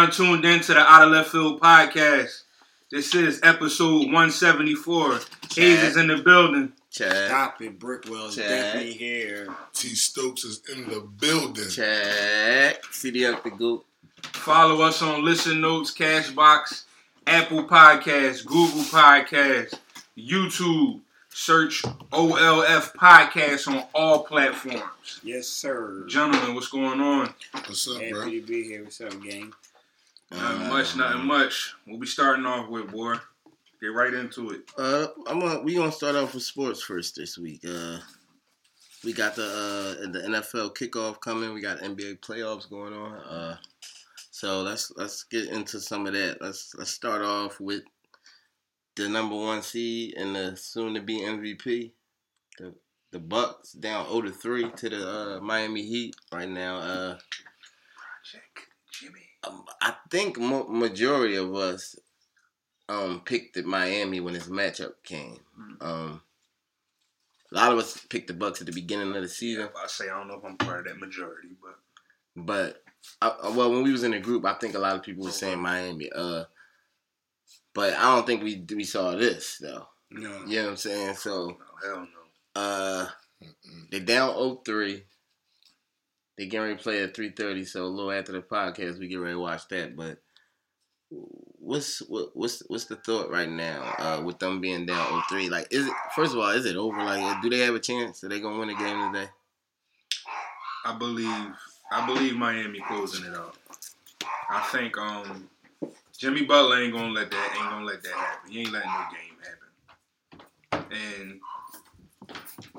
I'm tuned in to the Out of Left Field podcast. This is episode 174. Hayes is in the building. Chad. Stop it, Brickwell's Check. definitely here. T Stokes is in the building. Check. CD up the goop. Follow us on Listen Notes, Castbox, Apple Podcasts, Google Podcasts, YouTube. Search OLF Podcast on all platforms. Yes, sir. Gentlemen, what's going on? What's up, bro? Happy to be here. What's up, gang? Nothing much, nothing much. We'll be starting off with, boy. Get right into it. Uh, I'm gonna, we gonna start off with sports first this week. Uh, we got the uh, the NFL kickoff coming. We got NBA playoffs going on. Uh, so let's let's get into some of that. Let's let's start off with the number one seed and the soon to be MVP. The the Bucks down 0 to 3 to the uh, Miami Heat right now. Uh, I think mo- majority of us um picked the Miami when this matchup came. Mm. Um, a lot of us picked the Bucks at the beginning of the Yeah, season, I say I don't know if I'm part of that majority, but but uh, uh, well, when we was in the group, I think a lot of people were saying Miami. Uh, but I don't think we we saw this though. No. You know what I'm saying? So no, hell no. uh, they down 0-3. They getting ready to play at 3:30. So a little after the podcast, we get ready to watch that. But what's what, what's what's the thought right now uh, with them being down 0-3? Like, is it first of all, is it over? Like, do they have a chance? Are they gonna win the game today? I believe I believe Miami closing it out. I think um Jimmy Butler ain't gonna let that ain't gonna let that happen. He ain't letting no game happen. And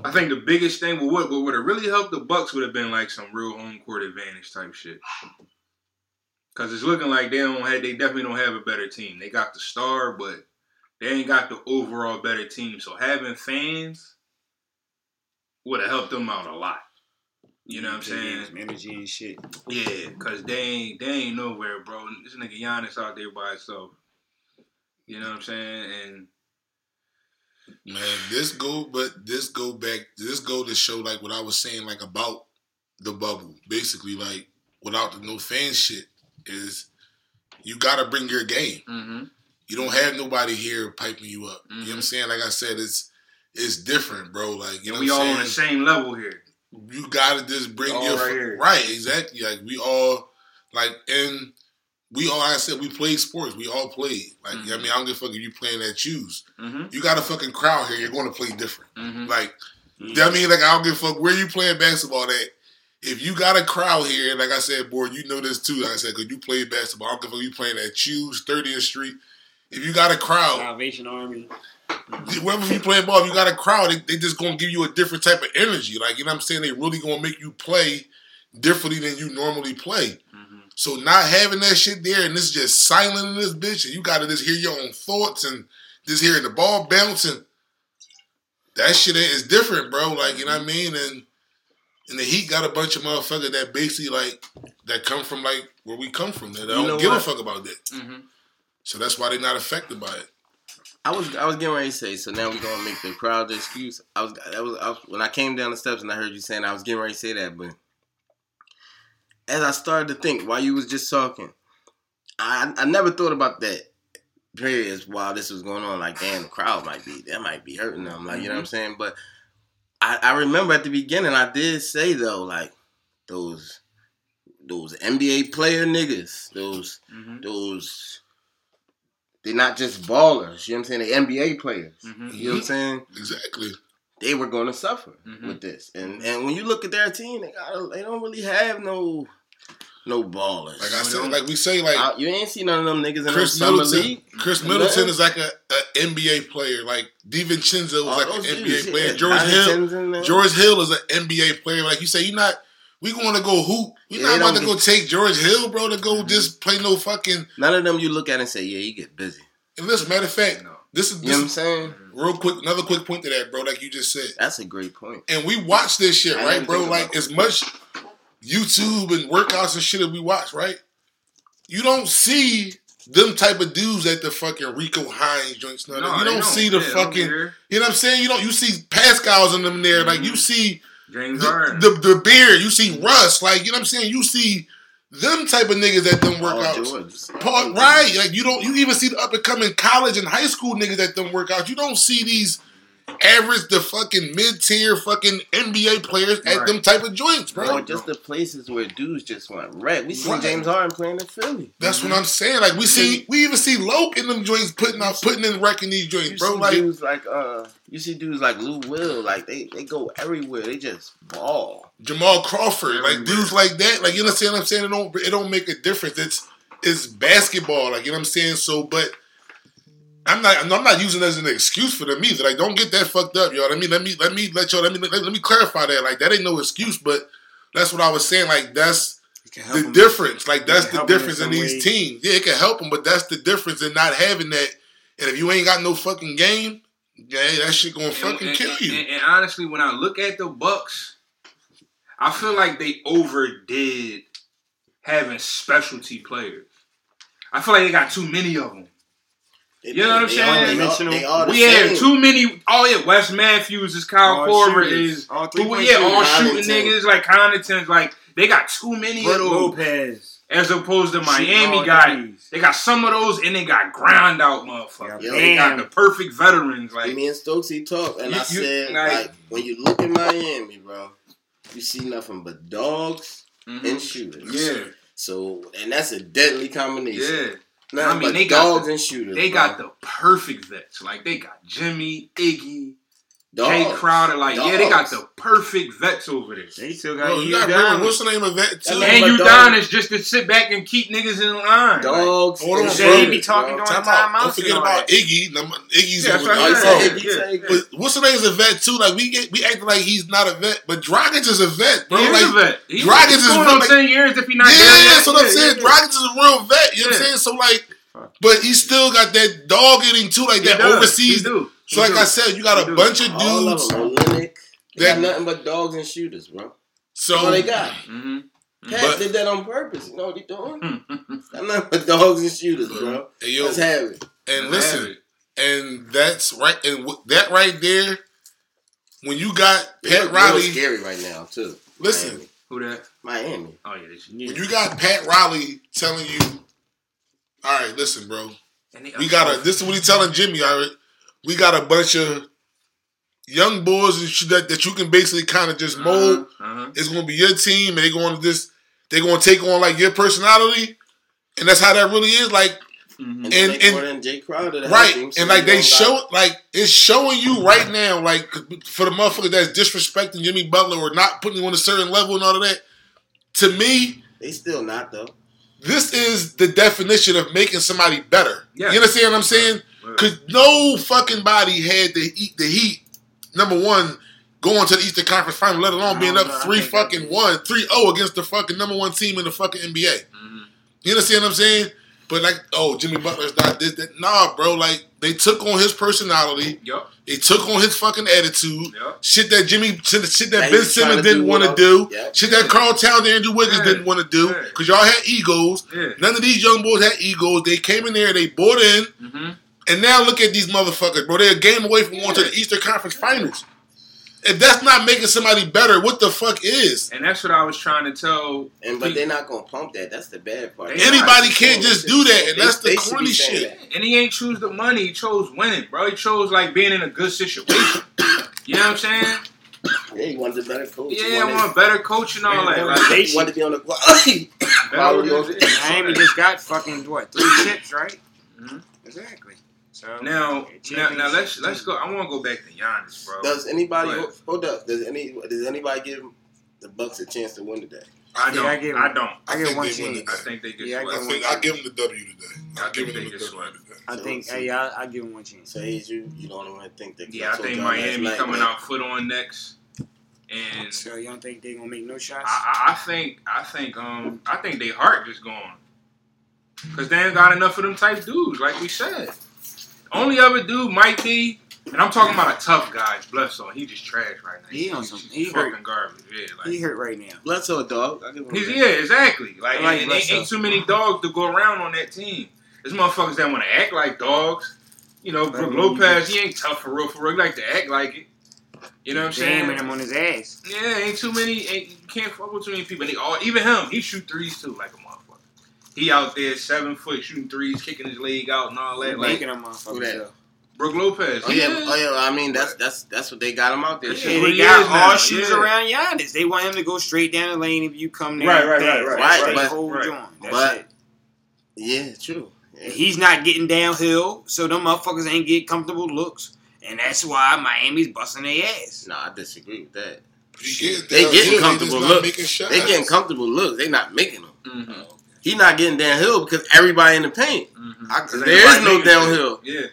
I think the biggest thing well, what what would have really helped the Bucks would have been like some real home court advantage type shit. Cause it's looking like they don't have they definitely don't have a better team. They got the star, but they ain't got the overall better team. So having fans would have helped them out a lot. You know what I'm saying? Some energy and shit. Yeah, cause they ain't they ain't nowhere, bro. This nigga Giannis out there by himself. You know what I'm saying? And Man, this go, but this go back. This go to show like what I was saying, like about the bubble. Basically, like without the no fan shit, is you got to bring your game. mm-hmm. You don't have nobody here piping you up. You know what. I'm saying? Like I said, it's it's different, bro. Like you know we all I'm on the same level here. you gotta just bring your right right, exactly. Like we all like and we all like I said we played sports. We all played. Like I Mhm. mean, I don't give a fuck if you playing at shoes. Mm-hmm. You got a fucking crowd here. You're going to play different. Mm-hmm. Like I mean, like I don't give a fuck where you playing basketball at. If you got a crowd here, like I said, boy, you know this too. Like I said, because you played basketball. I don't give a fuck you playing at shoes, 30th Street. If you got a crowd, Salvation Army. wherever you playing ball, if you got a crowd, they, they just gonna give you a different type of energy. Like you know what I'm saying? They really gonna make you play differently than you normally play. So not having that shit there and this just silent in this bitch, and you gotta just hear your own thoughts and just hearing the ball bouncing. That shit is different, bro. Like you know what I mean? And and the Heat got a bunch of motherfuckers that basically like that come from like where we come from. That don't give what? a fuck about that. Mm-hmm. So that's why they're not affected by it. I was I was getting ready to say. So now we're gonna make the crowd the excuse. I was that was, I was when I came down the steps and I heard you saying I was getting ready to say that, but as I started to think while you was just talking, I I never thought about that periods while this was going on. Like, damn, the crowd might be that might be hurting them. Like, you know what I'm saying? But I, I remember at the beginning I did say though, like those those NBA player niggas, those Mm-hmm. those they're not just ballers. You know what I'm saying? They NBA players. Mm-hmm. You know what I'm saying? Exactly. They were going to suffer Mhm. with this, and and when you look at their team, they got they don't really have no no ballers. Like I said, like we say, like I- you ain't see none of them niggas in Chris the summer Middleton. league. Chris Middleton is like a, a NBA player. Like DiVincenzo is All like those an NBA dudes, player. yeah. George Hill. George Hill is an NBA player. Like you say, you're not. We going to go hoop. We're Yeah, not they about to don't go take George Hill, bro, to go just play no fucking. None of them you look at and say, yeah, you get busy. And listen, matter of fact, No. this is You know what I'm saying? Real quick. Another quick point to that, bro. Like you just said, That's a great point. and we watch this shit, I right, bro? Like as much YouTube and workouts and shit that we watch, right? You don't see them type of dudes at the fucking Rico Hines joints. No, No, you they don't, see the Yeah, fucking. You know what I'm saying? You don't. You see Pascal's in them there. Like you Mhm. see James the, Harden. the the beard. You see Russ. Like you know what I'm saying? You see them type of niggas that them workouts. Paul, right? Like you don't. You even see the up and coming college and high school niggas that them workouts. You don't see these average, the fucking mid tier fucking NBA players at Right. them type of joints, bro. Bro, just the places where dudes just went wreck. We seen Right. James Harden playing in Philly. That's what I'm saying. Like we see, we even see Loke in them joints putting out, putting in wrecking these You joints, bro. Like dudes like uh, you see dudes like Lou Will, like they they go everywhere. They just ball. Jamal Crawford, like dudes like that. Like you understand what I'm saying? It don't it don't make a difference. It's it's basketball. Like you know what I'm saying. So, but I'm not I'm not using it as an excuse for them either. Like don't get that fucked up, y'all. Let me let me let me let y'all let me let, let me clarify that. Like that ain't no excuse, but that's what I was saying. Like that's the can help the 'em. difference. Like that's the help 'em in difference in these way. teams. Yeah, it can help them, but that's the difference in not having that. And if you ain't got no fucking game, yeah, that shit gonna fucking and, kill and- you. And, and honestly, when I look at the Bucks, I feel like they overdid having specialty players. I feel like they got too many of them. They, You know what I'm saying? All, they, all, they all the We had too many. Oh yeah, Wes Matthews is Kyle All Korver shooters. is all who? three-point Yeah, all shooters. shooting niggas like Connaughton's. Like they got too many Brook of those. Lopez. As opposed to Miami guys, they got some of those and they got ground out motherfuckers. Yeah, they got the perfect veterans. Like me and Stokesy talked, and You- I you- said, like- like, when you look at Miami, bro, you see nothing but dogs mhm. and shooters. yeah, So, and that's a deadly combination. yeah. Nothing I mean, they got dogs the- and shooters. They bro. got the perfect vets. Like they got Jimmy, Iggy, dogs. Jae Crowder. Like yeah, they got the perfect vets over there. They still got Bro, you you got remember, what's the name of that too? And But you dog- down is just to sit back and keep niggas in line. dogs. Hold and on, They be talking bro. during Time out. timeouts Don't forget about that. Iggy. Iggy's Yeah, over that's what you I'm said saying. Iggy, Yeah, yeah. But what's the name is a vet too? Like we get we acting like he's not a vet, but Dragic is a vet, bro. He is like a vet. He, Dragic is going really- on ten years if he not yeah, there yet. that's what I'm saying. yeah, Dragic is a real vet. You know what I'm saying? So like, but he still got that dog in him too, like that does. overseas. He do. So like. I said, you got a bunch of All of dudes. They That- got nothing but dogs and shooters, bro. So That's all they got. Mhm. Pat But- did that on purpose. You know what he doing? Got nothing but dogs and shooters, bro. Hey, yo, Let's have it. and Have listen, it. and that's right, and w- that right there, when you got They Pat look real Riley, scary right now too. listen, Miami. Who that? Miami. Oh yeah, this when you got Pat Riley telling you, all right, listen, bro, we got a. This is what he's telling Jimmy. All right, we got a bunch of young boys and shit that, that you can basically kind of just mold. Uh-huh, uh-huh. It's gonna be your team, and they're going to just they're gonna take on like your personality, and that's how that really is. Like Mhm. And, And- and, they and- brought in Jae Crowder right, him, so and like they show got- like it's showing you right now, like for the motherfucker that's disrespecting Jimmy Butler or not putting him on a certain level and all of that. To me, They still not though. this is the definition of making somebody better. Yeah. You understand what I'm saying? Right. Because no fucking body had to eat The heat. Number one, going to the Eastern Conference Final, let alone being up know, I three think fucking that- one, three zero against the fucking number one team in the fucking NBA. Mhm. You understand what I'm saying? But like, oh, Jimmy Butler's not this. That. Nah, bro. Like they took on his personality. Yup. They took on his fucking attitude. Yup. Shit that Jimmy, shit, shit that Now he Ben was Simmons didn't do want to what do. else- Yep. Shit that Karl Towns and Andrew Wiggins Yeah. didn't want to do. Yeah. Because y'all had egos. Yeah. None of these young boys had egos. They came in there, they bought in, Mm-hmm. And now look at these motherfuckers, bro. They're a game away from going to the Eastern Conference Finals. If that's not making somebody better, what the fuck is? And that's what I was trying to tell. And but they're not gonna pump that. That's the bad part. They Anybody can't just do that, and They- that's the they corny shit. that. And he ain't choose the money. He chose winning, bro. He chose like being in a good situation. you know what I'm saying? Yeah, he wanted a better coach. He Yeah, I wanted- a better coach and all that. Yeah, Like, they he wanted to be on the better quality of organization. Miami just got fucking what three chips, right? Mhm. Exactly. So Now, now, now let's let's go. I want to go back to Giannis, bro. Does anybody But- hold up? Does any does anybody give the Bucks a chance to win today? I don't. I give I don't. I get think one chance. I think they get Yeah, I I think I give them the W today. I I give them the W swept. today. I So think, let's hey, see. I, I give him one chance. So Hayes, you you the only one that think that. Yeah, I think told y'all Miami night, coming man. out foot on next, and So you don't think they gonna make no shots? I, I, I think I think um I think they heart just gone because they ain't got enough of them type dudes, like we said. Only other dude might be, and I'm talking about a tough guy, Bledsoe. He just trash right now. He on He's some- he fucking hurt. garbage. Yeah, like he hurt right now. Bledsoe dog. I give him He's, yeah, exactly. Like, like and, and ain't, too many dogs to go around on that team. There's motherfuckers that want to act like dogs. You know, Brook Like, Lopez, he ain't tough for real, for real. He like to act like it. You know what I'm saying? Jamming him on his ass. Yeah, ain't too many. Ain't, you can't fuck with too many people. They all, even him, he shoot threes too, like a motherfucker. He out there seven foot shooting threes, kicking his leg out and all that. Like Making them Who motherfuckers that? Brook Lopez. Oh yeah, oh yeah. I mean, that's that's that's what they got him out there. Yeah, they got all now, shoes yeah. around Giannis. They want him to go straight down the lane if you come there. Right, right, fast. right, right, That's right, their but- whole right. joint. That's But- it. Yeah, true. Yeah. He's not getting downhill, so them motherfuckers ain't get comfortable looks. And that's why Miami's busting their ass. No, I disagree with that. He getting They getting comfortable just looks. They getting comfortable looks. They not making them. Mm-hmm. He not getting downhill because everybody in the paint. Mm-hmm. I- there is no downhill. Yeah.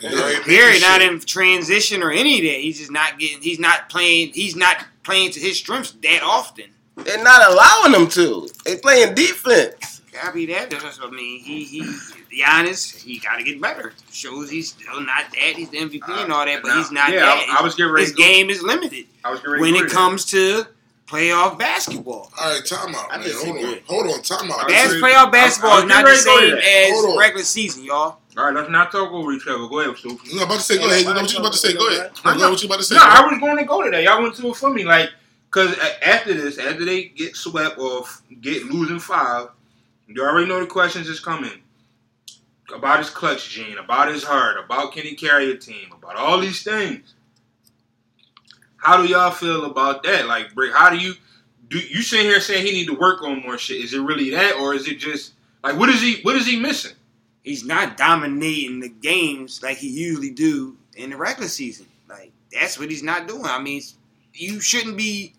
You know, he Period. making Not in transition or any of that. He's just not getting. He's not playing. He's not playing to his strengths that often. They're not allowing them to. They playing defense. Copy that. That's what I mean. He he. Giannis, he got to get better. Shows he's still not that. He's the MVP and all that, but he's not yeah, that. I, I was getting ready. His to game is limited I was getting ready when to it go to comes to playoff basketball. All right, time out, I man. Hold on, disagree. hold on, time out. Bas- see. playoff basketball I- is I'm not the same to go to Hold as regular season, y'all. All right, let's not talk over each other. Go ahead, Stu. You about to say? Go ahead. You know what you about to say? Go ahead. I You know. know what you about to say? No, I was going to go to that. Y'all went to it for me, like, cause after this, after they get swept or get losing five, you already know the questions is coming about his clutch gene, about his heart, about can he carry a team, about all these things. How do y'all feel about that? Like, Brick, how do you do? You sitting here saying he need to work on more shit? Is it really that, or is it just like what is he? What is he missing? He's not dominating the games like he usually do in the regular season. Like that's what he's not doing. I mean, you shouldn't be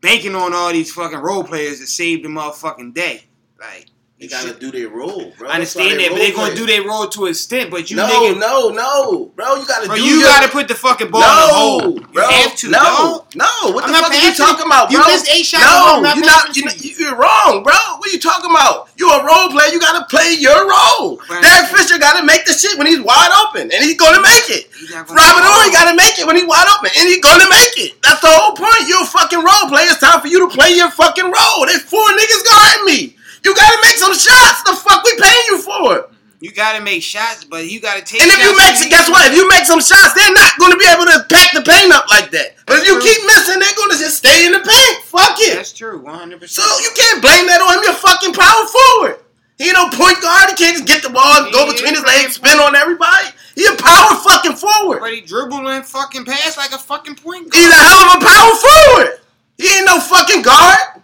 banking on all these fucking role players to save the motherfucking day. Like They you gotta should- do their role, bro. I understand that, but they're gonna do their role to an extent. But you no, nigga, no, no, bro. You gotta bro, do. you your- gotta put the fucking ball no, in the hole. You bro. have to, no, dog. no. What I'm the fuck are you talking about, bro? You missed eight shots. No, you're not. You're, you're wrong, bro. What are you talking about? You're a role player. You gotta play your role. Right. Derek Fisher gotta make the shit when he's wide open, and he's gonna make it. Gonna Robert Horry gotta make it when he's wide open, and he's gonna make it. That's the whole point. You're a fucking role player. It's time for you to play your fucking role. There's four niggas guarding me. You gotta make some shots. The fuck we paying you for? It. You gotta make shots, but you gotta take. And if you make, when guess what? If you make some shots, they're not to be able to pack the paint up like that. But if you That's keep missing, they're to just stay in the paint. Fuck it. That's true, one hundred percent. So you can't blame that on him. You're fucking power forward. He ain't no point guard. He can't just get the ball and go between his legs, spin on everybody. He a power fucking forward. But he dribbling fucking pass like a fucking point guard. He's a hell of a power forward. He ain't no fucking guard.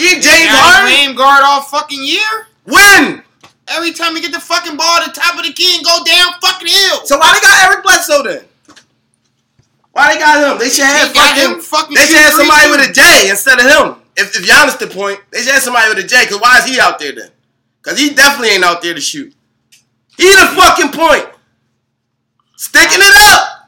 He James Harden. playing guard all fucking year. When? Every time he get the fucking ball at the top of the key and go down fucking hill. So why they got Eric Bledsoe then? Why they got him? They should have fucking. him fucking They should have somebody with a J instead of him. If if Giannis the point, they should have somebody with a J. Cause why is he out there then? Cause he definitely ain't out there to shoot. He the fucking point. Sticking it up.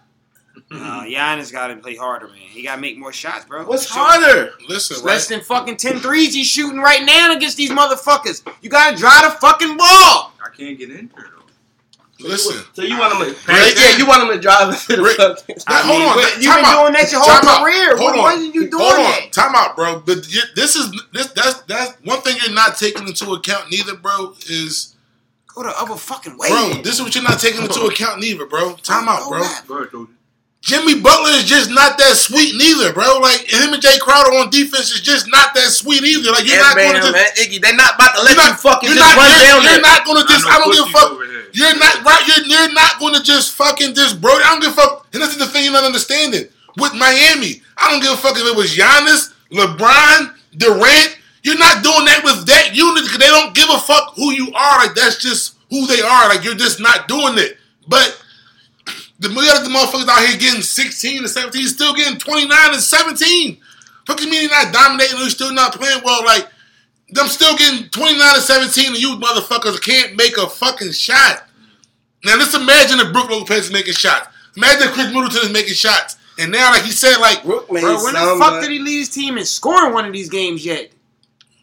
Uh, Giannis got to play harder, man. He got to make more shots, bro. What's So- harder? Listen, It's right? Less than fucking 10 threes he's shooting right now against these motherfuckers. You gotta drive the fucking ball. I can't get in there though. Listen. So you want him to? Pass yeah, you want him to drive into the Rick- fucking. Now, I hold mean, on. that- You've time been out. doing that your Time whole out. career. Hold When on. wasn't you doing Hold on. that? Time out, bro. But this is this that's that's one thing you're not taking into account neither, bro. Is Go the other fucking way. bro, this is what you're not taking into account neither, bro. Time out, bro. Go ahead, Doja. Jimmy Butler is just not that sweet neither, bro. Like him and Jae Crowder on defense is just not that sweet either. Like you're Yeah, not going to man, Iggy, They're not about to let you're you fucking you're just not, run you're, down you're there. not going to just. I, know don't give a fuck. over. You're not right. You're, you're not going to just fucking just bro. I don't give a fuck. And this is the thing you're not understanding with Miami. I don't give a fuck if it was Giannis, LeBron, Durant. You're not doing that with that unit because they don't give a fuck who you are. Like that's just who they are. Like you're just not doing it. But the other motherfuckers out here getting 16 and 17, still getting 29 and 17. Fuck you mean you're not dominating? You're still not playing well. Like them still getting 29 and 17, and you motherfuckers can't make a fucking shot. Now let's imagine if Brook Lopez is making shots. Imagine if Chris Middleton is making shots. And now, like he said, like Brook made Bro, when the fuck but- did he lead his team and score in one of these games yet?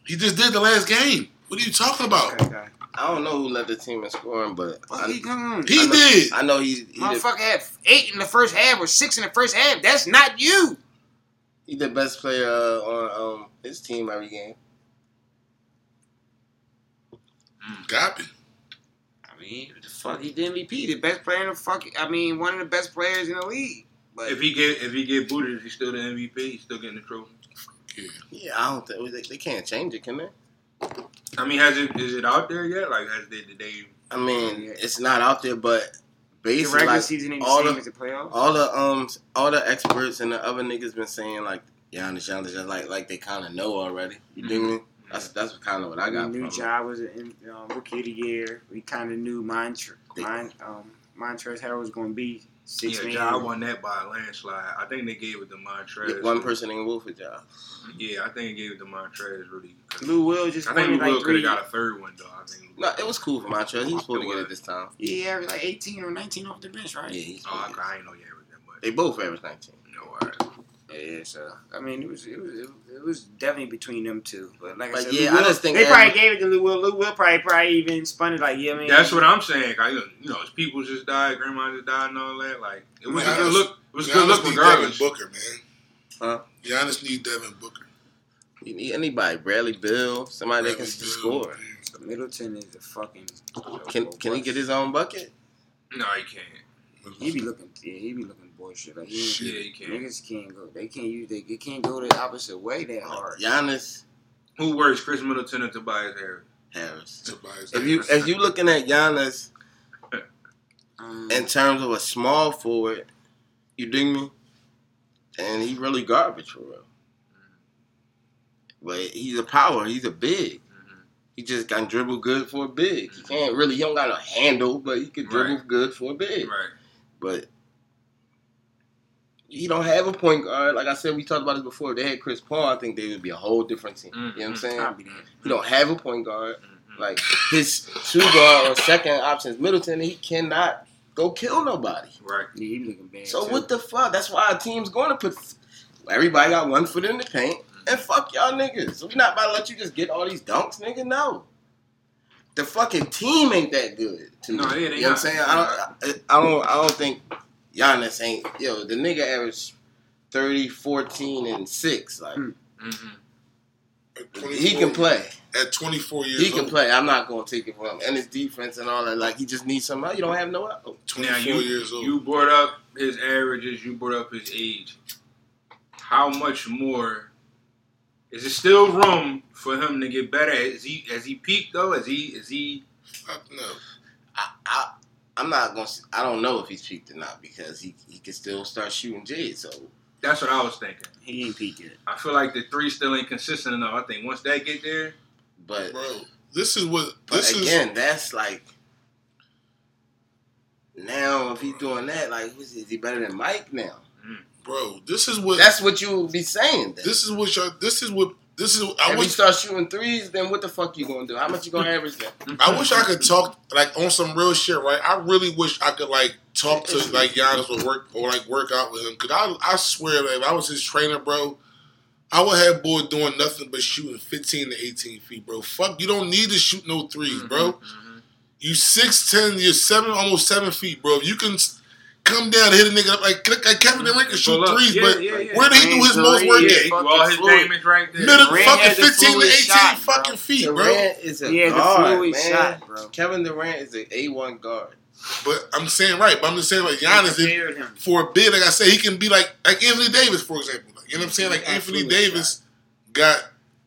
he just did the last game. What are you talking about? I don't know who led the team in scoring, but Fuck, I, he, come. He I know, did. I know he's he the, Motherfucker had eight in the first half or six in the first half. That's not you. he the best player uh, on um, his team every game. Got me. I mean, what the fuck, he's the MVP, the best player in the fuck. I mean, one of the best players in the league. But If he get if he get booted, is he still the MVP? He's still getting the trophy. Yeah, I don't think they, they can't change it, can they? I mean, has it is it out there yet? Like, has they did they? I mean, it's not out there, but basically, regular like, season all the- the all the um all the experts and the other niggas been saying like Giannis, Giannis, just like like they kind of know already. You dig me? That's that's kind of what I got we knew. Ja was an um, rookie of the year. We kind of knew Montre, They- Mon, um, Montrezl Harrell was going to be six Yeah, man. Ja won that by a landslide. I think they gave it to Montrez. One person in Wolf for job. Yeah, I think they gave it to Montrez really. 'cause Lou Will just I won think it Will could have got a third one though. I think. No, it was cool for Montrez. He was supposed to get it this time. Yeah, he averaged like 18 or 19 off the bench, right? Yeah, he's Oh, I, to get I ain't know you was that much. They both averaged 19. No, all right. Yeah, so I mean, it was it was it was definitely between them two. But like I said, yeah, Lou I Will- just think they probably gave it to Lou Will. Lou Will probably probably even spun it like, yeah, I man. That's what I'm saying. I, you know, his people just died, grandma just died, and all that. Like it was a good look. It was a good look need regardless. Devin Booker, man. Huh? Giannis need Devin Booker. You need anybody, Bradley Beal, somebody that can Bradley Beal, score. man. Middleton is a fucking. Can can he get his own bucket? No, he can't. He be looking, yeah, he be looking bullshit. Like he, Shit. He can't. niggas can't go. They can't use. They, they can't go the opposite way that hard. Giannis Who worse, Chris Middleton or Tobias Harris? Harris. Tobias If you Harris. if you looking at Giannis Um, in terms of a small forward, you dig me? And he really garbage for real. But he's a power. He's a big. Mhm. He just can dribble good for a big. He can't really. He don't got a handle, but he can dribble Right. good for a big. Right. But he don't have a point guard. Like I said, we talked about this before. If they had Chris Paul, I think they would be a whole different team. You know what I'm Mhm. saying? I'll. He don't have a point guard. Mhm. Like his two guard or second option is Middleton. He cannot go kill nobody. Right. Yeah, he looking bad. So too. what the fuck? That's why a team's going to put. Everybody got one foot in the paint, and fuck y'all niggas. We not about to let you just get all these dunks, nigga. No. The fucking team ain't that good. To No, me. yeah, they you know what I'm saying? I don't. I don't. I don't think Giannis ain't. Yo, the nigga averaged 30, 14, and six. Like Hmm. Mm-hmm. He can play. At 24 years old. He can old. play. I'm not gonna take it from him. And his defense and all that. Like he just needs some. Help. You don't have no. out. 24 Now you years old. you brought up his averages. You brought up his age. How much more? Is there still room for him to get better? Is he has he peaked though? Is he is he? Fuck no. I, I I'm not gonna. s- I don't know if he's peaked or not because he he can still start shooting Jade. So That's what I was thinking. he ain't peaked yet. I feel like the three still ain't consistent enough. I think once that get there, but Bro, this is what but this is. again, that's like now if he's doing that, like is he better than Mike now? Mm. Bro, this is what That's what you would be saying. Then. this is what y'all. This is what this is. I if wish start shooting threes, then what the fuck you gonna do? How much you gonna average then? I wish I could talk like on some real shit, right? I really wish I could like talk to like Giannis or work or like work out with him. Cause I I swear, man, if I was his trainer, bro, I would have boy doing nothing but shooting 15 to 18 feet, bro. Fuck, you don't need to shoot no 3s bro. Mhm. You six ten, you're seven, almost seven feet, bro. If you can come down and hit a nigga up like, like Kevin Durant can shoot Pull up. threes, Yeah, but yeah, yeah. where did he do his most work Yeah, at? he do all his Fucking damage right there. Middle Durant fucking 15 to 18 fluid shot, bro. fucking feet, bro. Durant is a He has a guard, fluid man. shot, bro. Kevin Durant is a A one guard. But I'm saying right, but I'm just saying like Giannis, if, Compared him. for a bid, like I said, he can be like like Anthony Davis, for example. Like, you know what I'm saying? Like Anthony absolutely. Davis got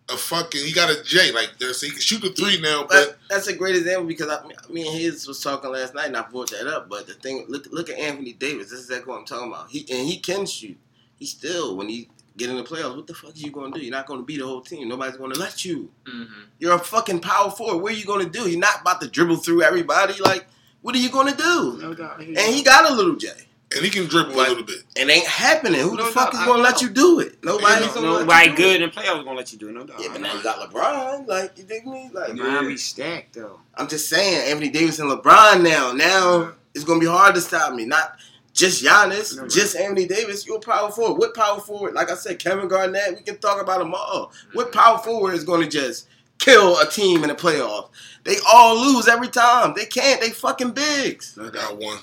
a fucking he got a J like there, so he can shoot the three now. But But that's a great example because I, me and his was talking last night, and I brought that up. But the thing, look, look at Anthony Davis. This is exactly what I'm talking about. He and he can shoot. He still, when he get in the playoffs, what the fuck are you gonna do? You're not gonna beat the whole team. Nobody's gonna let you. Mhm. You're a fucking power forward. What are you gonna do? You're not about to dribble through everybody. Like, what are you gonna do? No doubt. And he got a little J. and he can dribble But- a little bit. It ain't happening. Who the fuck doubt, is I gonna let you do it? Nobody's no, gonna let nobody you good it. in the playoffs gonna let you do it. No doubt. Yeah, but now you got LeBron. Like, you dig me? Like, Yeah. LeBron be stacked though. I'm just saying, Anthony Davis and LeBron now. Now it's gonna be hard to stop me. Not just Giannis, No, no. just Anthony Davis. You're a power forward. What power forward? Like I said, Kevin Garnett. We can talk about them all. What mm-hmm. power forward is gonna just kill a team in the playoffs? They all lose every time. They can't. They fucking bigs. I got one.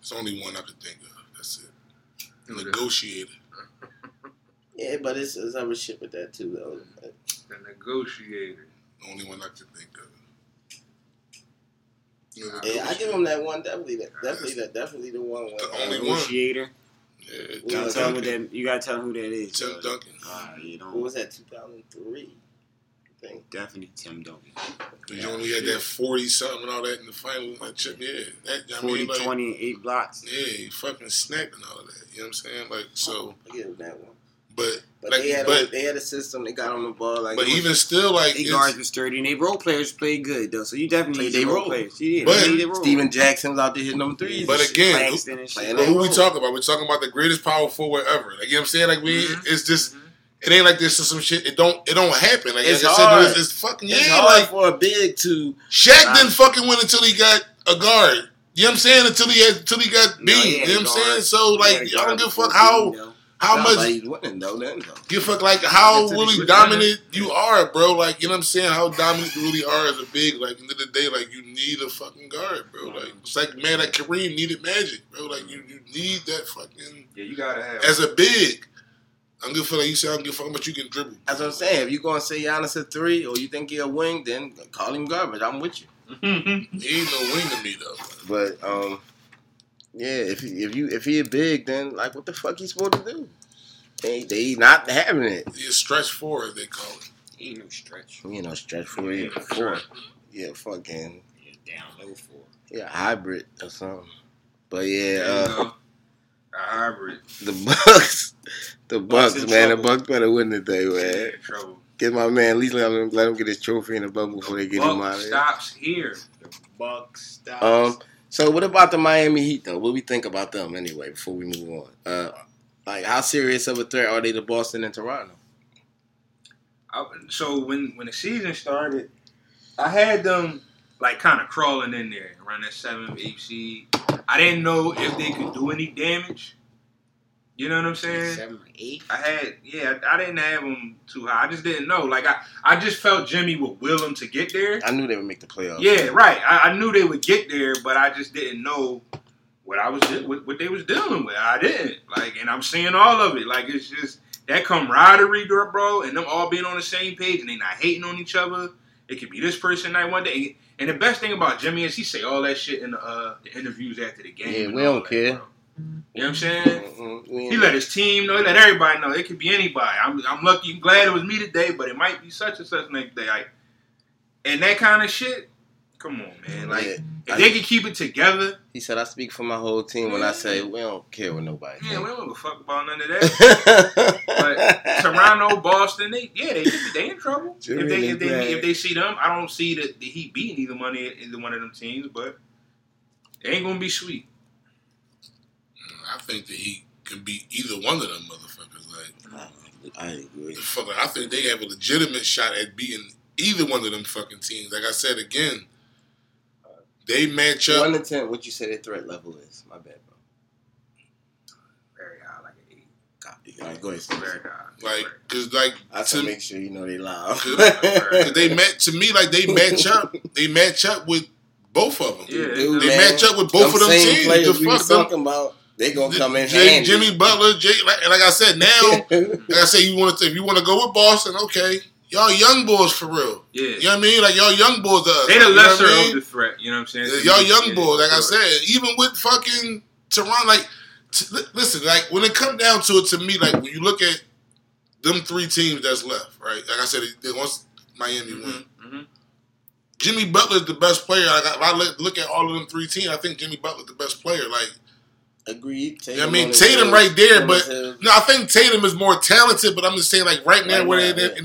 It's only one I could think of. That's it. Negotiator. Yeah, but it's, it's other shit with that too, though. The negotiator. The only one I can think of. Yeah, I give him that one. Definitely, that, definitely, that, definitely the one. Where, The only. Negotiator. Yeah. Yeah, You gotta tell him what that. You gotta tell him who that is. Tim Duncan. Uh, you What don't was that? 2003. I think. definitely Tim Duncan. He only had that forty something and all that in the final. That chip, yeah. That I 40, mean, like, 20, eight blocks. yeah, he fucking snapped and all of that. You know what I'm saying? Like so, I give him that one. but But like, they had a, they had a system. They got on the ball like. but it was- even still, like, They it's, guards were sturdy, and they role players played good though. So you definitely need they role role. players. Yeah, But- they need their role. Stephen Jackson was out there hitting them threes. But again, Claxton and shit. Playing But who we talking about? We're talking about the greatest power forward ever. Like you know what I'm saying? Like we, Mhm. it's just, it ain't like this or some shit. It don't, it don't happen. Like, It's like I said, hard. it's, it's fucking yeah. it's hard Like for a big to. Shaq didn't fucking win until he got a guard. You know what I'm saying? Until he had, until he got No, beat. he you know what I'm saying? So He had like, a I don't guard give a fuck how, Bean, though. how Nah, much. but he's winning though. Then though. Give fuck like how Until really he's dominant you are, bro. Like you know what I'm saying? How dominant you really are as a big. Like end of the day, like you need a fucking guard, bro. Like it's like man, like Kareem needed Magic, bro. Like you, you need that fucking Yeah, you gotta have. as a big. I'm good for like you said. I don't give a fuck how much you can dribble. That's what I'm saying. If you gonna say Giannis a three or you think he a wing, then call him garbage. I'm with you. He ain't no wing to me though. But um, yeah, if he, if you if he a big, then like what the fuck he supposed to do? They they not having it. He a stretch forward, they call it. He ain't no stretch. You know, stretch four, yeah, four, yeah, fucking Yeah, down low for. yeah, hybrid or something. But yeah, There you uh, go. A hybrid. the Bucks, the Bucks Bucks, in man, the. Bucks better win today, man. In trouble. Get my man, at least let him let him get his trophy in the bubble before they get him Buck out of here. stops here. The Bucks. Stops. Um, so what about the Miami Heat though? What we think about them anyway? Before we move on, uh, like how serious of a threat are they to Boston and Toronto? I, so when when the season started, I had them like kind of crawling in there around that seventh, eighth seed. I didn't know if they could do any damage. You know what I'm saying? Seven or eight. I had, yeah, I, I didn't have them too high. I just didn't know. Like I, I just felt Jimmy would will them to get there. I knew they would make the playoffs. Yeah, right. I, I knew they would get there, but I just didn't know what I was what, what they was dealing with. I didn't like, and I'm seeing all of it. Like it's just that camaraderie, bro, and them all being on the same page and they not hating on each other. It could be this person night one day. And the best thing about Jimmy is he say all that shit in the, uh, the interviews after the game. Yeah, we don't that, care. You know what I'm saying? Mhm. He let his team know. He let everybody know. It could be anybody. I'm, I'm lucky. I'm glad it was me today, but it might be such and such next day. Like, and that kind of shit. Come on, man. Like, Yeah. if they can keep it together, He said, "I speak for my whole team when I say we don't care what nobody." yeah, we don't give a fuck about none of that. but Toronto, Boston, they yeah, they they in trouble. If they if they if they see them, I don't see the, the Heat beating either one either one of them teams, but it ain't gonna be sweet. I think that he can beat either one of them motherfuckers. Like, I agree. the fuck, I think they have a legitimate shot at beating either one of them fucking teams. Like I said again, they match up. One to ten, what you say their threat level is? My bad, bro. Very high, like an eight. Copy. All right, go ahead. Very high. Like, cause like I to to make sure you know they loud. cause they match to me like they match up. They match up with both of them. Yeah, Dude, They man, match up with both of them same teams. Players The we fuck talking about, they gonna come in Jay- handy. Jimmy Butler, Jay, like, like I said, now, like I said, you want to if you want to go with Boston, okay, y'all young boys for real. Yeah. You know what I mean? Like y'all young boys, to us. They the You know lesser I mean? of the threat, you know what I'm saying? Y'all young Yeah, boys, like I said, even with fucking Toronto, like t- listen, like when it comes down to it, to me, like when you look at them three teams that's left, right? Like I said, they once Miami win. Mhm, mhm. Jimmy Butler's the best player. Like, if I look, look at all of them three teams, I think Jimmy Butler's the best player. Like, Agreed. Tatum I mean, Tatum right there, but- no, I think Tatum is more talented, but I'm just saying, like right now, Right where they in,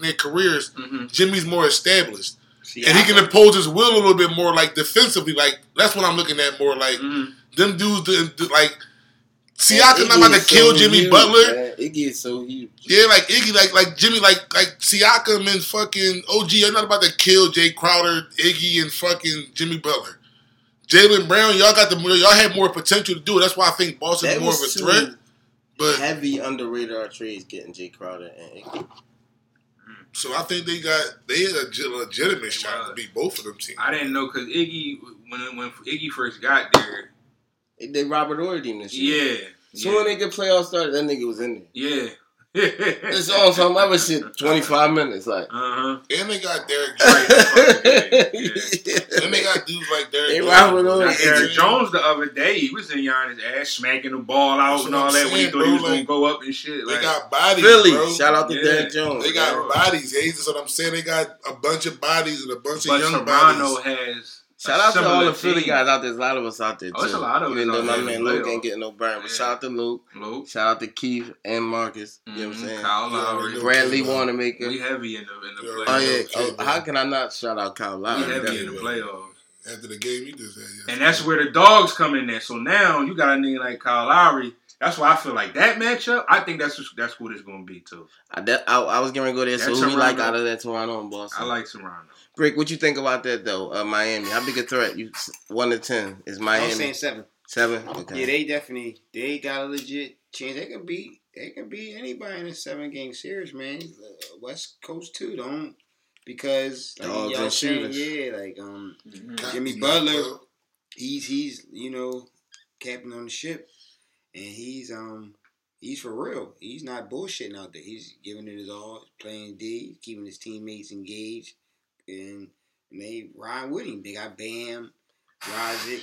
their, careers, Mhm. Jimmy's more established, See, and he I- can impose his will a little bit more, like defensively. Like that's what I'm looking at more. Like Mhm. them dudes, the, the, like Siakam not about to is kill Jimmy huge, Butler. man. Iggy is so huge. Yeah, like Iggy, like like Jimmy, like like Siakam and fucking OG are not about to kill Jae Crowder, Iggy, and fucking Jimmy Butler. Jaylen Brown, y'all got the y'all had more potential to do it. That's why I think Boston's That more of a was two threat. But heavy under radar trades getting Jae Crowder and Iggy. so I think they got they had a legitimate shot to beat both of them teams. I didn't know because Iggy, when when Iggy first got there, They Robert Horry team this year. yeah, Soon when they get playoffs started, that nigga was in there. yeah, It's on some other shit. Twenty five minutes, like. Uh-huh. And they got Derrick Right. And they got dudes like Derrick They Jones. ride with those- Now, Jones the other day, he was in Giannis' ass, smacking the ball out That's and all I'm that when he saying, thought he bro, was gonna go up and shit. They Like, got bodies, Philly, bro. shout out to Yeah. Derrick Jones. They got Bro. bodies. Hayes is what I'm saying. They got a bunch of bodies and a bunch but of young Toronto bodies. has. Shout out to all similar the Philly team. guys out there. There's a lot of us out there too. Oh, it's a lot of us Even though my man Luke playoff. ain't getting no burn, but Yeah. shout out to Luke. Luke, Shout out to Keith and Marcus. You know what I'm mhm, saying? Kyle Lowry. we know. Bradley Keith, uh, Wanamaker. We heavy in the in the playoffs. Oh yeah. Oh, how can I not shout out Kyle Lowry? We heavy That- in the playoffs. After the game, you just had And that's where the dogs come in there. So now you got a nigga like Kyle Lowry. That's why I feel like that matchup. I think that's just, that's what it's gonna be too. I, that, I, I was going to go there. So That's who we like out of that Toronto and Boston? I like Toronto. Brick, what you think about that though? Uh, Miami, how big a threat? You one to ten is I'm Miami saying seven. seven. Okay. Yeah, they definitely they got a legit chance. They can beat they can beat anybody in a seven game series, man. Uh, West Coast too, don't because like Dogs y'all and saying, shooters. yeah, like um Got Jimmy Butler. he's he's you know captain on the ship, and he's um he's for real. He's not bullshitting out there. He's giving it his all, playing D, keeping his teammates engaged, and, and they ride with him. They got Bam, Razic.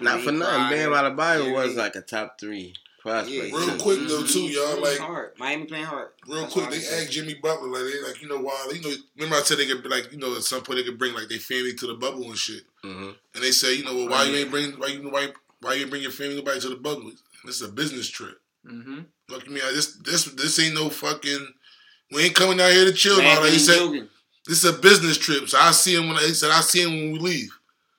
Not for Nate nothing. Bam Crowder, Adebayo yeah, was like a top three prospect. Yeah, Real quick, though, too, y'all, like- hard. Miami playing hard. Real That's quick, they asked Jimmy Butler, like, they, like, you know, why, you know, remember I said they could, like, you know, at some point they could bring, like, their family to the bubble and shit. Mhm. And they say, you know, well, why you ain't bring, why you, why, why you bring your family, nobody to the bubble? This is a business trip. Mm-hmm. Look, I mean, I- this, this, this ain't no fucking, we ain't coming out here to chill Man, all. He said, Jogan. this is a business trip. So I see him when, I, he said, I see him when we leave.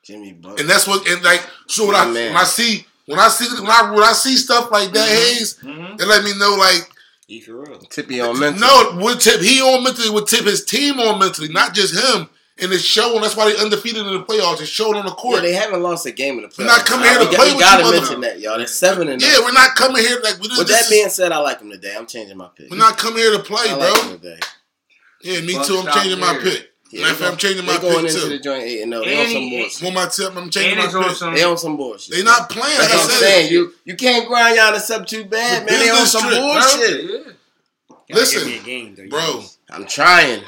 Jimmy Butler. And that's what, and like, so when I, man. when I see, when I see, when I, when I see stuff like that, Hayes, Mm-hmm. it let me know, like, He for real. Tippy on mental. No, would tip he on mentally would tip his team on mentally, not just him. And it's showing. That's why they undefeated in the playoffs. It's showing on the court. Yeah, they haven't lost a game in the playoffs. We're not coming here to We got- play We with gotta you, mention that, y'all. They're seven and yeah, nine. we're not coming here like we With this that is- being said, I like him today. I'm changing my pick. We're not coming here to play, I bro. like today. yeah, me Bucks too. I'm out changing my there. pick. Yeah, Matter of they fact, I'm changing my They going pick into the joint eight and no. They And on some bullshit. On my tip, I'm changing And my pick. some. They on some bullshit. They not playing. Like That's I what I'm said, saying. You you can't grind y'all this up too bad, It's man. They on some trip, bullshit. Listen, give me a game, bro. I'm trying.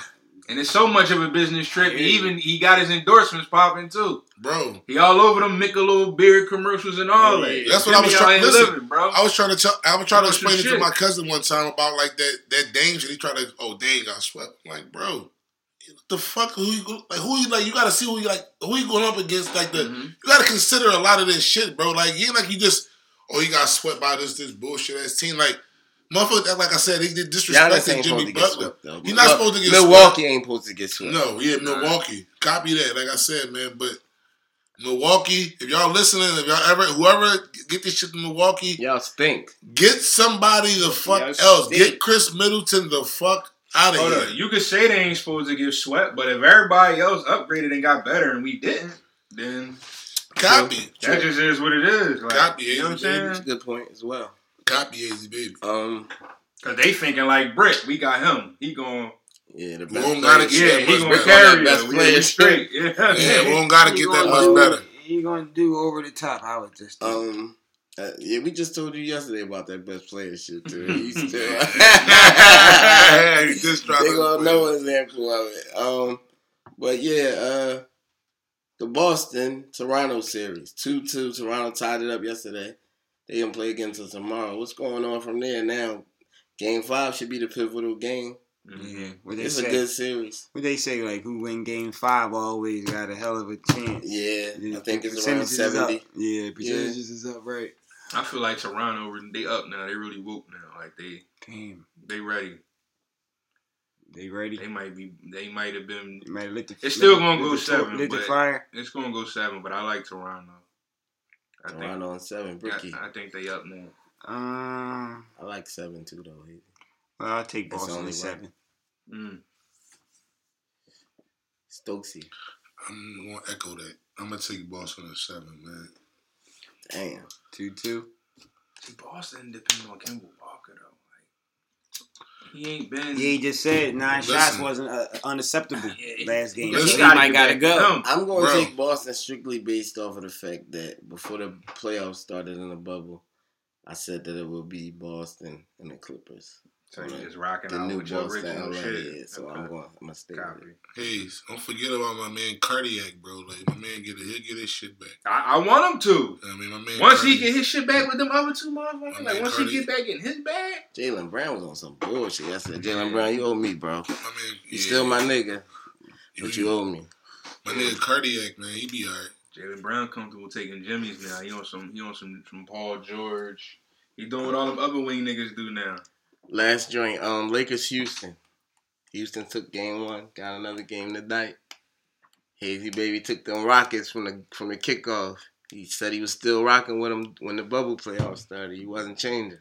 And it's so much of a business trip. Yeah. He even he got his endorsements popping too. bro. He all over them Michelob beer commercials and all Yeah, that. yeah. That's what I was trying- to listen, bro. I was trying to tell. I was trying to explain it to my cousin one time about like that that danger. He tried to. Oh, dang, got swept. Like, bro, what the fuck? Who you like? Who you like? You got to see who you like. Who you going up against? Like the. Mhm. You got to consider a lot of this shit, bro. Like you ain't like you just. Oh, you got swept by this this bullshit ass team. Like motherfucker. Like I said, he did Giannis disrespecting Jimmy supposed to get Butler. swept though. He not Well, supposed to get Milwaukee ain't supposed to get swept. No, yeah, Milwaukee. Copy that. Like I said, man. But Milwaukee, if y'all listening, if y'all ever, whoever get this shit to Milwaukee, Y'all stink. get somebody the fuck Yes, else. they- Get Chris Middleton the fuck out of Hold here. on. You could say they ain't supposed to get swept, but if everybody else upgraded and got better and we didn't, then Copy. that just is what it is. Like, Copy, you know what I'm baby. That's a saying? good point as well. Copy Easy Baby. Um, Cause they thinking like Brick, we got him. He going, yeah, the We don't gotta get yeah, that he much gonna better. carry Best us. We player straight. Yeah. Yeah, we don't gotta He get that much do- better. He gonna do over the top. I would just. think. Um, uh, yeah, we just told you yesterday about that best player shit too. He's still. He just tried they to- gonna know an example of it. Um, but yeah, uh, the Boston Toronto series two two. Toronto tied it up yesterday. They gonna play against us tomorrow. What's going on from there now? Game five should be the pivotal game. yeah, what they It's say? a good series. What they say? Like who win Game Five always got a hell of a chance. Yeah, Yeah, I think it's around percentages up. seventy. Yeah, percentages is up, right? I feel like Toronto, they up now. They really whoop now. Like they, Damn, they ready. they ready. They might be. They might have been. They might have lit the. It's lit still the- gonna lit go the seven, Lit the fire. It's gonna go seven, but I like Toronto. I think. Toronto on seven. Bricky. I, I think they up now. Um, I like seven too though. well, I'll take That's Boston only seven. Mm. Stokesy. I'm gonna echo that. I'm gonna take Boston at seven, man. Damn. Two two. See, Boston depends on Kemba Walker though. Like he ain't been. He just said nine Listen. shots wasn't uh, unacceptable Yeah, last game. Listen. he He gotta might gotta go. him. I'm going to take Boston strictly based off of the fact that before the playoffs started in the bubble, I said that it would be Boston and the Clippers. So you just rocking the out new with your original shit. is. So Okay. I'm going. I'm gonna stay with Copy. it. Hey, don't forget about my man Cardiac, bro. Like my man get it, he'll get his shit back. I, I want him to. I mean, my man. Once he get his shit back with them other two My motherfuckers, man like once Cardi- he get back in his bag, Jaylen Brown was on some bullshit. I said, Jaylen Brown, you owe me, bro. my man, You yeah, still my nigga, you- but you owe me. My nigga Cardiac, man, he be alright. Jaylen Brown comfortable taking Jimmy's now. He on some he on some some Paul George. He doing what all them other wing niggas do now. Last joint, um, Lakers Houston. Houston took game one, got another game tonight. Hazy baby took them Rockets from the from the kickoff. He said he was still rocking with them when the bubble playoffs started. He wasn't changing.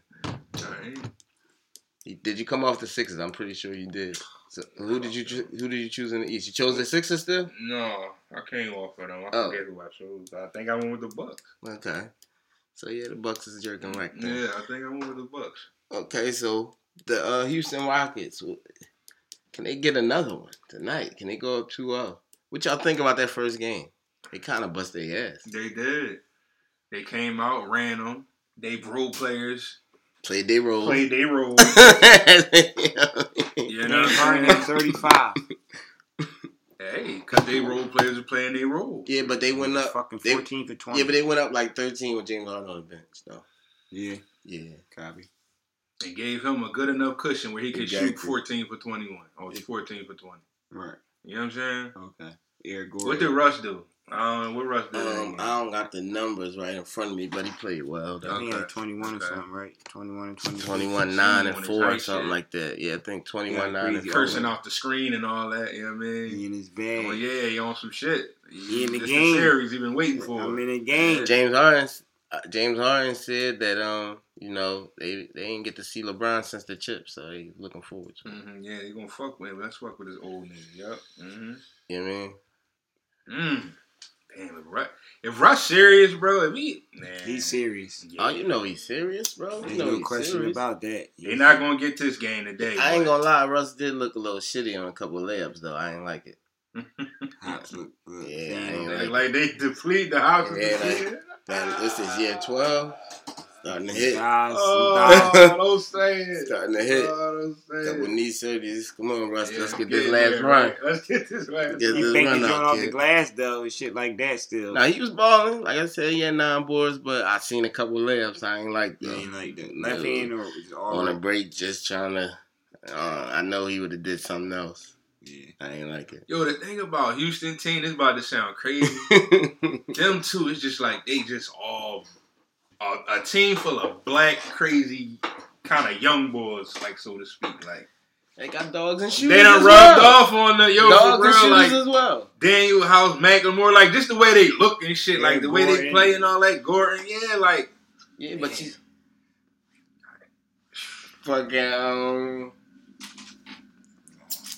He, did you come off the Sixers? I'm pretty sure you did. So who did you who did you choose in the East? You chose the Sixers still? No, I came off of them. I Oh. forget who I chose. I think I went with the Bucks. Okay. So yeah, the Bucks is jerking right there. Yeah, I think I went with the Bucks. Okay, so the uh, Houston Rockets, can they get another one tonight? Can they go up 2-0? What y'all think about that first game? They kind of bust their ass. They did. They came out, ran them. They role players Played their role. played their role. You know James what I'm at saying? 35. Hey, cause they role players are playing their role. yeah, but they went up. Fucking they- 14 for 20. Yeah, but they went up like 13 with James Harden on the bench, though. yeah, Yeah. copy. They gave him a good enough cushion where he could shoot 14 for 21 or 14 for 20. Right. You know what I'm saying? Okay. Eric Gordon. What did Russ do? I don't know what Russ did. Um, I don't got the numbers right in front of me, but he played well. Though. I think he had 21 Okay. or something, right? 21 and 20. 21 9 and 4 or something shit. like that. Yeah, I think 21 Yeah, 9 and 4. Cursing off the screen and all that. You know what I mean? He in his bag. Oh yeah, he on some shit. He in the This game. series he been waiting for. I'm in the game. James Harden, uh, James Harden said that um, you know, they they ain't get to see LeBron since the chip, so they looking forward to it. hmm yeah, he gonna fuck with him. Let's fuck with his old nigga. Yep. hmm You know what I mean? Mm. Damn, if Russ, if Russ serious, bro, if he, man, He's serious. yeah. Oh, you know he's serious, bro. You There's know no question serious. about that. They not gonna get this game today. I ain't gonna lie, Russ did look a little shitty on a couple of layups though. I ain't like it. Hops look good. Yeah, I ain't ain't no- Like, like they deplete the house. Yeah, like- Man, this is year twelve. Starting to hit. Guys, guys. Oh, don't say it. Starting to hit. Oh, don't say Couple it. knee surgeries. Come on, Russ. Yeah, Let's get get this last there, run. right. Let's get this last. Get He this think run he's out, going off the glass though and shit like that still. Now he was balling. Like I said, he had nine boards, but I seen a couple layups. I ain't like He them. ain't like that. No. Left hand or all on a break, just trying to. Uh, I know he would have did something else. Yeah. I ain't like it. Yo, the thing about Houston team, this about to sound crazy. Them two, it's just like they just all a, a team full of black, crazy kind of young boys, like so to speak. Like they got dogs and shooters. they done as rubbed well. off on the yo dogs for and real, like as well. Danuel House, McLemore, like just the way they look and shit, Yeah, like the way they play and all that. Gordon, yeah, like Yeah, but you fucking um,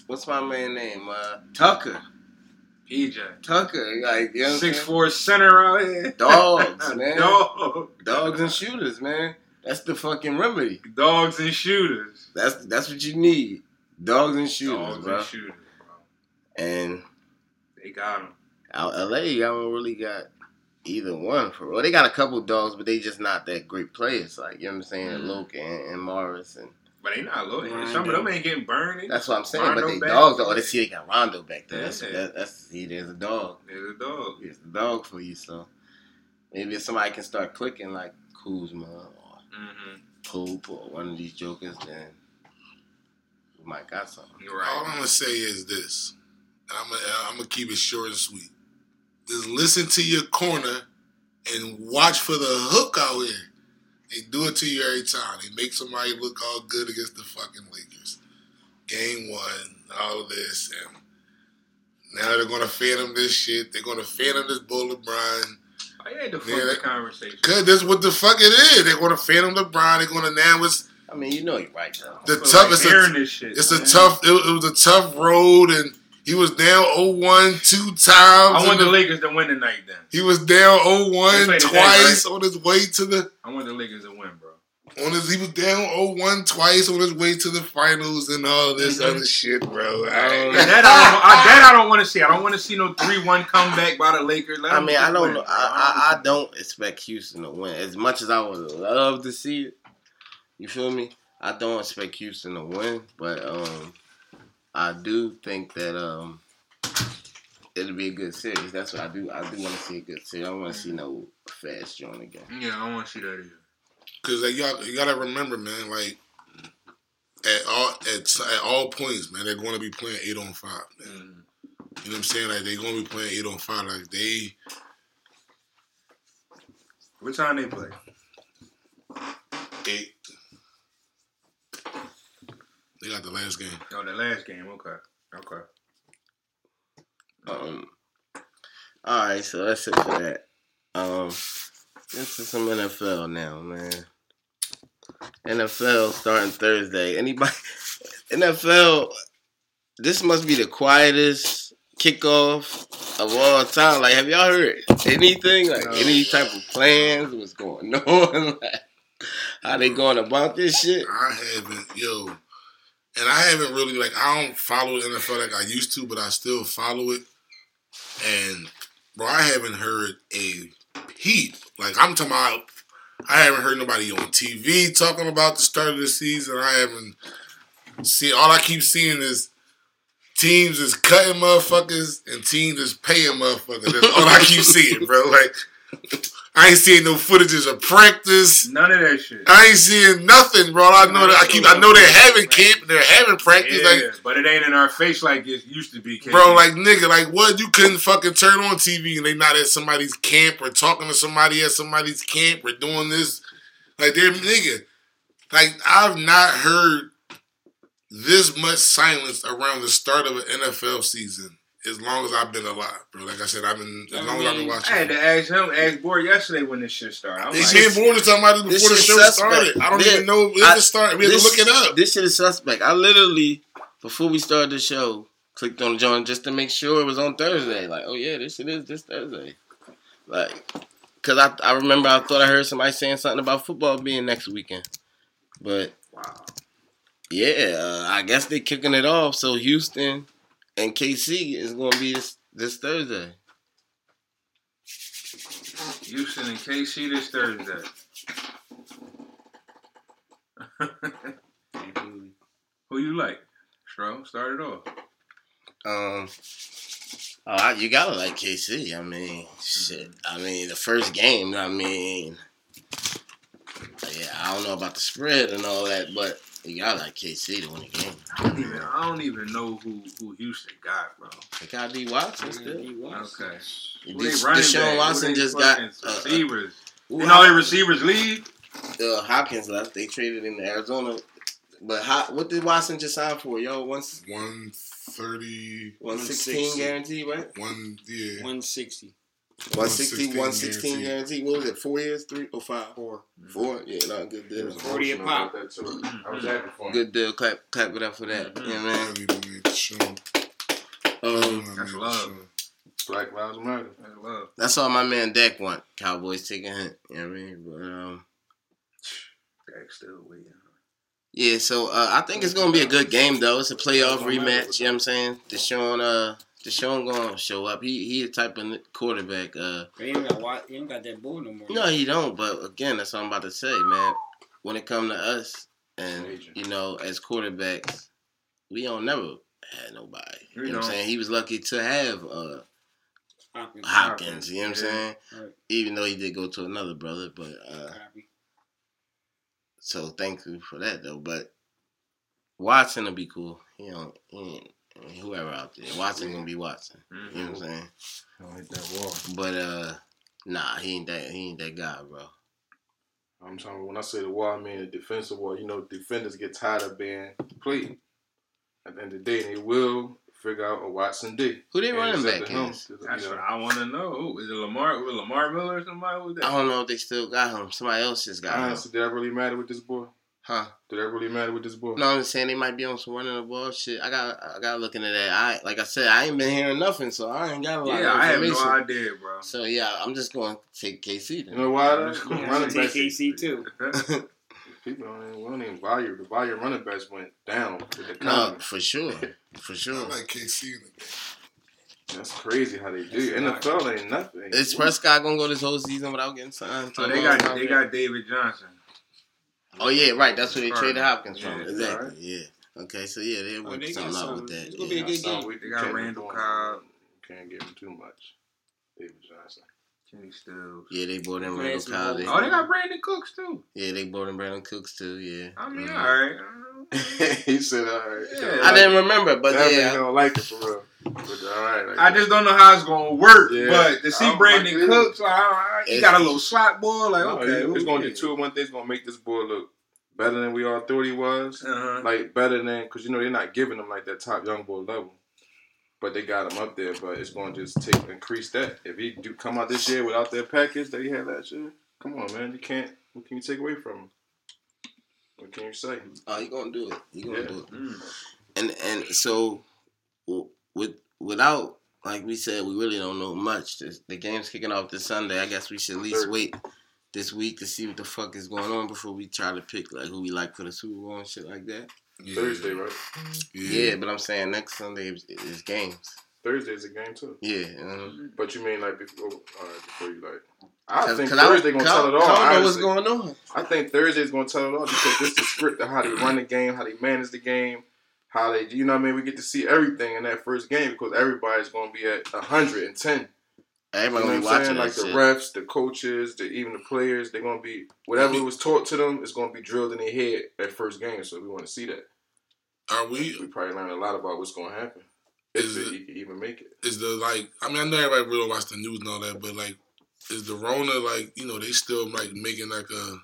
what's my man name? Uh, Tucker. PJ, Tucker, like you know six four center out here, Dogs, man. Dog. dogs and shooters, man. That's the fucking remedy. dogs and shooters, That's that's what you need. Dogs and shooters, dogs bro. and shooters, bro. And They got them. out LA, y'all don't really got either one for real. They got a couple dogs, but they just not that great players. Like you know what I'm saying, Mhm. Luke and, and Morris, and But they not low. Rondo. Some of them ain't getting burned. They that's what I'm saying. Rondo but they back. dogs though. Oh, they see they got Rondo back there. That's Yeah. that, that's see, there's a dog. There's a dog. There's a dog for you. So maybe if somebody can start clicking like Kuzma or Mm-hmm. Pope or one of these jokers, then we might got something. You're All I'm gonna say is this. and I'm gonna, I'm gonna keep it short and sweet. Just listen to your corner and watch for the hook out here. They do it to you every time. They make somebody look all good against the fucking Lakers. Game one, all of this, and now they're gonna phantom this shit. They're gonna phantom this Bull LeBron. I had to fuck Yeah, the conversation. Cause that's what the fuck it is. They're gonna phantom LeBron. They're gonna now it's I mean, you know you're right though. the I feel toughest. Like hearing this shit. It's a tough. It, it was a tough road, and he was down 0-1 two times. I in want the- the Lakers to win tonight. Then he was down 0-1 play today, twice on his way to the I want the Lakers to win, bro. on his. He was down 0-1 twice on his way to the finals and all this Mhm. other shit, bro. And that I don't, I, that I don't want to see. I don't want to see no three one comeback by the Lakers. Let I mean, I don't win, know. I, I I don't expect Houston to win as much as I would love to see it. You feel me? I don't expect Houston to win, but um, I do think that um, it'll be a good series. That's what I do. I do want to see a good series. I don't want to see no fast joint again. Yeah, I don't want to see that either. Cause like y'all, you gotta remember, man. Like at all at, at all points, man, they're going to be playing eight on five, man. Mm. You know what I'm saying? Like they're going to be playing eight on five. Like they What time they play? eight. They got the last game. Oh, the last game. Okay. Okay. Um, all right, so that's it for that. Um, into some NFL now, man. NFL starting Thursday. Anybody? NFL. This must be the quietest kickoff of all time. Like, have y'all heard anything? Like, No. any type of plans? What's going on? like, how they going about this shit? I haven't, yo, and I haven't really like I don't follow the NFL like I used to, but I still follow it. And bro, I haven't heard a peep. Like I'm talking about, I haven't heard nobody on TV talking about the start of the season. I haven't seen. All I keep seeing is teams is cutting motherfuckers and teams is paying motherfuckers. That's all I keep seeing, bro. Like I ain't seeing no footages of practice. None of that shit. I ain't seeing nothing, bro. I know that I keep. I know they're having camp. They're having practice. Yeah, Like, but it ain't in our face like it used to be. Bro, like nigga, like what? You couldn't fucking turn on TV and they not at somebody's camp or talking to somebody at somebody's camp or doing this. Like they're nigga. Like I've not heard this much silence around the start of an NFL season as long as I've been alive, bro. Like I said, I've been as I long as I've been watching. I had to ask him, ask Board yesterday when this shit started. I'm They like, said Board was talking about it This before the show suspect. started. I don't Yeah. even know if I- it started. We had to This- look it up. This shit is suspect. I literally, before we started the show, clicked on the joint just to make sure it was on Thursday. Like, oh yeah, this shit is this Thursday. Like, cause I I remember I thought I heard somebody saying something about football being next weekend, but wow. yeah, uh, I guess they're kicking it off. So Houston and KC is gonna be this this Thursday. Houston and KC this Thursday. Who you like? Stro, start it off. Um, oh, I, you gotta like KC. I mean, shit. I mean, the first game. I mean, yeah, I don't know about the spread and all that, but you gotta like KC to win the game. I don't even, I don't even know who, who Houston got, bro. They got D Watson still. Okay. Who This- they running Deshaun back? Who Watson they just got fucking uh, uh, receivers. who- Didn't all their receivers leave? uh, Hopkins left. They traded him to Arizona. But how, what did Watson just sign for? Yo, one One thirty, one sixteen 160. guaranteed, right? one yeah. 160. 160, 116 116 guaranteed. What was it? Four years, three or five? Four. Four. Yeah, no, good deal. 40 a pop. That too. I was happy for him. Good deal. Clap, clap it up for that. Mhm. Yeah, man. Really don't make the show. Um, That's love. Black Lives Matter. That's love. that's all my man Dak want. Cowboys taking a hint. You know what I mean? But um, Dak still waiting. yeah. So uh, I think it's gonna be a good game though. It's a playoff rematch. You know what I'm saying? Deshaun, uh, Deshaun gonna show up. He he the type of quarterback. Uh, he ain't got he ain't got that bull no more. no, he don't. But again, that's what I'm about to say, man. When it come to us, and you know, as quarterbacks, we don't never had nobody. You We know what I'm saying? He was lucky to have uh Hopkins. Hopkins. You know what I'm Yeah. saying? Right. Even though he did go to another brother, but uh. So thank you for that though. But Watson will be cool. You know, he ain't, I mean, whoever out there, Watson gonna be Watson. You know what I'm saying? Don't hit that wall. But uh, nah, he ain't that. He ain't that guy, bro. I'm talking when I say the wall, I mean the defensive wall. You know, defenders get tired of being played. At the end of the day, they will figure out a Watson D. Who they running back to is? to, you That's know, what I want to know. Who is it? Lamar? Was Lamar Miller or somebody? Who was I don't know if they still got him. Somebody else just got him, Honestly, did that really matter with this boy? Huh? Did that really matter with this boy? No, I'm saying they might be on some running the ball shit. I got, I got looking at that. I like I said, I ain't been hearing nothing, so I ain't got a lot Yeah, of I have no idea, bro. So yeah, I'm just going to take KC You know why? though? Just gonna running take KC too. people don't even, don't even value. The value of running backs went down with the no, for sure, for sure. I sure. like KC. in the game. That's crazy how they do. NFL ain't nothing. Is Prescott gonna go this whole season without getting signed? to Oh, they got they got David Johnson. Oh yeah, right. That's where they traded Hopkins from. Yeah, exactly. right. Yeah. Okay, so yeah, they Oh, worked they got out with that. it's gonna be a good Some game. we They got can't Randall afford- Cobb. Can't give him too much. David Johnson. Kenny Stills. Yeah, they brought in Playing Randall some Cobb. Oh, they got Brandin Cooks too. yeah, they brought in Brandin Cooks too. Yeah. I mean, Mhm. all right. he said, "All right." Yeah. I didn't remember, but that yeah, man don't like it for real. But all right. Like, I just don't know how it's gonna work. Yeah. But to see Brandin like. Cooks, like, all right, he got a little slot boy. Like, No, okay, it's gonna do two or one thing. It's gonna make this boy look better than we all thought he was. Uh-huh. Like better than because you know they're not giving him like that top young boy level, but they got him up there. But it's gonna just take increase that. If he do come out this year without that package that he had last year, come on, man, you can't. What can you take away from him? What can you say? oh, you gonna do it. You gonna Yeah. do it. Mm. And and so with without like we said, we really don't know much. The, the game's kicking off this Sunday. I guess we should at least wait this week to see what the fuck is going on before we try to pick like who we like for the Super Bowl and shit like that. Yeah. Thursday, right? Yeah, but I'm saying next Sunday is, is games. Thursday's a game too. Yeah, um, But you mean like before? All right, before you like. I think Cause I Thursday gonna cause tell it don't- all. I don't know what's going on. I think Thursday's gonna tell it all because this is the script of how they run the game, how they manage the game, how they, you know what I mean? We get to see everything in that first game because everybody's gonna be at 110. Everybody You gonna know be what I'm watching saying? Like the shit. refs, the coaches, the even the players, they're gonna be whatever was taught to them is gonna be drilled in their head at first game. So we want to see that. Are We we? probably learn a lot about what's gonna happen if Is it- he can even make it. Is the like? I mean, I know everybody really watch the news and all that, but like, is the Rona like? You know, they still like making like a,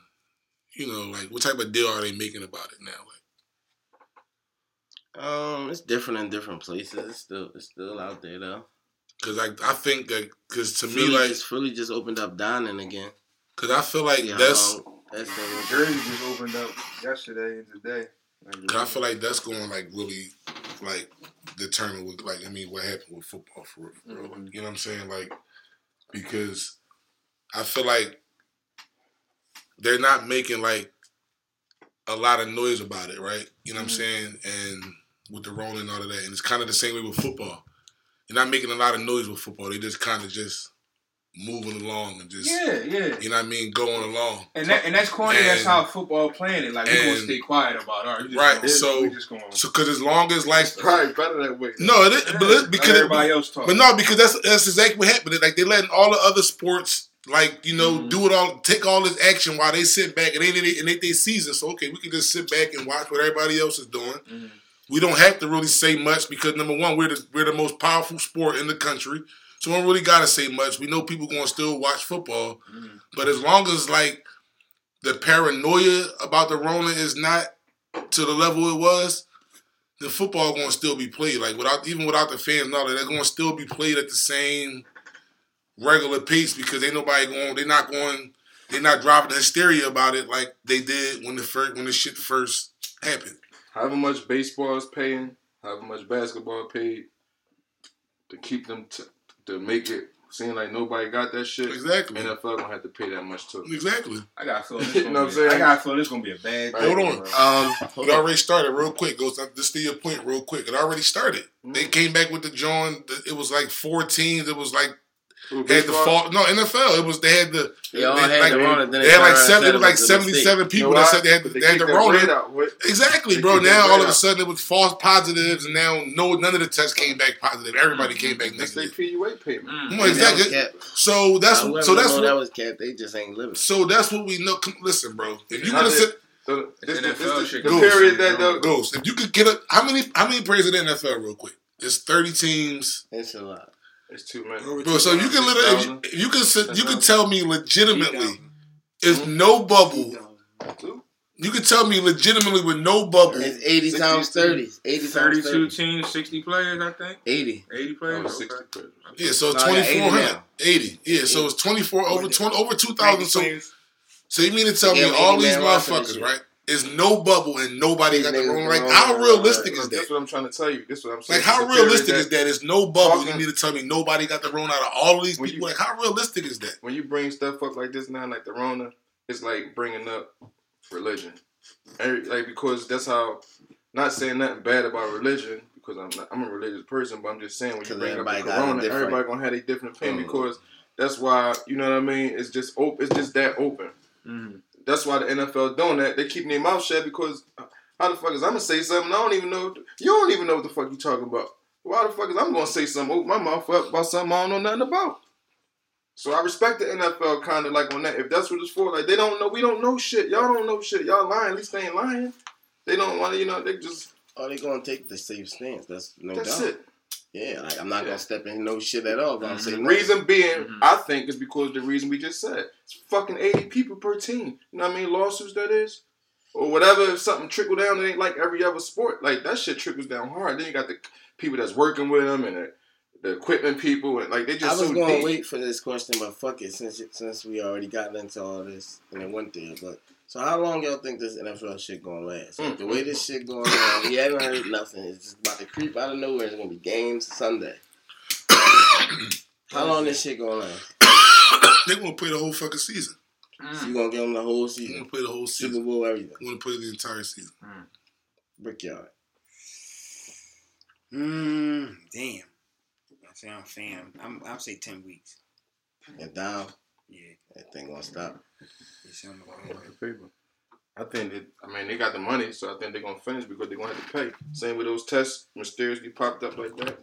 you know, like what type of deal are they making about it now? Like, Um, it's different in different places. It's still it's still out there though. Cause like I think that because to me like, just Philly just opened up dining again. cause I feel like See how that's. the that's Jersey just opened up yesterday and today. Like, Cause I feel like that's going like really like determine what like I mean what happened with football for real. For real. Mhm. You know what I'm saying? Like because I feel like they're not making like a lot of noise about it, right? You know what I'm saying? And with the Rona and all of that, and it's kind of the same way with football. You're not making a lot of noise with football. They just kind of just moving along and just yeah, yeah. you know what I mean, going along. And that and that's corny. that's how football playing it. Like we gonna stay quiet about. it. All right, Gonna, so- just gonna So because as long as like It's probably better that way. no, it is, but it, because everybody else talk. But no, because that's that's exactly what happened. Like they letting all the other sports, like you know, Mhm. do it all, take all this action while they sit back and they they and they, they season. So okay, we can just sit back and watch what everybody else is doing. Mhm. We don't have to really say much because number one, we're the we're the most powerful sport in the country, so we don't really gotta say much. We know people gonna still watch football, Mhm. but as long as like the paranoia about the Rona is not to the level it was, the football gonna still be played. Like without even without the fans and all that, they're gonna still be played at the same regular pace because ain't nobody going. They're not going. They're not driving the hysteria about it like they did when the first when the shit first happened. However much baseball is paying, however much basketball paid to keep them t- to make it seem like nobody got that shit. Exactly. NFL gonna have to pay that much too. Exactly. I got feel this. You know what I'm saying? I got feel this gonna be a bad. Right. Hold on. bro. Um, It on. already started real quick. Goes just to your point real quick. It already started. Mm-hmm. They came back with the John. It was like four teams. It was like Ooh, had the baseball? fall. No NFL. It was they had the They all they, had like, the Rona. Then they had like turned seven. It was like and said it was a seventy mistake. seven You know people that said they had they had the that Rona. rate out. What- Exactly, They bro. Now all of a out. sudden it was false positives, and now no none of the tests came back positive. Everybody came back That's their negative. PUA payment. Mm. Well, That exactly. cap. So that's However, so that's know that was cap. They just ain't living. so that's what we know. Come, listen, bro. If you Not gonna sit So this, NFL this, this, shit the goes. period that the, Ghost, if you could get a how many how many players in the NFL real quick? It's thirty teams. It's a lot. It's too many. Bro, so you can literally, if you, if you can, sit, you can tell me legitimately, it's no bubble. You can tell me legitimately with no bubble. It's 80 60 times 30. 80 times 32 30. teams, 60 players, I think. 80. 80 Oh, players. it's 60 okay. players. Yeah, so it's No, I got 80 2400. now. 80. Yeah, so it's 24 over 20 over 2000. So so you mean to tell me all these man roster this motherfuckers, right? Is no bubble and nobody These got the niggas wrong. Like how realistic right, is that? That's what I'm trying to tell you. This is what I'm saying. Like how It's a theory realistic is that? It's no bubble. You need to tell me nobody got the wrong out of all of these people? you- Like how realistic is that? when you bring stuff up like this now, like the Rona, it's like bringing up religion, Every- like because that's how. Not saying nothing bad about religion because I'm not, I'm a religious person, but I'm just saying when you bring up everybody the got Corona, different- everybody gonna have a different opinion Mhm. because that's why you know what I mean. It's just open. It's just that open. Mm. That's why the NFL doing that. They keeping their mouth shut because how the fuck is I'm gonna say something I don't even know. You don't even know what the fuck you talking about. Why the fuck is I'm gonna say something? Open my mouth up about something I don't know nothing about. So I respect the NFL kind of like on that. If that's what it's for, like they don't know, we don't know shit. Y'all don't know shit. Y'all lying. At least they ain't lying. They don't want to, you know. They just Are they gonna take the safe stance? That's no doubt. that's doubt. it. Yeah, like I'm not Yeah. gonna step in no shit at all. But I'm saying The reason being, Mhm. I think, is because the reason we just said. It's fucking 80 people per team. You know what I mean? Lawsuits, that is. Or whatever, if something trickle down, it ain't like every other sport. Like, that shit trickles down hard. Then you got the people that's working with them and the, the equipment people. and Like, they just. I just was so gonna deep. wait for this question, but fuck it, since since we already got into all this and it went there. But so how long y'all think this NFL shit gonna last? Like, the way this shit going on, we haven't heard nothing. It's just about to creep out of nowhere. It's gonna be games Sunday. How long this shit gonna last? they gonna play the whole fucking season. So you gonna give them the whole They season, gonna play the whole Super season. Bowl, everything, They gonna play the entire season. brickyard. Mm, damn. I say I'm fan. I'm I'll say ten weeks. And down, Yeah. that thing gonna stop. It's on the way. the paper. I think that I mean they got the money, so I think they're gonna finish because they're gonna have to pay. Same with those tests mysteriously popped up like that.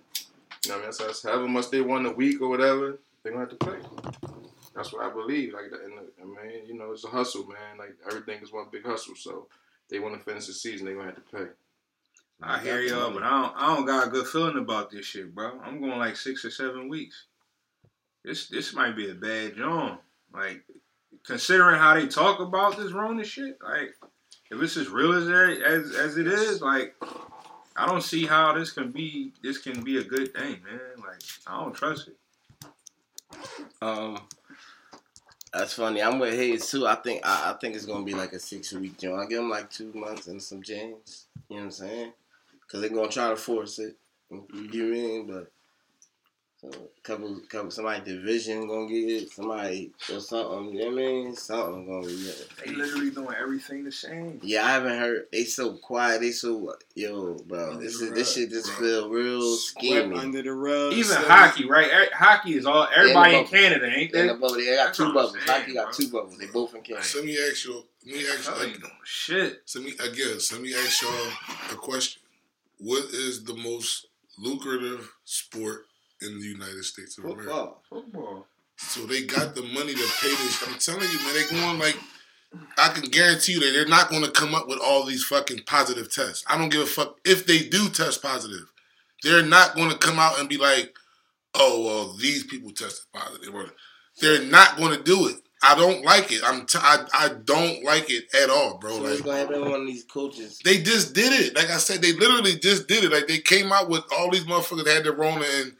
You know what I mean? So that's however much they won a week or whatever, they're gonna have to pay. That's what I believe. Like and I mean, you know, it's a hustle, man. Like everything is one big hustle. So they want to finish the season, they're gonna have to pay. I hear y'all, but I don't, I don't got a good feeling about this shit, bro. I'm going like six or seven weeks. This this might be a bad joint. Like considering how they talk about this Rona shit, like if it's as real as there- as as it is, like I don't see how this can be this can be a good thing, man. Like I don't trust it. Um, that's funny. I'm with Hayes too. I think I, I think it's gonna be like a six week joint. I give them like two months and some change. You know what I'm saying? Because they're gonna try to force it. You get me? But so couple couple somebody division gonna get it. Somebody or something. You know what I mean? Something gonna be it. They literally doing everything the same. Yeah, I haven't heard. They so quiet. They so yo, bro. Under This the is this rug, shit just bro. feel real Swept schemy. under the rug. Even so- hockey, right? Er- Hockey is all everybody in bubble. Canada, ain't And they? the bubble, they got That's two bubbles. saying, Hockey got bro. two bubbles. They both in Canada. So let me ask you. Let me ask you. ain't doing shit. So let me again. So let me ask y'all a question. What is the most lucrative sport in the United States of America? Football. Football. So they got the money to pay this. I'm telling you, man, they going like I can guarantee you that they're not going to come up with all these fucking positive tests. I don't give a fuck if they do test positive. They're not going to come out and be like, "Oh, well, these people tested positive." They're not going to do it. I don't like it. I'm t- I, I don't like it at all, bro. So Like what's gonna happen when one of these coaches? they just did it. Like I said, they literally just did it. Like they came out with all these motherfuckers that had their Rona and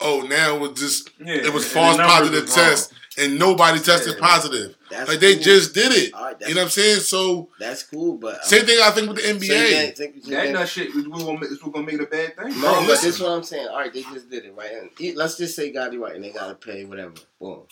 oh now it was just Yeah, it was false positive was wrong. and nobody tested Yeah. positive. That's Like they cool. just did it. All right, that's, You know what I'm saying? So that's cool, but um, same thing I think with the same NBA. thing- same thing- That nut shit is what gonna, is what gonna make it a bad thing. No, Bro, but this is what I'm saying. All right, they just did it, right? And e- let's just say got it right, and they gotta pay whatever. Boom.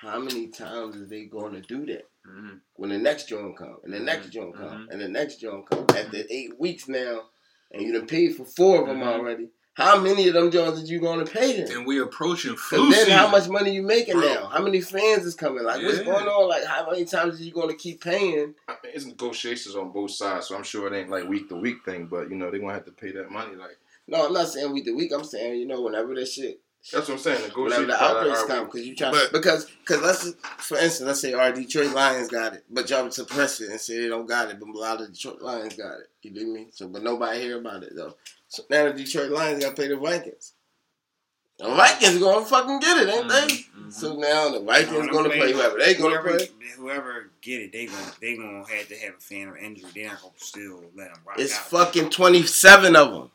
How many times is they gonna do that? Mhm. When the next joint come, and the next Mhm, joint come, mhm. and the next joint come. After eight weeks now, and you done paid for four of them Mhm. already. How many of them joints is you gonna pay them? And we approaching flu Cause then season. how much money you making Bro. now? How many fans is coming? Like what's going on? Like how many times are you gonna keep paying? I mean, it's negotiations on both sides, so I'm sure it ain't like week to week thing, but you know they're gonna have to pay that money. Like No, I'm not saying week to week. I'm saying you know whenever that shit, that's what I'm saying. whenever the outbreaks come, because you try But- because because let's for instance, let's say our Detroit Lions got it, but y'all suppress it and say they don't got it, but a lot of Detroit Lions got it. You dig me? So, but nobody hear about it though. So now the Detroit Lions got to pay the Vikings. The Vikings gonna fucking get it, ain't they? Mhm. So now the Vikings No, them gonna play players- whoever they gonna whoever, play. Whoever get it, they gonna they gonna have to have a fan or injury. They're not gonna still let them rock It's out. fucking twenty seven of them.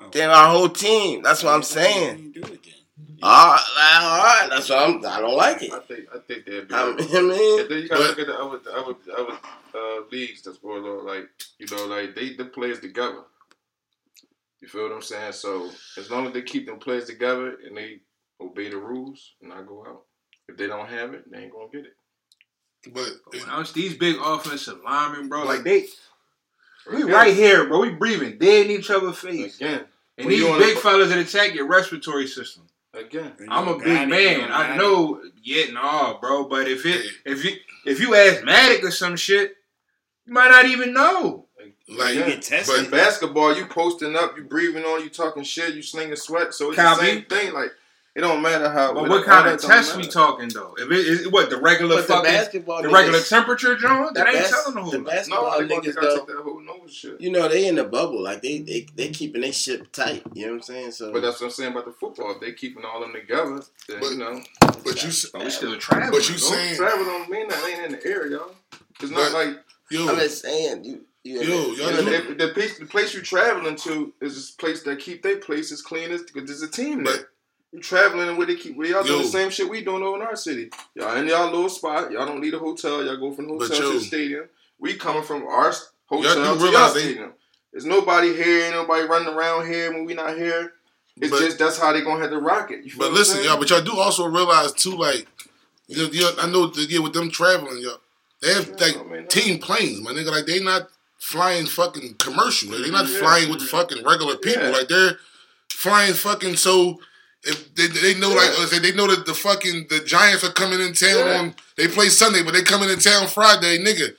Oh. Then our whole team. That's what I'm saying. Do it then. All right, all right. That's what I'm. I don't like it. I think I think they'd. I mean, And then you gotta look at the other, the other, the other uh, leagues that's going on. Like you know, like they the players together. You feel what I'm saying? So as long as they keep them players together and they obey the rules and not go out, if they don't have it, they ain't gonna get it. But When I was these big offensive linemen, bro, like Like- they, we Again, right here, bro. We breathing dead in each other's face. again. And When these big the- fellas that attack your respiratory system. Again, I'm a big it, man. I know. Yeah, no, bro. But if it if you if you ask Matic or some shit, you might not even know. Like, You get tested. But in basketball, you posting up, you breathing on, you talking shit, you slinging sweat. So it's Copy. the same thing. Like it don't matter how. But what kind of test we talking though? If it is what the regular But the fucking basketball the niggas- regular temperature, John, that the ain't bas- telling the whole the basketball No, they niggas gotta though. that whole nose shit. You know they in the bubble, like they they they keeping their shit tight. You know what I'm saying? So But that's what I'm saying about the football. If they keeping all them together, then But- you know. but you, s- But oh, we still traveling. but you Don't saying, travel don't mean that ain't in the air, y'all. It's not But- like yo, I'm just saying, you, you, Yo, y'all know, if the place, the place you traveling to is this place that keep their place as clean as because there's a team there. But- You traveling and where they keep where y'all doing the same shit we doing over in our city. Y'all in y'all little spot. Y'all don't need a hotel. Y'all go from the hotel to the stadium. We coming from our hotel do to y'all realize they- stadium. There's nobody here. Ain't nobody running around here when we not here. It's But- just that's how they gonna have to rock it. But listen, y'all, but y'all do also realize too, like, you know, I know that yeah, with them traveling, y'all, they have Yeah, like team planes, my nigga. Like they not flying fucking commercial. Like, they're not Yeah. flying with fucking regular people. Yeah. Like they're flying fucking so. If they, they know like Yeah. Said, they know that the fucking the Giants are coming in town on they play Sunday, but they coming in town Friday, nigga.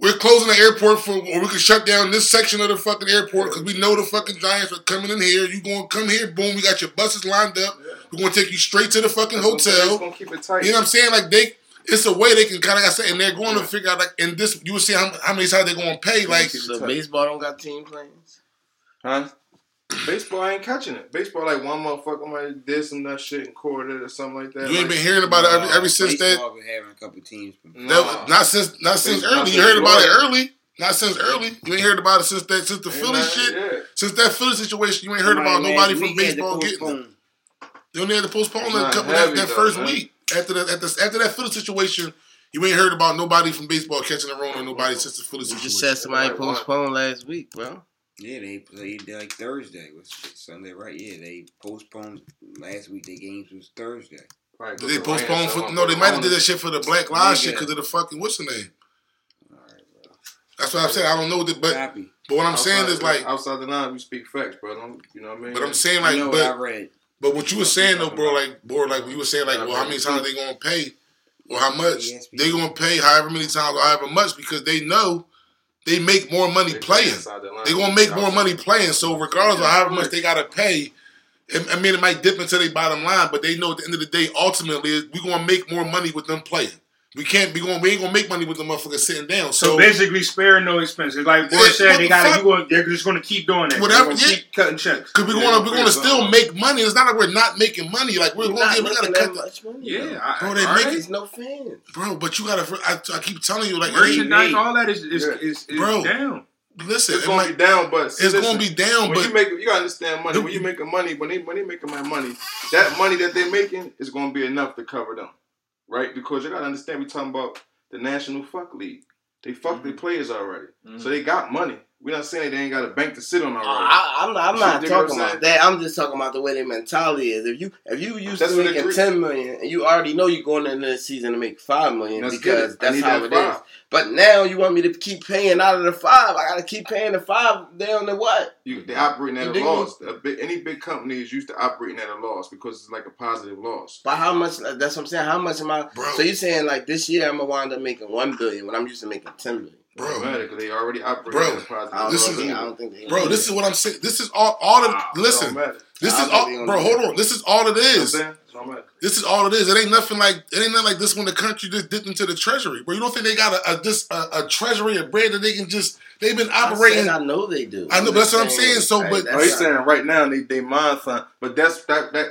We're closing the airport for, or we can shut down this section of the fucking airport because we know the fucking Giants are coming in here. You gonna come here, boom. We got your buses lined up. Yeah. We're gonna take you straight to the fucking That's what I'm saying. It's hotel. gonna keep it tight. You know what I'm saying? Like they, it's a way they can kind of, like I said, and they're going Yeah. to figure out like, in this, you will see how, how many times they're gonna pay. Like, so baseball don't got team planes. Huh? Baseball ain't catching it. Baseball like one motherfucker might did some that shit and recorded or something like that. you ain't Like, been hearing about it ever, ever since that. Baseball been having a couple teams. nah. that not since, not since Baseball early. You heard about it early. Not since early. You ain't heard about it since that, since the Ain't Philly not- shit. Yeah. Since that Philly situation, you ain't heard about nobody from week had to baseball getting it. postpone. You only had to postpone It's it a couple that, that first man. week after that. After, after that Philly situation, you ain't heard about nobody from baseball catching a the Rona. Nobody since the Philly You situation. just said somebody Like what? postponed last week, bro. Yeah, they played like Thursday. Was Sunday, right? Yeah, they postponed last week. Their games was Thursday. Right, Did they because the postpone for? No, they might have did that shit for the Black Lives shit because of the fucking what's the name? All right, bro. That's what I'm saying. I don't know that, but Copy. but what I'm saying is like, outside the line, we speak facts, bro. Don't, you know what I mean? but I'm saying I like, know what I but read. But what you were saying though, bro, like, bro, like you were saying like, well, how many times they gonna pay, or how much? They gonna pay, however many times, or however much, because they know they make more money playing. They gonna make more money playing. So regardless of however much they gotta pay, I mean, it might dip into their bottom line, but they know at the end of the day, ultimately, we gonna make more money with them playing. We can't be going. We ain't gonna make money with the motherfuckers sitting down. So, So, basically, sparing no expenses. Like Yeah, Boy said, they got fuck? to. Going, they're just going to keep doing that. Whatever, gonna yeah. keep cutting checks. cause we're Yeah, gonna we're we're gonna still gonna- make money. It's not like we're not making money. Like we're You're gonna. We gotta cut that the, money. Yeah, bro. I, Bro, they are make they? There's no fans. bro. But you gotta. I, I keep telling you, like, merchandise, Hey, all that is is, Yeah. is, is Bro. down. listen, It's gonna might- be down, but see, it's listen, gonna be down. When But you make, you gotta understand money. When you making money, when they when they making my money, that money that they're making is gonna be enough to cover them, right? Because you gotta understand, we talking about the National Fuck League. They fuck Mm-hmm. their players already, so they got money. We're not saying they ain't got a bank to sit on already. I, I'm not, I'm not dig what I'm talking about that. I'm just talking about the way their mentality is. If you if you used That's to making ten million and you already know you're going into the season to make five million Let's because that's how that it is. five. But now you want me to keep paying out of the five. I gotta keep paying the five down to what? You, they operating at You a loss. Big, any big company is used to operating at a loss because it's like a positive loss. By how much? That's what I'm saying. How much am I? Bro. So you're saying like this year I'm gonna wind up making one billion when I'm used to making ten million? Bro, Automatically, they already operate Bro, at a positive I don't, This is- I don't think bro, this is what I'm saying. This is all. All of It listen. This is all, think they bro. Hold on. This is all it You know what I'm is. saying? It don't matter. This is all it is. It ain't nothing like it ain't nothing like this when the country just dipped into the treasury. Bro, you don't think they got a, a this a, a treasury of bread that they can just they've been I, operating. said I know they do. I know, but that's what I'm saying, so, Hey, but- that's No, oh, he's saying right now they they mind fun, but that's that that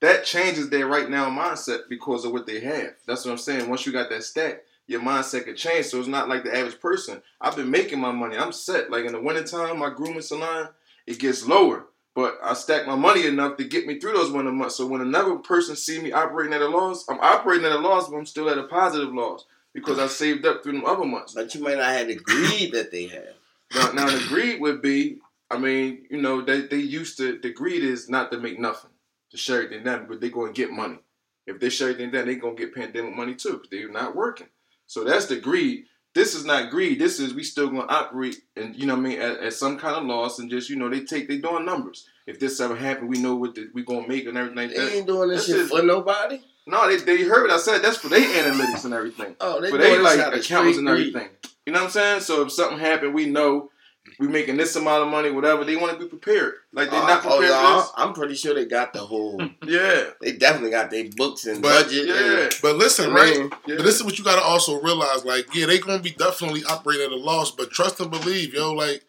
that changes their right now mindset because of what they have. That's what I'm saying. Once you got that stack, your mindset could change. So it's not like the average person. I've been making my money. I'm set. Like in the wintertime, my grooming salon it gets lower, but I stack my money enough to get me through those winter months. So when another person see me operating at a loss, I'm operating at a loss, but I'm still at a positive loss because I saved up through them other months. But you might not have the greed that they have. Now, now the greed would be, I mean, you know, they they used to the greed is not to make nothing, to share everything down, but they go and get money. If they share everything down, they're gonna get pandemic money too, because they're not working. So that's the greed. this is not greed. This is we still gonna operate and you know what I mean at, at some kind of loss and just you know they take they doing numbers. If this ever happened, we know what the, we gonna make and everything They that. ain't doing this This shit is- for nobody. No, they they heard what I said. That's for their analytics and everything. Oh, they doing they like out of accountants straight and greed. everything. You know what I'm saying? So if something happened, we know we making this amount of money, whatever. They want to be prepared. Like they're uh, not Oh, prepared yeah, for I'm pretty sure they got the whole. Yeah, They definitely got their books and But- budget. yeah, and, But listen, I right? yeah. But this is what you gotta also realize. Like, yeah, they're gonna be definitely operating at a loss, but trust and believe, yo. Like,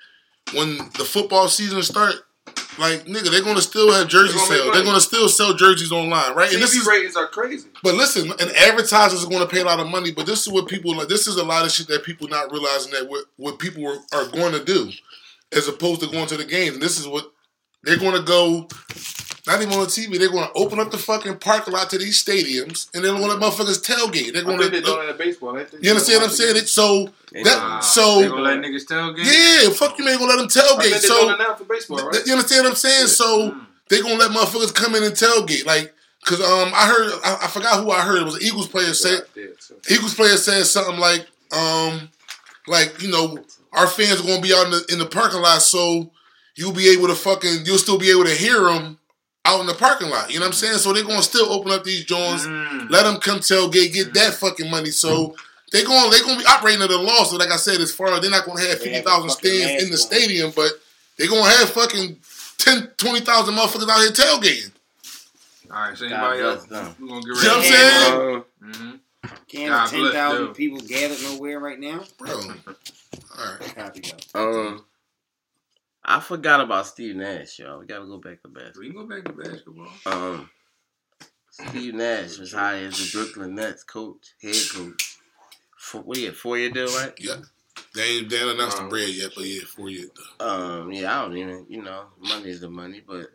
when the football season start, like, nigga, they're gonna still have jersey They're. They're gonna still sell jerseys online, right? And this is, ratings are crazy. but listen, and advertisers are gonna pay a lot of money. But this is what people like. This is a lot of shit that people not realizing that what what people are, are going to do, as opposed to going to the games. And this is what they're gonna go. Not even on the TV. They're gonna open up the fucking parking lot to these stadiums, and they're gonna let motherfuckers tailgate. They're gonna. think they're doing it in baseball. Ain't they? You understand what I'm saying? It, so they that not- so they gonna let niggas tailgate. yeah, fuck you, ain't gonna let them I think tailgate. they're So doing it now for baseball, right? th- you understand what I'm saying? So Mm. they gonna let motherfuckers come in and tailgate, like, cause um, I heard, I, I forgot who I heard. It was an Eagles player said Yeah, yeah, Eagles player said something like, um, like you know, our fans are gonna be out in the in the parking lot, so you'll be able to fucking, you'll still be able to hear them out in the parking lot. You know what I'm saying? So they're gonna still open up these joints. Mm. Let them come tailgate, get that fucking money. So they're going they're gonna be operating at a loss. So like I said, as far as they're not gonna have They fifty have a thousand fucking stands in the mask stadium, but they're gonna have fucking 10, 20,000 motherfuckers out here tailgating. All right, so anybody bless else? them. We gonna get You know what I'm saying? Um, Mm-hmm. Can't God have bless, 10,000 people gathered nowhere right now. Bro. All right. Copy that. um, I forgot about Steve Nash, y'all. We gotta go back to basketball. We can go back to basketball. Um, Steve Nash was hired as the Brooklyn Nets coach, head coach. For, what you four year deal, right? Yeah. They ain't, they announced the Um, bread yet, but yeah, for you. Um, yeah, I don't even, you know, money is the money, but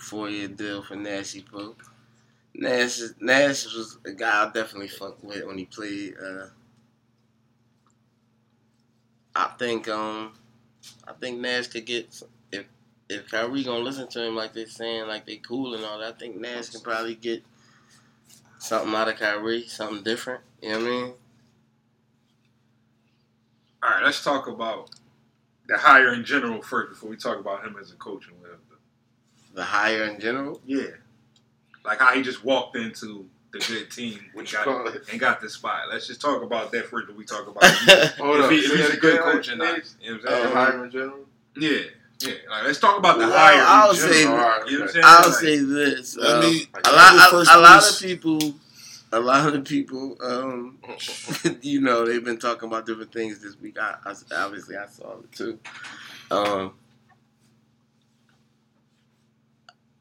four year deal for Nashy Pope. Nash, Nash was a guy I definitely fucked with when he played. Uh, I think, um, I think Nash could get if if Kyrie gonna listen to him like they saying like they cool and all that. I think Nash can probably get something out of Kyrie, something different. You know what I mean? All right, let's talk about the hire in general first before we talk about him as a coach and whatever. The hire in general. Yeah, like how he just walked into the good team and got, call it? and got this spot. Let's just talk about that first before we talk about Hold if, up. he, if he's a good again, coach or not. You know what I'm saying? Hiring in general. yeah, yeah. Like, let's talk about the Well, hire. I'll general. say- You know what I'm I'll Like, say this. Um, me- a lot, a, a lot of people, a lot of people, um, you know, they've been talking about different things this week. I, I obviously I saw it too. Um,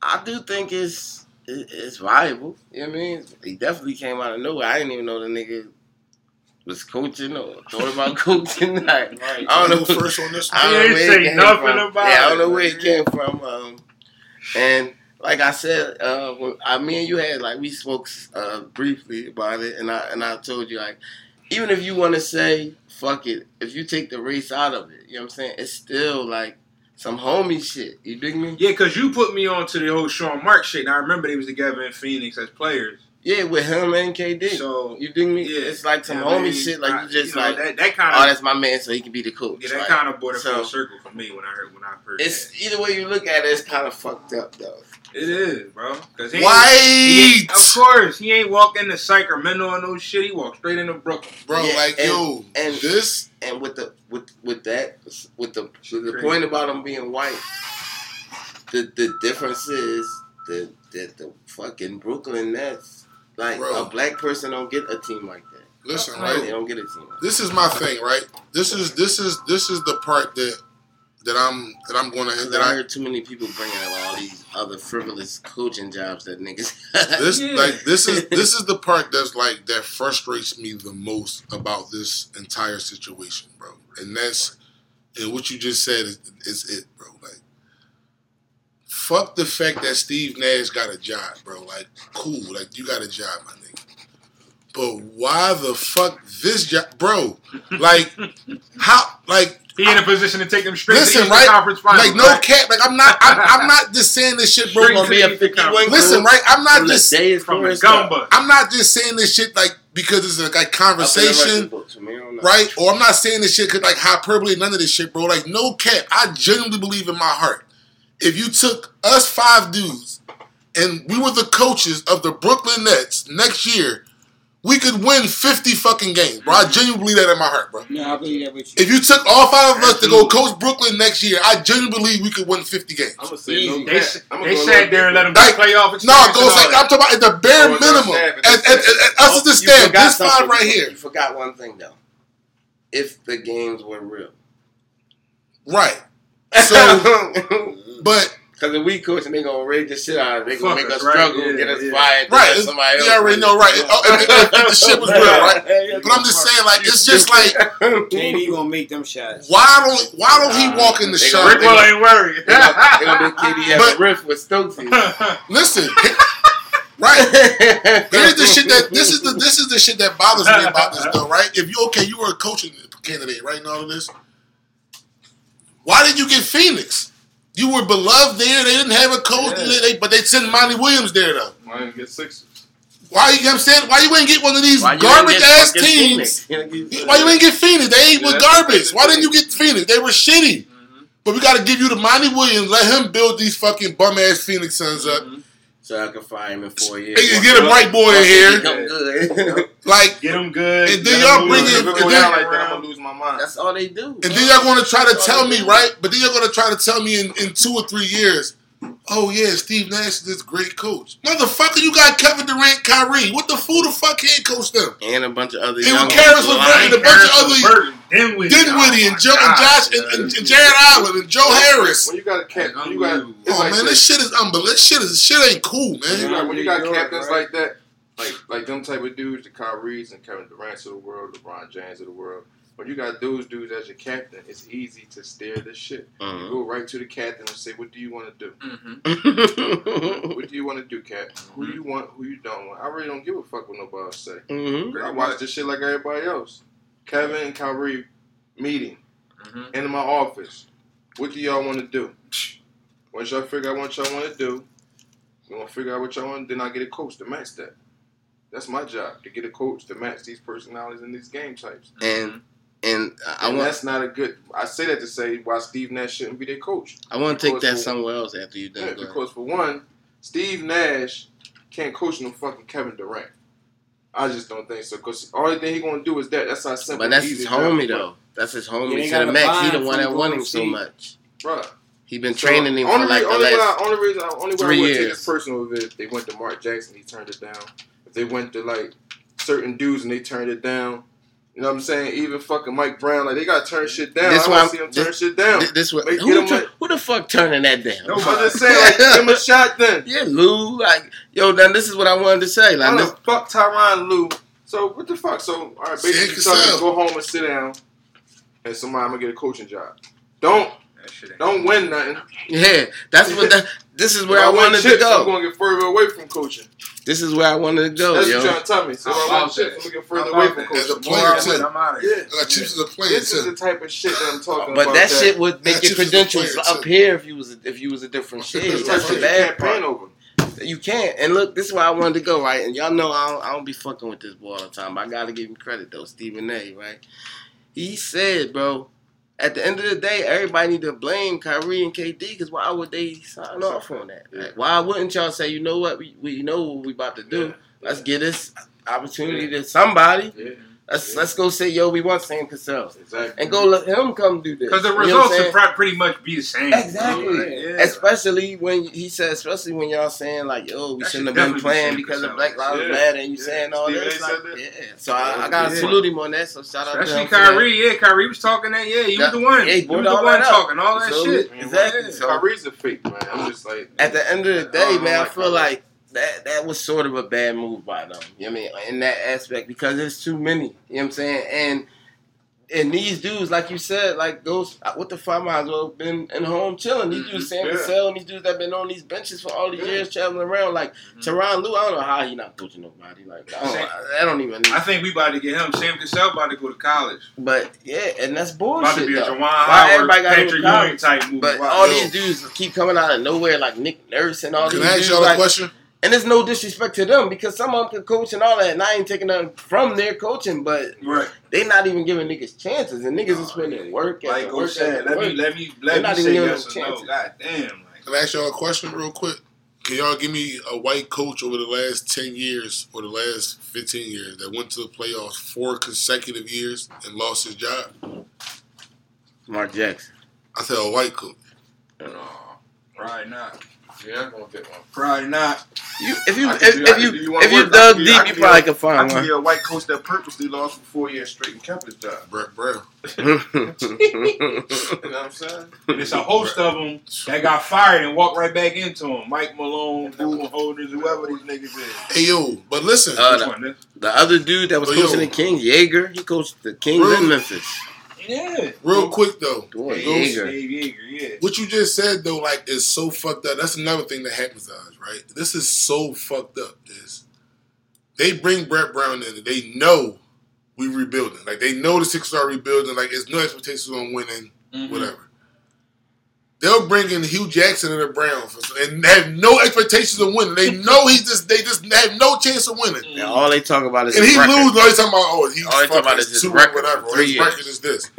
I do think it's it, it's viable. You know what I mean? He definitely came out of nowhere. I didn't even know the nigga was coaching or thought about coaching. Like, Right. I don't know. first on this I don't know where say it came nothing from. about yeah, I don't know where it came from. Um, and like I said, uh, when I, me and you had like we spoke uh, briefly about it, and I and I told you like, even if you want to say fuck it, if you take the race out of it, you know what I'm saying, it's still like some homie shit. You dig me? Yeah, because you put me on to the whole Sean Mark shit. And I remember they was together in Phoenix as players. Yeah, with him and KD. So you dig me? yeah, it's like some you know I homie mean? shit. Like I- you just know, like, that, that kind oh, of that's my man, so he can be the coach. yeah, that Like, kind of brought it so- full circle for me when I heard when I heard It's that. either way you look at it, it's kind of fucked up though. It is, bro. Cause he ain't- he White! of course, he ain't walk into Sacramento or no shit. He walked straight into Brooklyn. Bro, Yeah, like, and- yo, and- this, And with the with with that with the with the point about him being white, the the difference is the that the fucking Brooklyn Nets, like Bro. a black person don't get a team like that. listen, They right? don't get a team. Like This is my thing, right? This is this is this is the part that that I'm that I'm gonna that. that I I heard too many people bringing up all these other frivolous coaching jobs that niggas. this Yeah. like this is this is the part that's like that frustrates me the most about this entire situation, bro. And that's and what you just said is, is it, bro. Like, fuck the fact that Steve Nash got a job, bro. Like, cool, like you got a job, my nigga. But why the fuck this job, bro? Like, how? Like, He in a position to take them straight Listen, to the right? Conference Finals. like no right? cap. Like, I'm not. I'm, I'm not just saying this shit, bro. It's gonna be. Listen, right? I'm not just. from the. I'm not just saying this shit like because it's a, like conversation. right? Or I'm not saying this shit cause like hyperbole, none of this shit, bro. Like no cap. I genuinely believe in my heart. If you took us five dudes and we were the coaches of the Brooklyn Nets next year, we could win 50 fucking games, bro. I mm-hmm. genuinely believe that in my heart, bro. No, I believe that with you. If you took all five of us to go coach Brooklyn next year, I genuinely believe we could win 50 games. I'm gonna say no Easy. They, cap. s- I'ma they sat there and let them Like, get playoff No, experience go say, I'm talking about at the bare Oh, minimum. staff, it's As, as, as, as us as the stand, staff, this five something. right You here. forgot one thing though. If the games were real. Right. So, but Because if we coach and they gonna raid the shit out of it, they gonna make us us, right? struggle, Yeah, get us yeah. fired, Right, let it's- somebody else. you already know, right. Oh, if, if- if the shit was real, right? But I'm just saying, like, it's just like, KD gonna make them shots. why don't why don't he walk in the They shot? gonna- Rick Will ain't worried. They gonna, they gonna make KD have But- a riff with Stokesy. Listen, right. Here's the shit that this is the this is the shit that bothers me about this though, right? If you okay, you were a coaching candidate, right? And all of this. Why did you get Phoenix? You were beloved there. They didn't have a coach, Yeah. they, they- but they sent Monty Williams there though. Why didn't get Sixers? Why you know what I'm saying? Why you ain't get one of these Why garbage get, ass fucking teams? Phoenix? Why you ain't get Phoenix? They ain't Yeah, was garbage. Why didn't you get Phoenix? They were shitty. Mm-hmm. But we got to give you the Monty Williams. Let him build these fucking bum ass Phoenix Suns up. So I can fire him in four years. Hey, get a bright boy in here. Like, Get him good. And then let 'em y'all bring If in- it and then- like that, I'm gonna lose my mind. That's all they do. and then y'all going to try to tell me, right? But then you're going to try to tell me in, in two or three years, oh yeah, Steve Nash is this great coach. Motherfucker, you got Kevin Durant, Kyrie. What the fool the fuck head coach them? and a bunch of other And young Caris ones. LeVert and a bunch of other Burton, Dinwiddie, Dinwiddie and Oh, Joe my and Josh and, and, and Jarrett Allen and Joe Harris. When you got a cap, when you got Oh like man, this. this shit is unbelievable. This shit is shit ain't cool, When you man. got, when you got New captains right? like that, like like them type of dudes, the Kyries and Kevin Durant's of the world, LeBron James of the world. When you got those dudes as your captain, it's easy to steer this shit. You Mhm. go right to the captain and say, "What do you want to do? Mhm. What do you want to do, Cap? Who you want? Who you don't want? I really don't give a fuck what nobody else say. Mhm. I watch this shit like everybody else. Kevin and Kyrie meeting in my office. What do y'all want to do? Once y'all figure out what y'all want to do, we gonna figure out what y'all want. Then I get a coach to match that. That's my job to get a coach to match these personalities and these game types. and and I And want that's not a good. I say that to say why Steve Nash shouldn't be their coach. I want to take that for- somewhere else after you Yeah, done. go ahead. because for one, Steve Nash can't coach no fucking Kevin Durant. I just don't think so. Because only thing he gonna do is that. That's how simple. But that's his easy homie is. though. That's his Yeah, homie they to the max. He buy-in the one that won him Golden so much. Bruh. He been So, training him for only like re- the only, last. way I, only reason, only way three I would take years. this personal is if they went to Mark Jackson, he turned it down. If they went to like certain dudes and they turned it down, you know what I'm saying? Even fucking Mike Brown, like they gotta turn shit down. This I want to see them this- turn shit down. Th- This what who, get him like- who the fuck turning that down? Nobody. I'm just saying, like, give him a shot then. Yeah, Lou. Like, yo, then this is what I wanted to say. Like, this, fuck Tyronn Lue. So what the fuck? So all right, basically, you tell me to go home and sit down, and somebody I'm gonna get a coaching job. Don't That shit ain't- don't win nothing. yeah, that's what. That, this is where If I win wanted to go. I'm gonna get further away from coaching. This is where I wanted to go, That's what yo. you're trying to tell me. So I win about chips, that? I'm gonna get further away from that? As a coaching. player, More I too. win, I'm out of Yeah. here. I got Chiefs as a player This is the type of shit that I'm talking But about. But that shit would make That your shit was a credentials up too. here if you was a, if you was a different shit. That's That's the you bad part. over. You can't. And look, this is why I wanted to go, right? And y'all know I don't, I don't be fucking with this boy all the time. But I gotta give him credit though, Stephen A. Right? He said, bro. At the end of the day, everybody need to blame Kyrie and KD because why would they sign off on that? Like, why wouldn't y'all say, you know what, we, we know what we about to do. Yeah. Let's get this opportunity to somebody. Yeah, Let's let's go say, yo, we want Sam Cassell. exactly. And go let him come do this. Because the You know results would probably pretty much be the same. Exactly. Yeah. Especially when he said, especially when y'all saying like, "Yo, we That shouldn't have been definitely be playing because of Black Lives. Matter," and you saying all Stephen A. this. Like, that. yeah. So I, I gotta salute him on that. So shout out to Especially. Kyrie, yeah, Kyrie was talking that, yeah, he That- was the one. yeah, he was the one talking all that shit. Exactly. Kyrie's a fake, man. I'm just like, At the end of the day, man, I feel like that that was sort of a bad move by them. You know what I mean? In that aspect, because there's too many. You know what I'm saying? And and these dudes, like you said, like those, uh, what the fuck might as well have been in home chilling. These dudes, mm-hmm. Sam Yeah. Cassell, and these dudes that been on these benches for all these Yeah. years, traveling around. Like mm-hmm. Tyronn Lue, I don't know how he not coaching nobody. Like I don't, Sam- I don't even. I think we about to get him. Sam Cassell about to go to college. But yeah, and that's About to be a though. Juwan Why Howard, everybody gotta Patrick go to Ewing type move. But Wow. all these dudes keep coming out of nowhere, like Nick Nurse and all Can these I ask dudes. y'all a like, question? And it's no disrespect to them because some of them can coach and all that, and I ain't taking nothing from their coaching, but Right. they not even giving niggas chances, and niggas is spending in work. Like after Coach work said, after let me let me They're let not me say giving yes them or no. God damn. Like, Can I ask y'all a question real quick? Can y'all give me a white coach over the last 10 years or the last 15 years that went to the playoffs four consecutive years and lost his job? Mark Jackson. I said a white coach. probably not. Yeah, I'm gonna get one. Probably not. You, if you I if, do- if you do you if you dug can deep, you be probably a- could I find could be a white coach that purposely lost for four years straight and kept his job. Brett Brown. You know what I'm saying? And it's a host of them that got fired and walked right back into them. Mike Malone, Google holders, whoever these niggas is. Hey, yo, but listen. Uh, the- one? The other dude that was yo. coaching the Kings, Joerger, he coached the Kings in Memphis. Yeah. real quick, though. Boy, Dave Joerger. Joerger, yeah. What you just said, though, like, is so fucked up. That's another thing that happens to us, right? This is so fucked up. Is they bring Brett Brown in and they know we rebuilding. Like, they know the Sixers are rebuilding. Like, there's no expectations on winning. Mhm. whatever. They'll bring in Hue Jackson and the Browns and have no expectations of winning. They know he just they just have no chance of winning. And all they talk about is And he record. loses. All he's talking about, oh, he's All they talk about is his record whatever. three his years. record is this.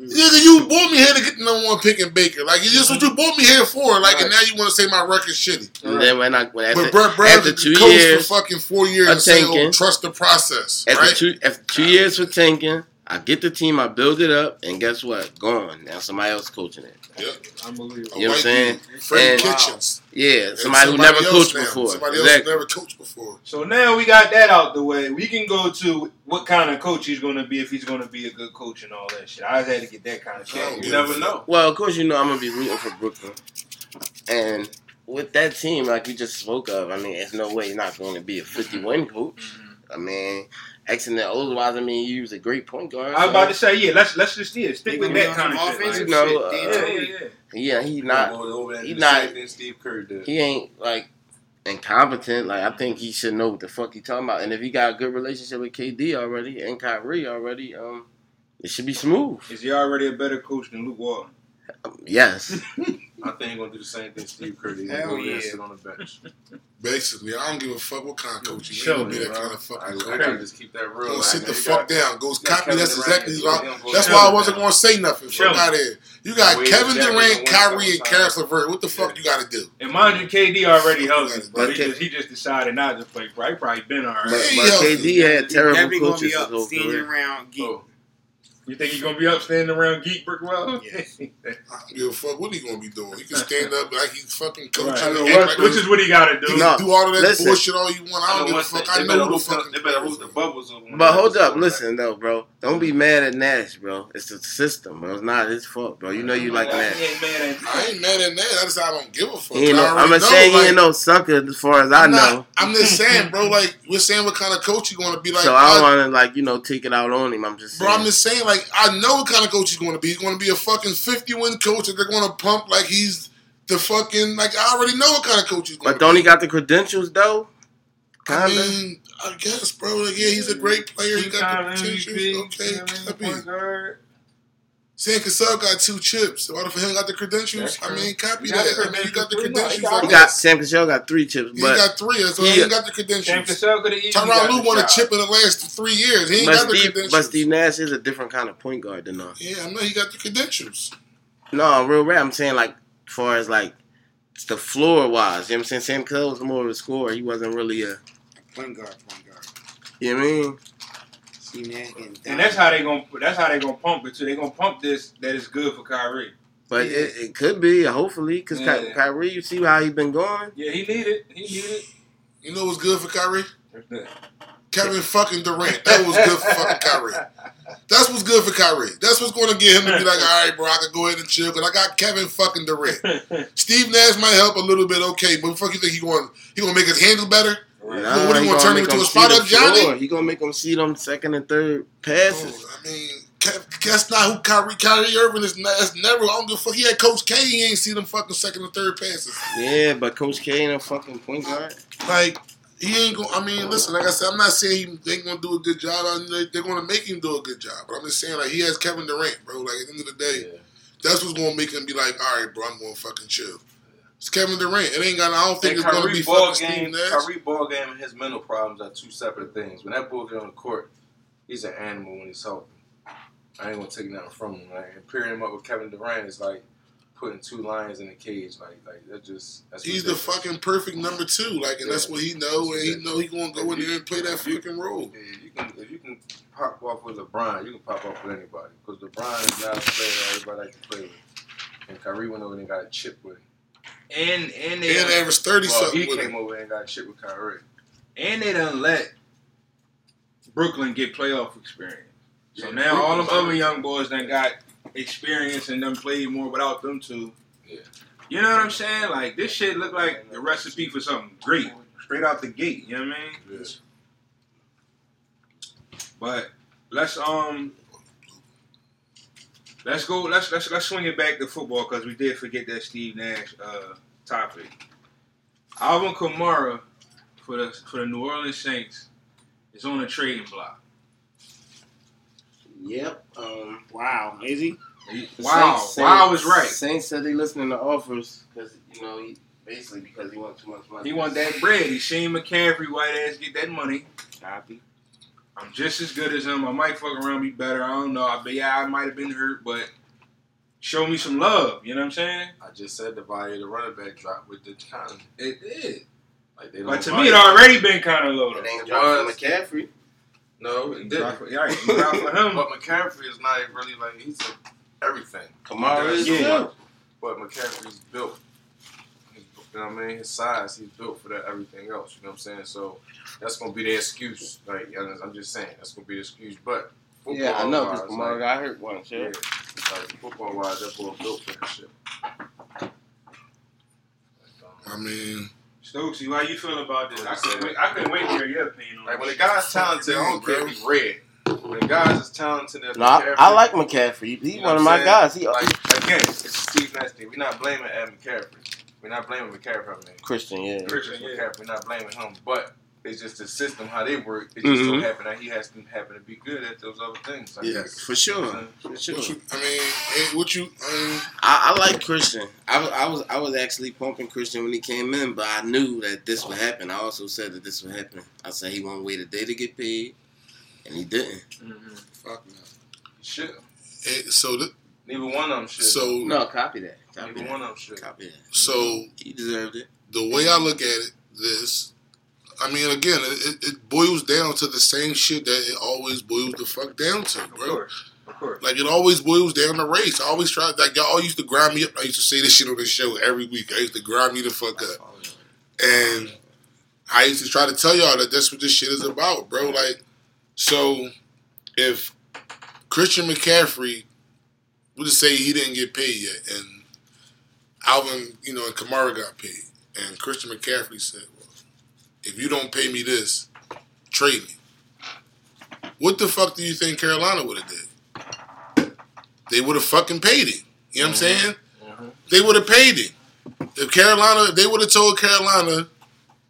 Nigga, you brought me here to get the number one pick in Baker. Like, it's just what you brought me here for. Like, and now you want to say my record's shitty. And then when I when But Brett Brown after two coach years, for fucking four years and say, oh, trust the process. after Right? two after two years for tanking, I get the team, I build it up, and guess what? Gone. Now somebody else coaching it. Yep. Unbelievable. A You know what I'm saying? dude, Freddie And- Kitchens. Yeah, And somebody, who never coached now. before. Somebody exactly. else never coached before. So now we got that out the way. We can go to what kind of coach he's going to be if he's going to be a good coach and all that shit. I just had to get that kind of shit. You yeah. never know. Well, of course, you know I'm gonna be rooting for Brooklyn, and with that team, like we just spoke of, I mean, there's no way he's not going to be a 50 win coach. Mm-hmm. I mean, X and the otherwise, I mean, he was a great point guard. I was about to say, yeah, let's let's just yeah, stick They with that kind of some shit. offensive Like, You know, uh, yeah, Tony. yeah, yeah. yeah, he not, Going over there and he not- same thing Steve Kerr did. he ain't like incompetent. Like I think he should know what the fuck he talking about. And if he got a good relationship with KD already and Kyrie already, um, it should be smooth. Is he already a better coach than Luke Walton? Um, yes, I think he's gonna do the same thing Steve Kerr did. Hell gonna go there and yeah. sit on the bench. Basically, I don't give a fuck what kind of coach you Show ain't gonna be me, that bro. kind of I, fucking I coach. gotta just keep that real. Go Like, sit the you fuck got- down. Go you got copy. That's exactly you why. That's why I wasn't now. gonna say nothing. Show Fuck out of here. You got Wade Kevin Durant, Kyrie, and sometimes. Caris LeVert. What the fuck Yeah. you got to do? And mind you, KD already healthy, but he just he just decided not to play. Right, probably been alright. but, but. KD had He's terrible definitely gonna coaches be his up, whole standing career. around. Geek. Oh, You think he's gonna be up standing around Geek Brickwell? Yes. I don't give a fuck what he gonna be doing. He can stand up like he's fucking coaching. Right. and what- like which he's- is what he got to do. You No, do all of that listen. bullshit all you want. I I don't know give a fuck. thing. I know who the fuck. They better players host the bubbles. when But hold up, the- listen though, bro. Don't be mad at Nash, bro. It's the system, bro. It's not his fault, bro. You know you like He Nash. ain't mad at I ain't mad at that. I just I don't give a fuck. Ain't no, I I'm already not know, saying he ain't no sucker as far as I I'm know. not- I'm just saying, bro. Like we're saying, what kind of coach you going to be? Like, so I don't want to like you know take it out on him. I'm just Bro. I'm just saying, like, I know what kind of coach he's going to be. He's going to be a fucking 50 win coach that they're going to pump like he's the fucking, like, I already know what kind of coach he's going but to don't be. he got the credentials though? I Kinda. mean, I guess, bro. Like, yeah, he's a great player. He got the potential. MVP, Okay, you know what I mean? Copy. Sam Cassell got two chips. Why the fuck he got the credentials? I mean, copy that. I mean, you got the credentials. credentials. He got- he got guess. Sam Cassell got three chips, He got three, so he- he got the credentials. Sam. Cassell could have easily got Tyronn Lue won a chip in the last three years. He ain't but got the Steve, credentials. but Steve Nash is a different kind of point guard than us. Yeah, I know he got the credentials. No, real rap. I'm saying like as far as like the floor wise. You know what I'm saying? Sam Cassell was more of a scorer. He wasn't really a. Point guard, point guard. You know what I mean? See that getting. And that's how they gonna that's how they gonna pump it too. They gonna pump this that is good for Kyrie. But Yeah. it, it could be, hopefully, because Yeah. Kyrie, you see how he been going. Yeah, he need it. He need it. You know what's good for Kyrie? Kevin fucking Durant. That was good for fucking Kyrie. That's what's good for Kyrie. That's what's going to get him to be like, all right, bro, I can go ahead and chill because I got Kevin fucking Durant. Steve Nash might help a little bit, okay, but fuck you think he going he going to make his handle better? Nah, what, he he gonna turn him into a spot up Johnny? He gonna make him see them second and third passes. Oh, I mean, that's not who Kyrie Kyrie Irving is. Not, that's never. I don't give a fuck. He had Coach K. He ain't see them fucking second and third passes. Yeah, but Coach K ain't a fucking point guard. Like he ain't going. I mean, listen. Like I said, I'm not saying he ain't going to do a good job. I mean, they, they're going to make him do a good job. But I'm just saying, like he has Kevin Durant, bro. Like at the end of the day, Yeah. that's what's going to make him be like, all right, bro, I'm to fucking chill. It's Kevin Durant. It ain't got. I don't think And it's gonna Kyrie be ball fucking game, Steve Nash. Kyrie ball game and his mental problems are two separate things. When that boy get on the court, he's an animal when he's healthy. I ain't gonna take nothing from him. Like, and pairing him up with Kevin Durant is like putting two lions in a cage. Like, like that just that's He's the fucking perfect number two. Like, and that's what he know, and he know he gonna go in there and play that If you- fucking role. Yeah, you can if you can pop off with LeBron, you can pop off with anybody because LeBron is not a player that everybody like to play with. And Kyrie went over and got a chip with him. And and they And average thirty Well, something he with came him. over and got shit with Kyrie. and they done let Brooklyn get playoff experience. So Yeah, now all them other good. young boys done got experience and done played more without them two. Yeah. You know what I'm saying? Like this shit look like the recipe for something great straight out the gate. You know what I mean? Yeah. But let's um let's go let's let's let's swing it back to football because we did forget that Steve Nash uh topic. Alvin Kamara for the for the New Orleans Saints is on a trading block. Yep. Um, Wow, is he? He- Wow, Saints- wow was right. Saints said they listening to offers because you know he basically because he wants too much money. He want that bread. He seen McCaffrey white ass get that money. Copy. I'm just as good as him. I might fuck around be better. I don't know. I bet yeah, I might have been hurt, but show me some love. You know what I'm saying? I just said the value of the running back drop with the economy. It did. Like they don't But to me, it already been kind of low. It ain't dropped for McCaffrey. No, it dropped didn't. for, yeah, dropped for him. But McCaffrey is not really like he's a, everything. Kamara is Yeah. too. But McCaffrey's built. He's, you know what I mean? His size, he's built for that everything else. You know what I'm saying? So that's gonna be the excuse. Like you know, I'm just saying, that's gonna be the excuse. But Yeah, I know because football-wise, Kamara like, got hurt once. yeah, Yeah. like football wise, that boy built for that shit. Like, I mean, Stokesy, how you feel about this? I couldn't wait, I couldn't wait to hear your opinion on Like when this. the guy's talented, I don't care if he's red. When the guy's as talented as No, I, McCaffrey, I like McCaffrey. He's You know one of my saying? guys. He Like again, it's a Steve Nash thing. We're not blaming Adam McCaffrey. We're not blaming McCaffrey. I mean, Christian. Yeah. Christian, Christian yeah. McCaffrey. We're not blaming him, but it's just the system how they work. It just Mhm. so happen that he has to happen to be good at those other things. I Yeah, guess. for sure. For sure. what you, I mean, what you? Um, I, I like Christian. I, was- I was I was actually pumping Christian when he came in, but I knew that this would happen. I also said that this would happen. I said he won't wait a day to get paid, and he didn't. Mhm. fuck no. Shit. Eh, so, th- Neither one of them should. so, No, copy that. Copy Neither that. one of them should. Copy that. so He deserved it. the way I look at it, this, I mean, again, it, it, it boils down to the same shit that it always boils the fuck down to, Of bro. course, of course. Like it always boils down to race. I always try like y'all all used to grind me up. I used to say this shit on the show every week. I used to grind me the fuck up. And I used to try to tell y'all that that's what this shit is about, bro. Like, so if Christian McCaffrey, we'll just say he didn't get paid yet, and Alvin, you know, and Kamara got paid, and Christian McCaffrey said, well, if you don't pay me this, trade me. What the fuck do you think Carolina would have did? They would have fucking paid him. You know what I'm saying? Mhm. They would have paid him. If Carolina, if they would have told Carolina,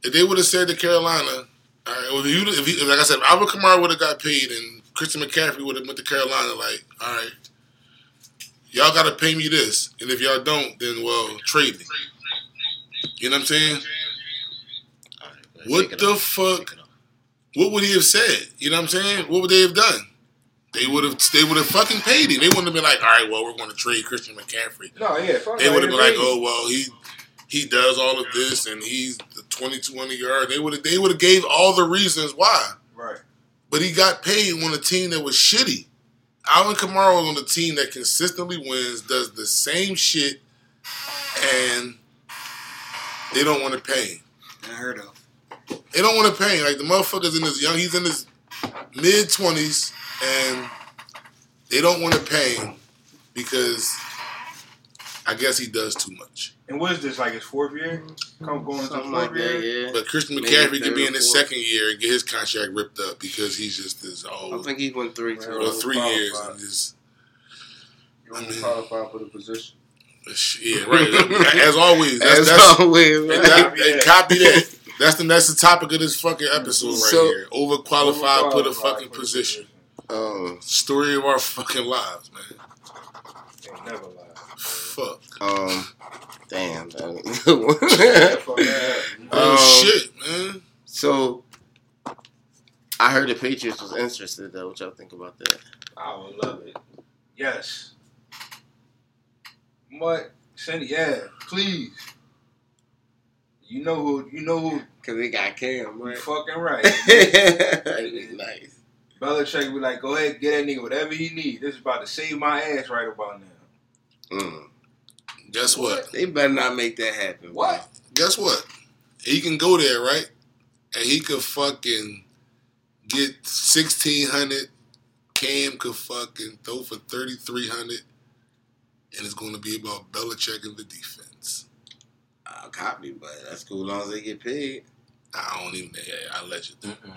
if they would have said to Carolina, all right, well, if you, if you, like I said, if Alvin Kamara would have got paid and Christian McCaffrey would have went to Carolina, like, all right, y'all got to pay me this, and if y'all don't, then well, trade me. You know what I'm saying? What the fuck? What would he have said? You know what I'm saying? What would they have done? They would have they would have fucking paid him. They wouldn't have been like, all right, well, we're going to trade Christian McCaffrey. No, yeah, fuck They would have been like, oh well, he he does all of this and he's the 2200 yard. They would have they would have gave all the reasons why, right. but he got paid on a team that was shitty. Alvin Kamara on a team that consistently wins, does the same shit, and they don't want to pay him. Unheard of. They don't want to pay. Like the motherfucker's in his young, he's in his mid twenties, and they don't want to pay him because I guess he does too much. And what is this like his fourth year? Come going into Something fourth like year. that. Yeah. But Christian Maybe McCaffrey could be in his fourth. second year and get his contract ripped up because he's just this old. I think he went three Well, too. Or three qualified. years and just You don't I mean- qualify for the position. yeah, right. As always, that's, As that's always, and right? that- Copy and that. copy that. That's the that's the topic of this fucking episode right So- here. Overqualified, put a Overqualified fucking for the position. Um, Story of our fucking lives, man. Ain't never lie. Fuck. Um, damn. Oh Um, shit, man. So, I heard the Patriots was interested though. What y'all think about that? I would love it. Yes. What? Send it. Yeah, please. You know who? You know who? Cause they got Cam, You right? fucking right. nice. Belichick be like, go ahead, get that nigga whatever he need. This is about to save my ass right about now. Mm. Guess what? They better not make that happen. What? Guess what? He can go there, right? And he could fucking get sixteen hundred. Cam could fucking throw for thirty three hundred, and it's going to be about Belichick and the defense. I'll copy, but that's cool as long as they get paid. I don't even. Yeah, I let you. Mm-mm.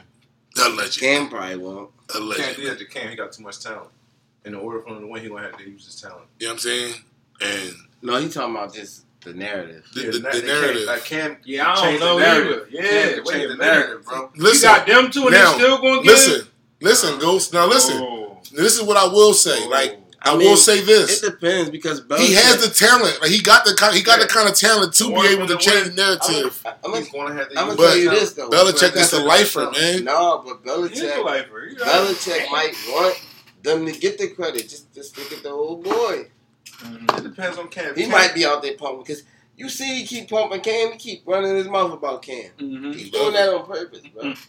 Allegedly. Cam probably won't. Can't do Allegedly. that to Cam. He got too much talent. In order for him to win, he gonna have to use his talent. You know what I'm saying? And No, he talking about just the narrative. the, Yeah, the, the narrative. Can't, like Cam, Yeah, I don't change the know narrative. either. Yeah, Cam can wait change the narrative, bro. You got them two, and now, they still gonna get listen, listen, oh. Ghost. Now listen. Oh. This is what I will say. Oh. Like I, I will mean, say It depends because Belichick, He has the talent. Like he got the kind. He got the kind of talent to In be able to change win, the narrative. I'm, I'm, He's gonna have to I'm gonna tell But you his this though. Belichick is a lifer, man. No, but He's a Belichick, lifer. He's Belichick might want them to get the credit. Just, just look at the old boy. Talent. It depends on Cam. He Cam- might be out there pumping because you see he keep pumping Cam. He keep running his mouth about Cam. Mm-hmm. He's doing that on purpose, bro.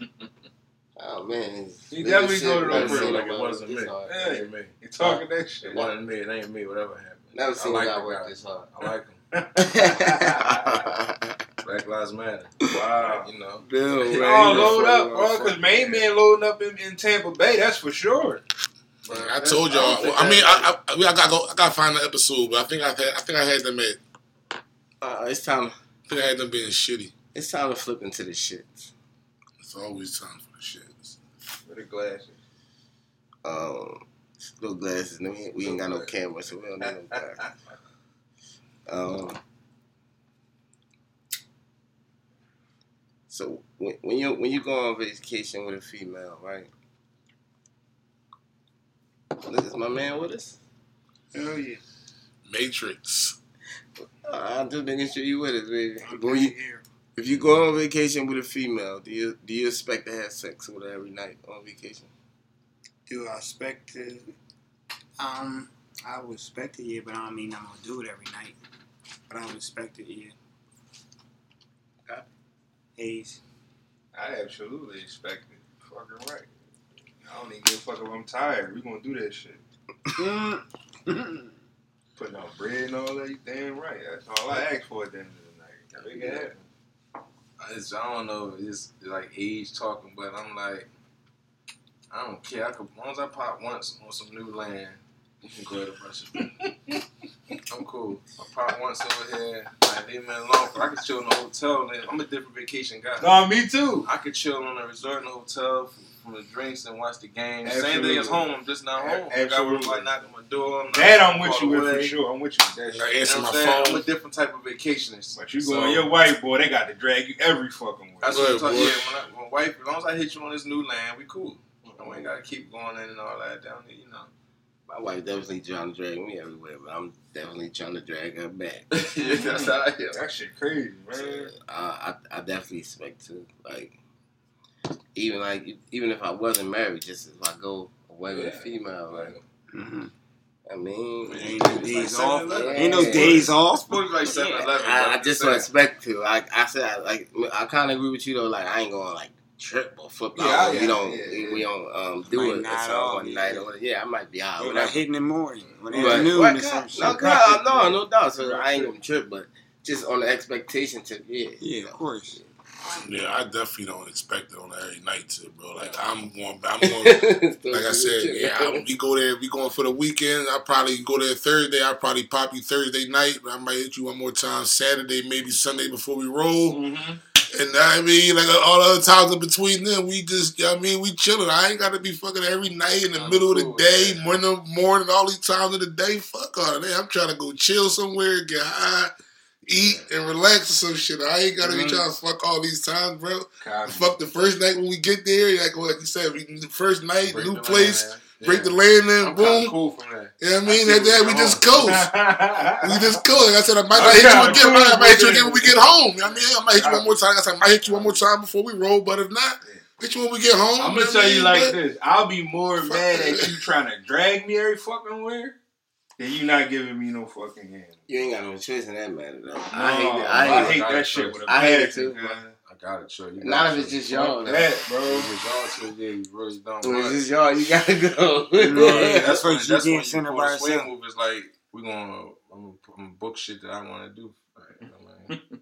Oh man, He definitely doing it on purpose. Like it wasn't me. hard. Yeah. It ain't me. He talking that shit. It wasn't me. It ain't me. Whatever happened. Never seen I like a guy work this hard. I like him. Black Lives Matter. Wow. You know. Bill, He Ray, all load up, bro. Because main man loading up in, in Tampa Bay. That's for sure. But I told y'all. think I mean, I, I, I I gotta go. I gotta find the episode, but I think I had. I think I had them at. Uh, it's time. I think I had them being shitty. It's time to flip into the shit. It's always time for the shits. With the glasses. Um, little glasses. No, we ain't, we ain't got no camera, so we don't need no glasses. Um, so when, when you when you go on vacation with a female, right? Look, is my man with us? Hell yeah. Matrix. I'm just making sure you with us, baby. But when you, if you go on vacation with a female, do you do you expect to have sex with her every night on vacation? Do I expect to? Um, I would expect it, yeah, but I don't mean I'm gonna do it every night. But I would expect it, yeah. Okay. Hayes. I absolutely expect it. Fucking right. I don't even give a fuck if I'm tired. We gonna do that shit. Mm-hmm. Putting out bread and all that. You damn right. That's all I ask for at the end of the night. Make it happen. It's, I don't know. It's like age talking, but I'm like, I don't care. I could, as long as I pop once on some new land, you can go ahead and brush it. I'm cool. I pop once over here. Like, leave me alone. But I could chill in a hotel. And I'm a different vacation guy. No, me too. I could chill on a resort in a hotel from, from the drinks and watch the game. Same thing as home. I'm just not home. I got worry Absolutely. about knocking my door. I'm not That I'm with far you with away. for sure. I'm with you with that I shit. You know answer what my I'm? I'm a different type of vacationist. But you So- go on your white boy, they got to drag you every fucking way. That's what I'm talking. boy. Yeah, when, I, when wife, as long as I hit you on this new land, we cool. I ain't gotta keep going in and all that down there, you know. My wife definitely trying to drag me everywhere, but I'm definitely trying to drag her back. yeah, that's how I am. That shit crazy, man. I, I I definitely expect to like even like even if I wasn't married, just if I go away with a female, like Mm-hmm. I mean, Ain't no days off. 7-Eleven. Ain't no days off. Supposed to be like 7 yeah, Eleven. I, I just don't expect to. Like I said, I, like I kind of agree with you though. Like I ain't going like trip or flip Yeah, yeah, we don't yeah, we, yeah. we don't um, do Might it not so all, one night or. Yeah, I might be out. They whatever. like hitting in the morning. When But- afternoon what- or some shit. no, no, no doubt. So I ain't gonna trip, but just on the expectation to yeah. Yeah, of course. Yeah, I definitely don't expect it on every night, too, bro. Like I'm going. I'm going. Like I said, yeah, I, we go there. We going for the weekend. I probably go there Thursday. I probably pop you Thursday night. I might hit you one more time Saturday, maybe Sunday before we roll. Mm-hmm. And I mean, like all the other times in between them, we just, you know what I mean, we chilling. I ain't got to be fucking every night in the middle of the day, that. morning, morning, all these times of the day. Fuck all that. I'm trying to go chill somewhere, get high, eat, and relax or some shit. I ain't got to Mhm. be trying to fuck all these times, bro. Cosby. Fuck the first night when we get there, like like you said, we, the first night, Break new place, line, break the land I'm boom. cool from that. You know what I mean? After that, we just coast. We just coast. Like I said, I might not hit you again. cool I might hit you again when we get home. You know what I mean? I might hit you one more time. I said, I might hit you one more time before we roll, but if not, hit you when we get home. I'm gonna tell you like But- this. I'll be more mad at you trying to drag me every fucking where than you not giving me no fucking hand. You ain't got no choice in that matter though. No, I hate that. I, I hate, hate it. that shit with a I hate it too, cuz. I got it, sure. You it. Not if it's just y'all. That, bro. If it's y'all two, yeah, you really don't. When it's just y'all, you gotta go. Yeah, that's that's when what you that's when can't send her pull by the swing move. Is like we gonna I'm gonna, I'm gonna book shit that I want to do. Like, you I mean?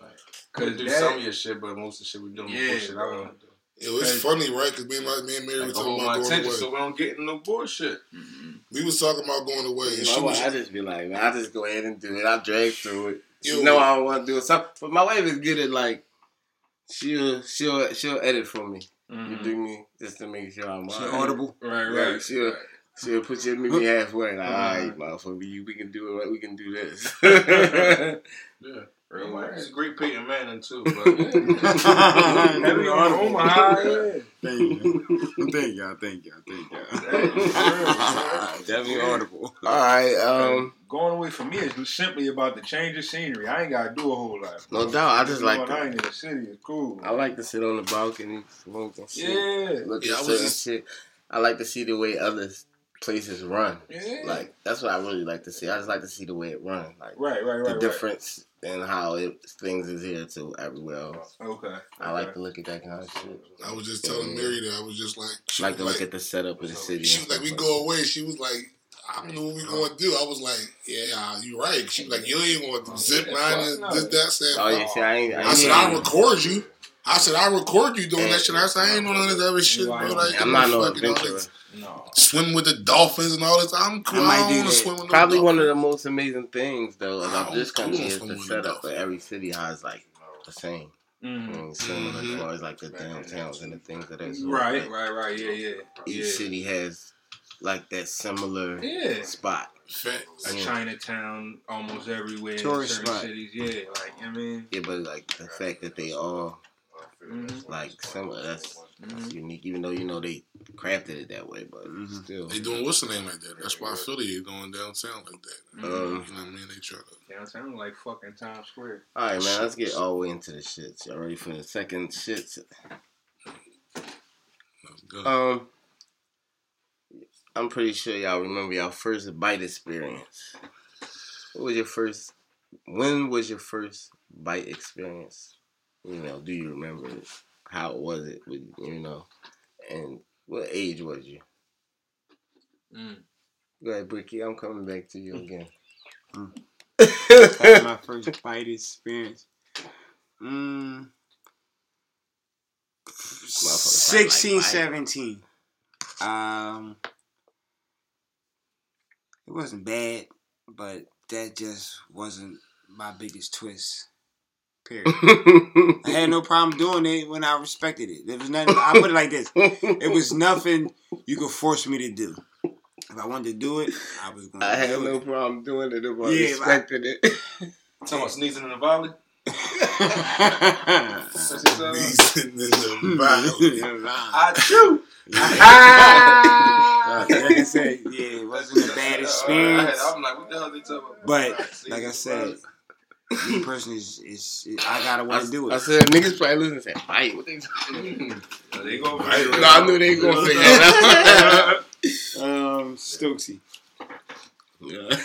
like, Cause we do that- some of your shit, but most of the shit we doing Yeah, yeah, bullshit I bro. want to do. It was funny, right? Because me and my me and Mary Like, to talking about my going attention away. so we don't get in no bullshit. We was talking about going away. And she My was, I just be like, man, I just go ahead and do it. I drag through it. You know I don't want to do it. So, but my wife is good at like, she'll she'll she'll edit for me. You Mhm. do me just to make sure I'm She audible. Right, Right, right. sure. right. She'll put you meet me halfway. Like, all Uh-huh. motherfucker, we, we can do it. Right? We can do this. Yeah. Real Real word. He's a great Peyton Manning too. But Heavy on Omaha, yeah. Thank you. Thank y'all. Thank y'all. Thank y'all. Definitely audible. all right. Um, Going away from me is simply about the change of scenery. I ain't gotta do a whole lot. No doubt, I just like Going to- out in the city is cool. I like to sit on the balcony, smoke and shit. Yeah, Look I at was certain just- shit. I like to see the way other places run. yeah. Like that's what I really like to see. I just like to see the way it run. Like right, right, right. the right. Difference in how it, things is here to everywhere else. Okay. I like to look at that kind of shit. I was just telling Mary that I was just like, she like to like, look at the setup of the city. she was like, we stuff go away. She was like, I don't know what we going to do. I was like, yeah, you're right. She was like, you ain't going to oh, do zip line and this, that. I said, Oh yeah, see, I ain't. I, I said, I record you. I said, I record you doing that shit. I said, I ain't doing none of that shit, bro. Like, I'm not no fucking adventurer. This- No. Swim with the dolphins and all this. I'm cool. I I, might don't do want to that. swim with Probably one of the most amazing things though about this country cool. is the Someone setup enough. of every city has like the same. I Mhm. mean, similar Mhm. as far as like the downtowns and the things of that sort. Right, Like, right, right. Yeah, yeah. Each yeah. city has like that similar Yeah. spot. Facts. A Yeah. Chinatown almost everywhere Tourist in certain spot. cities. Yeah, like I mean, Yeah, but like the fact that they all mhm, like similar, that's, that's Mhm. unique. Even though you know they crafted it that way, but Mhm. still. They doing what's the name like that. That's why Philly is going downtown like that. Um, You know what I mean? They try to. downtown like fucking Times Square. all right, man. Let's get all the way into the shits. Y'all ready for the second shits? Um, I'm pretty sure y'all remember y'all first bite experience. What was your first? When was your first bite experience? You know, do you remember it? How was it? With, you know, and what age was you? Mm. Go ahead, Bricky. I'm coming back to you again. That's my first bite experience. Mm, Motherfucker fight like 16, 17. Um, it wasn't bad, but that just wasn't my biggest twist. Period. I had no problem doing it when I respected it. There was nothing. I put it like this: it was nothing you could force me to do. If I wanted to do it, I was going to I had do no it. problem doing it if I Yeah, respected it. Talking about sneezing in the valley. I These in the valley. shoot. like I said, yeah, it wasn't a bad experience. I'm like, what the hell they talking about? But like I said, me personally is, is, I gotta I, want to do it. I said niggas probably listen and say bite. What they talking So they go. Right, No, I knew they were gonna say that. Um, Stokesy. yeah.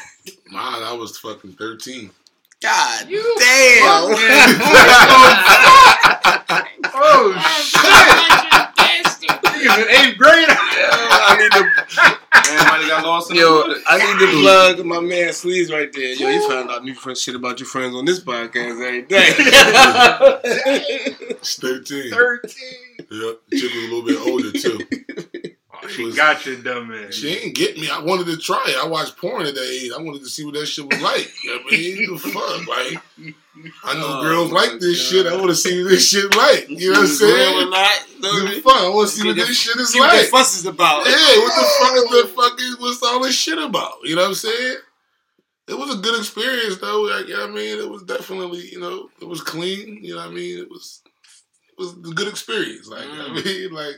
Mine, I was fucking 13. God damn. oh shit! Niggas in eighth grade. I need to Man, might have got lost in Yo, the woods. I need to plug my man Sleeves right there. Yo, you found out new friend shit about your friends on this podcast every day. It's 13. Thirteen. Yep. Chick was a little bit older, too. Oh, she got you, dumb man. She ain't get me. I wanted to try it. I watched porn at that age. I wanted to see what that shit was like. You I mean? The fuck? Like, I know Oh, girls like this God. shit. I want to see what this shit like. You know what I'm saying? The fuck? I want to see what this shit is See what the fuss is about. Hey, what the fuck is the fucking what's all this shit about? You know what I'm saying? It was a good experience though. Like, you know what I mean, it was definitely, you know, it was clean. You know what I mean? It was, it was a good experience. Like, you know what I mean, like,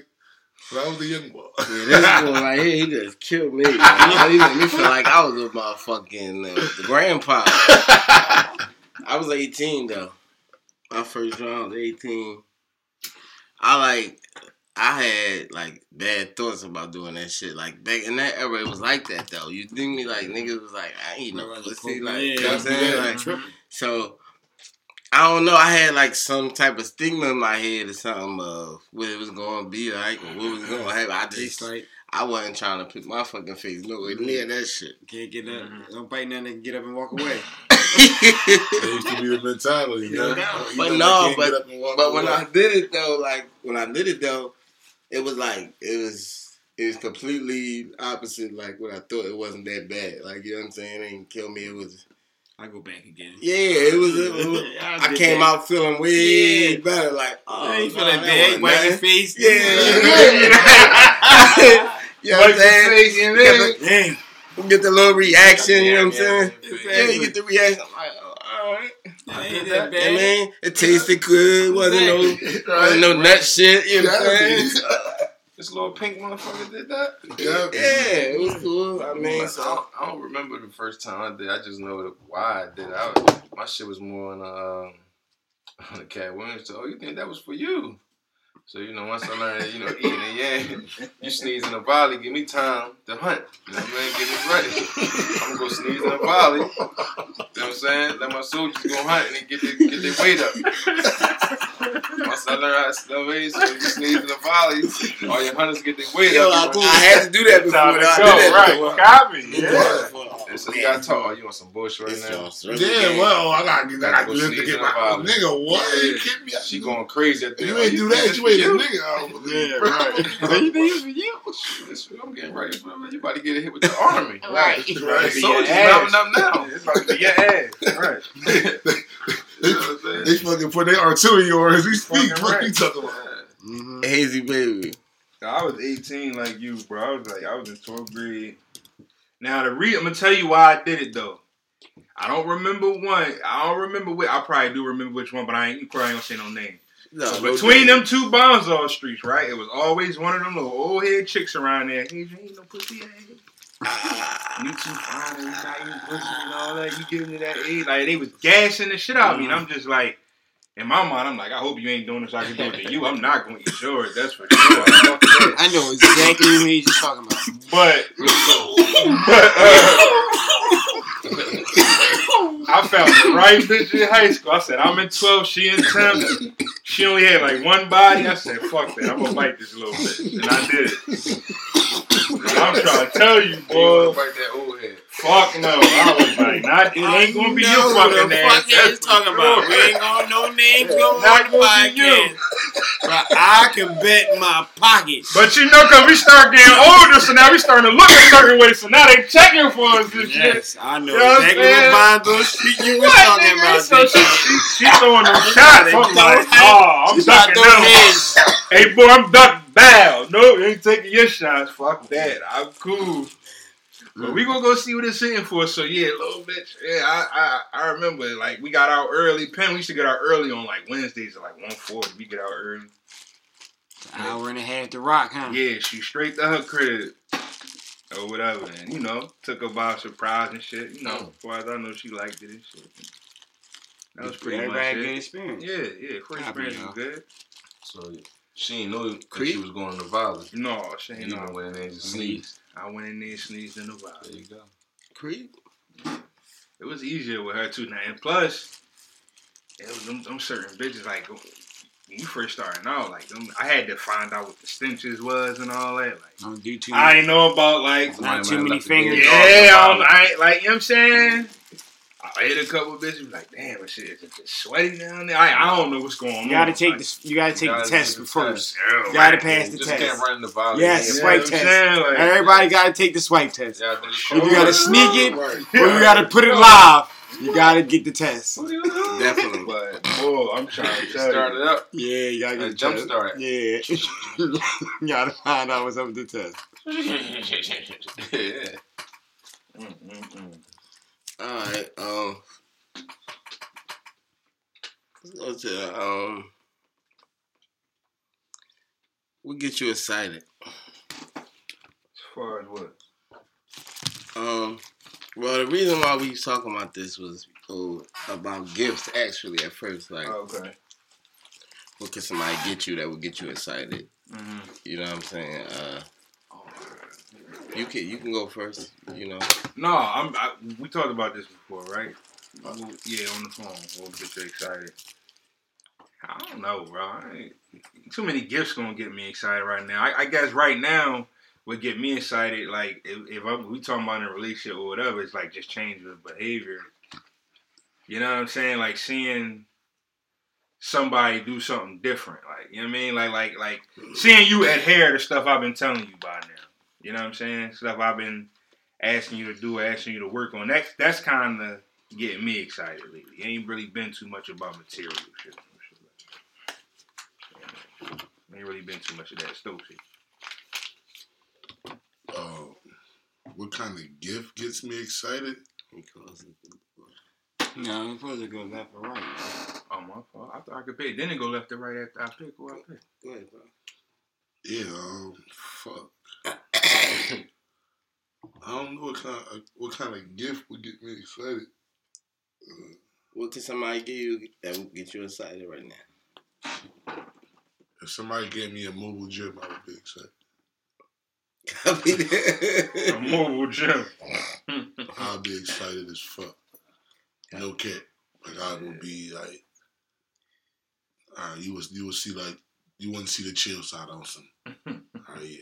When I was a young boy. Yeah, this boy right here, he just killed me. Man. He made me feel like I was a motherfucking uh, grandpa. I was 18 though. My first round was 18. I like, I had like bad thoughts about doing that shit. Like back in that era, it was like that though. You think me like niggas was like, I ain't no pussy. Like, you know what I'm saying? Like, so I don't know. I had like some type of stigma in my head or something of what it was going to be like or what was going to happen. I just like I wasn't trying to put my fucking face nowhere near that shit. can't get up, mm-hmm. don't bite nothing, and get up and walk away. That used to be the mentality. No Yeah. doubt. You But know, no, I can't but- get up and walk but when. I did it though, like when I did it though, it was like it was it was completely opposite. Like what I thought, it wasn't that bad. Like you know what I'm saying? It didn't kill me. It was I go back again. yeah. It was. It was I did came that. out feeling way Yeah. better. Like oh, Yeah, you no, feel that that bad, wasn't wipe your face. Yeah. You know what I'm saying? and You get the- Dang. You get the little reaction, you know what I'm Yeah, saying? yeah, Yeah, you get the reaction. I'm like, oh, all right. That ain't Yeah, that bad. man, it tasted good. Wasn't no, wasn't no nut shit. You know what I'm saying? This little pink motherfucker did that. Yeah. Yeah, it was cool. I mean, I so don't, I don't remember the first time I did. I just know the, why I did it. I was, my shit was more on the, um, on the Katt Williams. So, oh, you think that was for you? So, you know, once I learned, you know, eating it, yeah, you sneeze in a volley, give me time to hunt. You know what I'm saying? Get me ready. I'm gonna go sneeze in a volley. You know what I'm saying? Let my soldiers go hunt and get their, get their weight up. Once I learned how to slow it, so you sneeze in a volley, all your hunters get their weight yo, up. I, I had to do that before. Time to. I did that right? before. Copy. Yeah. Yeah. And so you gotta talk. Oh, you on some bush right It's now? just Yeah, well, I gotta get that. I Go got to sneeze get in my nigga. What? Yeah. You kidding me? She going crazy at the You ain't do that. You ain't a nigga. I don't believe, Yeah, bro. right. So you think it's for you? Shit, I'm getting ready for it. You about to get hit with the army. Right. The Right. soldiers mounting up now. It's about to be your ass. Right. You know what I'm They saying? fucking put their artillery on as we speak. What right. you talking about? Mhm. Hazy baby. I was 18 like you, bro. I was like, I was in 12th grade. Now, the re- I'm gonna tell you why I did it though. I don't remember one. I don't remember which. I probably do remember which one, but I ain't. You probably ain't gonna say no name. No, So between them two Bonzall streets, right? It was always one of them little old head chicks around there. Hey, you ain't no pussy ass. Ah, You too fine, you not eating pussy and all that. You giving me that age. Like they was gassing the shit out of me. And I'm just like, in my mind, I'm like, I hope you ain't doing this so I can do it to you. I'm not gonna eat yours, that's for sure. Fuck that. I know exactly what he's just talking about. But, but uh, I found the right bitch in high school. I said, I'm in 12, she in 10. She only had like one body. I said, fuck that. I'm gonna bite this little bitch. And I did. And I'm trying to tell you, You boy. wanna bite that old head? Fuck no. I was like, not, it ain't gonna be your fucking the ass. fuck That's talking about. We ain't gonna no names going on the gonna be you. podcast. But I can bet my pockets. But you know, cause we start getting older, so now we starting to look a certain way. So now they checking for us and shit. Yes, I know You know exactly what Bonzo Street you was talking about. So she, she, she throwing them shots. I'm like, oh, I'm ducking those them. Hey, boy, I'm ducking bow. No, ain't taking your shots. Fuck that. I'm cool. But mm. we gonna go see what it's in for. So yeah, little bitch. Yeah, I, I I remember like we got out early. Penn, we used to get out early on like Wednesdays at like 140. We get out early. An hour and a half to rock, huh? Yeah, she straight to her crib or whatever, and you know, took her by surprise and shit. You know, oh. as far as I know, she liked it and shit. That was pretty much Everybody had a good experience. Yeah, yeah, first Happy, experience was good. So she ain't know that she was going to violence. No, she ain't even know. went in there and just sneezed. I went in there and sneezed in the vibe. There you go. Creep. It was easier with her too now, and plus, it was them, them certain bitches like when you first starting out, like them, I had to find out what the stenches was and all that. Like Don't do too I ain't know about like Not too many left the game fingers. Yeah, I, violence. I ain't like you know what I'm saying. I hit a couple of bitches like, damn, this shit is it just sweaty down there. I, I don't know what's going on. You gotta take like, the you gotta take gotta the test the first. yeah, You gotta pass the just test. can't run the violence. Yes, You know swipe test. Like, Everybody gotta take the swipe test. Yeah, I If you gotta sneak it, Right. or you gotta put it live, you gotta get the test. Definitely. But boy, I'm trying to start you. it up. Yeah, you gotta get A jump test. start. Yeah, you gotta find out what's up with the test. yeah. Mm, mm, mm. All right. Um. Let's go to um. What get you excited? As far as what? Um, well, the reason why we was talking about this was oh, about gifts. Actually, at first, like, Oh, okay. what can somebody get you that would get you excited? Mm-hmm. You know what I'm saying? Uh, you can you can go first. You know, No, I'm. I, we talked about this before, right? Yeah, on the phone. We'll get you excited. I don't know, bro. I too many gifts gonna get me excited right now. I, I guess right now would get me excited. Like if, if we talking about a relationship or whatever, it's like just change of behavior. You know what I'm saying? Like seeing somebody do something different. Like you know what I mean? Like like like seeing you adhere to stuff I've been telling you by now. You know what I'm saying? Stuff I've been asking you to do, asking you to work on. That's that's kind of getting me excited lately. It ain't really been too much about material shit. Ain't really been too much of that stove shit. Uh, what kind of gift gets me excited? because No, you're supposed to go left or right. Oh my fault. I thought I could pick. Then it go left or right after I pick. Who I pick? go ahead, bro. Yeah, um, fuck. I don't know what kind of what kind of gift would get me excited. Uh, What can somebody give you that would get you excited right now? if somebody gave me a mobile gym, I would be excited. I'll be A mobile gym. I'll be excited as fuck. No cap. Like I would be like, uh, you was you would see like you wouldn't see the chill side on some. Oh yeah,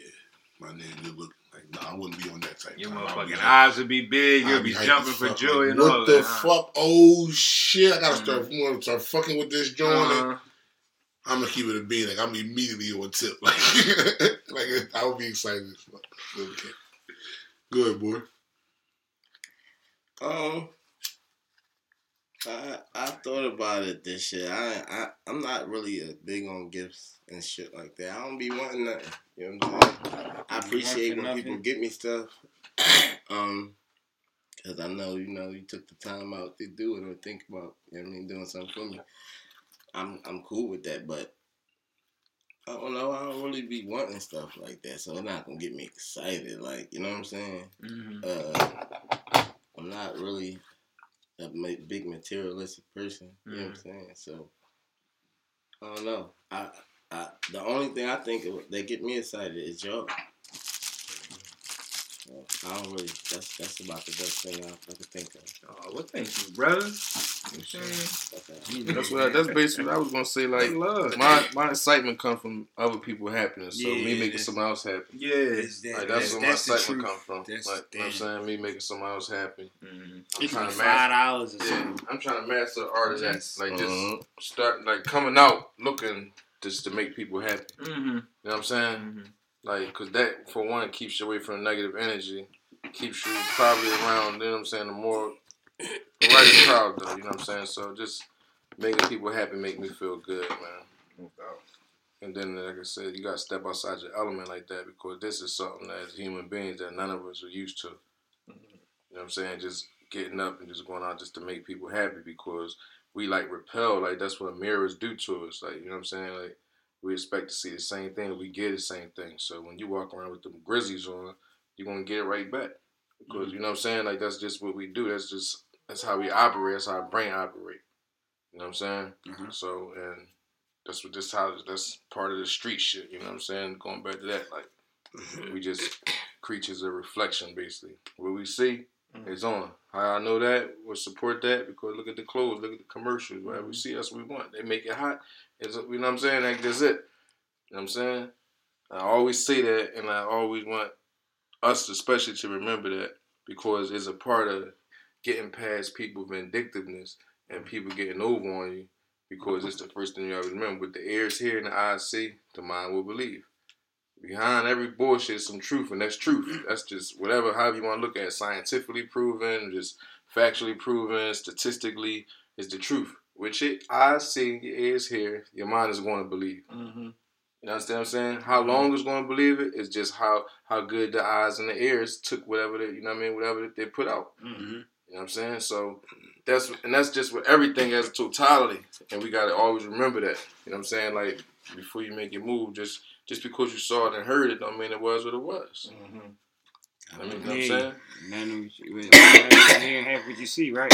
my name would look like no, I wouldn't be on that type. Your time. I'd be motherfucking hyped. eyes would be big. You'll I'd be hyped jumping for joy Like, and what all the that. huh? fuck? Oh shit! I gotta start. Mhm. I'm gonna start fucking with this joint. and Uh, I'm gonna keep it a being. Like I'm immediately on tip. Like, like I would be excited as fuck. Okay. Good boy. Um, I I thought about it this year. I I I'm not really a big on gifts and shit like that. I don't be wanting nothing. You know what I'm saying? I appreciate when people get me stuff. Um, cause I know you know you took the time out to do it or think about you know what I mean doing something for me. I'm I'm cool with that, but. I don't know. I don't really be wanting stuff like that, so it's not gonna get me excited. Like, you know what I'm saying? mhm. uh, I'm not really a big materialistic person. You know what I'm mm-hmm. saying? So I don't know. I, I the only thing I think of, that get me excited is y'all. So, I don't really. That's that's about the best thing I, I could think of. Oh, well, thank you, brother. You know what I'm saying? Okay. That's what. That's basically what I was gonna say. Like love. my my excitement comes from other people happiness. So me making someone else happy. Yeah. It's that- Like that's, where my that's the excitement truth. come from. That's like you know what I'm saying, me making someone else happy. Mhm. I'm It trying be to five master. dollars or Yeah. I'm trying to master the art of that. Yes. Like just Mhm. start like coming out looking just to make people happy. Mhm. You know what I'm saying? Mhm. Like, cause that for one keeps you away from negative energy, keeps you probably around. You know what I'm saying? The more the right crowd, though. You know what I'm saying? So just making people happy make me feel good, man. And then, like I said, you got to step outside your element like that because this is something that as human beings that none of us are used to. You know what I'm saying? Just getting up and just going out just to make people happy because we like repel. Like that's what mirrors do to us. Like you know what I'm saying? Like we expect to see the same thing, we get the same thing. So when you walk around with them grizzlies on, you're gonna get it right back because you know what I'm saying? Like that's just what we do. That's just that's how we operate. That's how our brain operate. You know what I'm saying? Mhm. So and that's what this how that's part of the street shit. You know what I'm saying? Going back to that, like we just creatures of reflection, basically. What we see Mm-hmm. is on. How I know that? We'll support that because look at the clothes, look at the commercials. Whatever we mm-hmm. see, that's what we want. They make it hot. It's, you know what I'm saying? Like that's it. You know what I'm saying? I always say that, and I always want us, especially, to remember that because it's a part of getting past people vindictiveness and mm-hmm. people getting over on you because it's the first thing you always remember. With the ears hear and the eyes see, the mind will believe. Behind every bullshit is some truth, and that's truth. That's just whatever, however you want to look at it, scientifically proven, just factually proven, statistically, is the truth. Which it eyes see, your ears hear, your mind is going to believe. Mhm. You understand what I'm saying? How long is going to believe it is just how how good the eyes and the ears took whatever they, you know what I mean, whatever they put out. Mm-hmm. You know what I'm saying? So that's and that's just with everything as a totality, and we gotta always remember that. You know what I'm saying? Like before you make your move, just just because you saw it and heard it, don't mean it was what it was. Mhm. I mean, you know what I'm saying? You, you half what you see, right?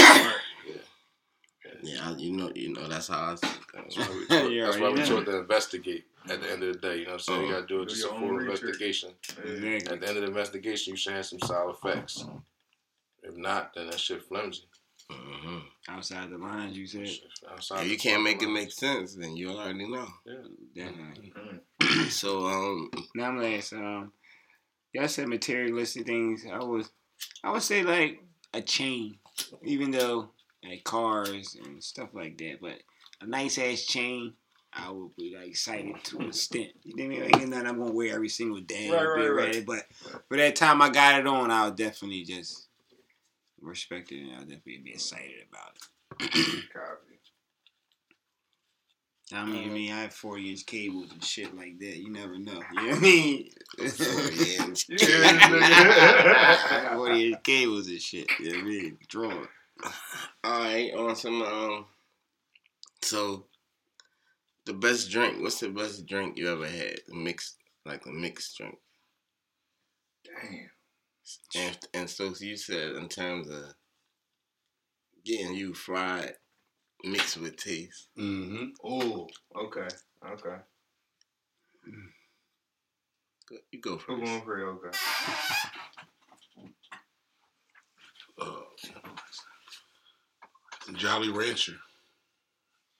Yeah, I- you know, you know that's how I. See That's why we taught, Yeah, that's why we yeah. taught to investigate at the end of the day. You know what I'm saying? You Uh-huh. gotta do it Do just your a full investigation. Exactly. At the end of the investigation, you should have some solid facts. If not, then that shit flimsy. Mhm. Outside the lines, you said. Outside If you can't make it make sense, then you already know. Yeah, definitely. so um, Now I'm gonna ask. Um, y'all said materialistic things. I was, I would say like a chain, even though like cars and stuff like that. But a nice ass chain, I would be like excited to an extent. You know what I mean? Like, ain't nothing I'm gonna wear every single day. Right, or right, right. ready, But for that time I got it on, I would definitely just respect it and I'll definitely be excited about it. Copy. I mean, I mean, I have 40 inch cables and shit like that. You never know. You know what I mean? Yeah, 40 inch cables and shit. You know what I mean? Drawing. all right, on some um, so the best drink. What's the best drink you ever had? A mixed, like a mixed drink. Damn. And and so you said in terms of getting you fried, mixed with taste. Mm-hmm. Oh, okay, okay. You go Who first. going for it? Okay. Uh, Jolly Rancher.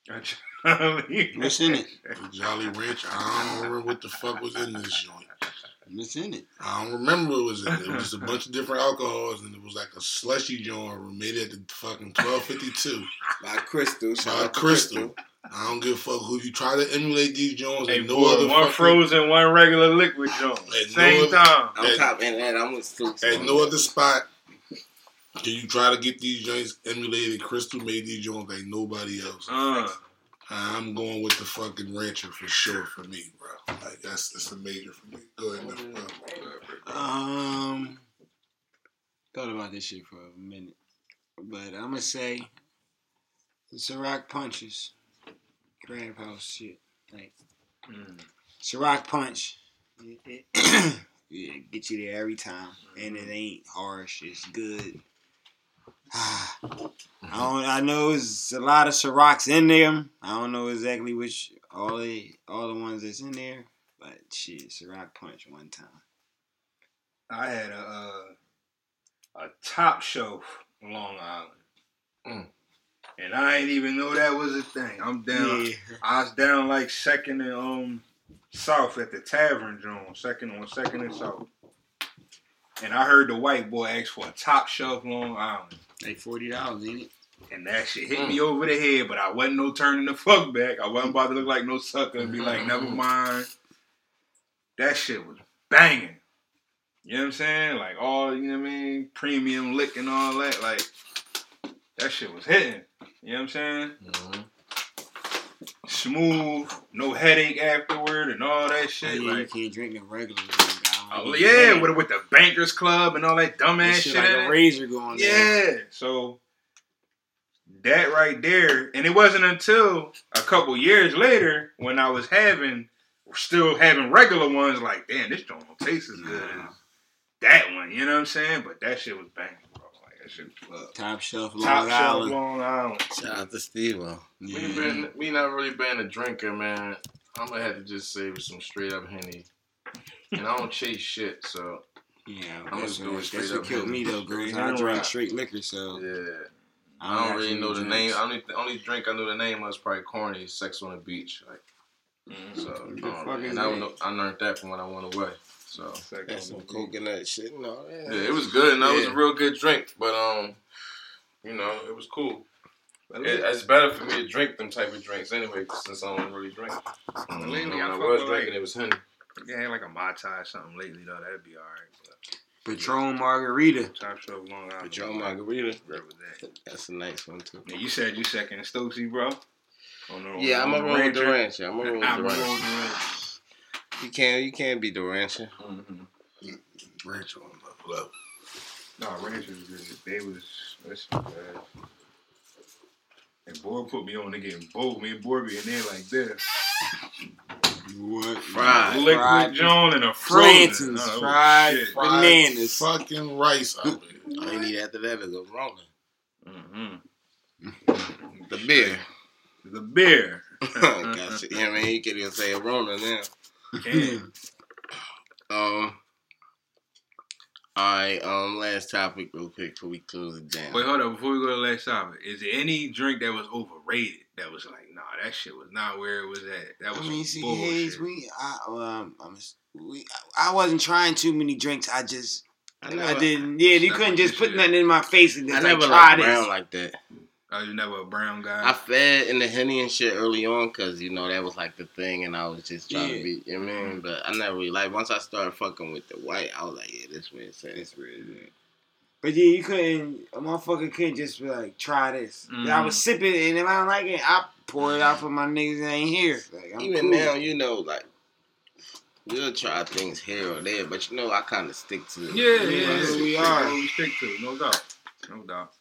Jolly. What's in it? Jolly Rancher. I don't remember what the fuck was in this joint. What's in it? I don't remember what was in it. It was just a bunch of different alcohols, and it was like a slushy joint made at the fucking twelve fifty two. By Crystal. By out to Crystal. I don't give a fuck who you try to emulate these joints. Hey, and no boy, other one fucking, frozen, one regular liquid joint. Hey, Same no- time. I'm top and that. I'm with Stokes. At no other spot can you try to get these joints emulated. Crystal made these joints like nobody else. Uh, I'm going with the fucking rancher for sure for me, bro. Like that's that's a major for me. Go ahead, Mr. Bro. Um, thought about this shit for a minute, but I'm gonna say the Ciroc punches, Crab House shit, like mm, Ciroc punch. It, it- yeah, get you there every time, and it ain't harsh. It's good. I don't. I know it's a lot of Cirocs in there. I don't know exactly which all the all the ones that's in there, but shit, Ciroc punch one time. I had a uh, a top shelf Long Island, Mm. and I ain't even know that was a thing. I'm down. Yeah. I was down like second and um south at the tavern joint, second on second and south. And I heard the white boy ask for a top shelf Long Island. Like forty dollars, ain't it? And that shit hit me over the head, but I wasn't no turning the fuck back. I wasn't about to look like no sucker and be like, never mind. That shit was banging. You know what I'm saying? Like all, you know what I mean? Premium lick and all that. Like, that shit was hitting. You know what I'm saying? Mhm. Smooth, no headache afterward and all that Oh, shit. yeah, you like, can't drink the regular. Drink. I oh, don't yeah, need with, with the Bankers Club and all that that. dumbass shit. shit like a razor going there. Yeah. So that right there, and it wasn't until a couple years later when I was having, still having regular ones. Like, damn, this joint don't taste as good as that one. You know what I'm saying? But that shit was banging, bro. Like that shit was love. Top shelf Long Top shelf Island. Long Island. Shout out to Steve. We Yeah. been we not really been a drinker, man. I'm gonna have to just say with some straight up henny. And I don't chase shit, so Yeah, I'ma just do it what, straight that's what up killed me though, Straight girls. I and drink rock. straight liquor, so yeah. I don't got really know the many name. I only the only drink I know the name of is probably corny, sex on the beach. Like so, What the um, and I, know, I learned that from when I went away. So That's some coconut shit and all that. yeah, it was good, and that was a real good drink. But um, you know, it was cool. It, it's better for me to drink them type of drinks anyway, since I don't really drink. Lately, when I I was drinking, it was henny. Yeah, like a Mai Tai or something lately though. That'd be alright. Patron Margarita. Top shelf Long Island. Patron Margarita. Right with that. That's a nice one too. Yeah, you said you second Stokesy, bro. On the- Yeah, I'm on a the roll with the Ranger. rancher. I'm a roll with I'm the a roll rancher. with the Ranger. You can't, you can't beat the mm-hmm. rancher. Rancher on the level. No, Rangers, was- good. they was listen, man. And boy put me on to getting bold. Me and boy be in there like this. What? Fried. liquid Fried John and a frozen. Franton's Oh, fried shit. Fried bananas. fucking rice out there. All you need after that is a Rona. Mhm. The beer. The beer. gotcha. Yeah, man, you can't even say a Rona now. Can. Um. All right. Um. Last topic, real quick, before we close it down. Wait, hold up. Before we go to the last topic, is there any drink that was overrated that was like, nah, that shit was not where it was at? That was I mean, see, bullshit. Hayes, we, I, um, I'm, we, I wasn't trying too many drinks. I just, I I, didn't. Yeah, you couldn't just put nothing in my face and I just never like, liked try brown this. like that. oh, you never a brown guy? I fed in the henny and shit early on because you know that was like the thing, and I was just trying Yeah. to be. You know what I mean? But I never really like. Once I started fucking with the white, I was like, yeah, this way it's at. That's real. But yeah, you couldn't. A motherfucker couldn't just be like, try this. Mhm. I was sipping, and if I don't like it, I pour it out for my niggas that ain't here. Like, I'm Even cool. now, you know, like we'll try things here or there, but you know, I kind of stick to. yeah, yeah, Yeah, yeah. we That's are. we stick to, no doubt. No doubt.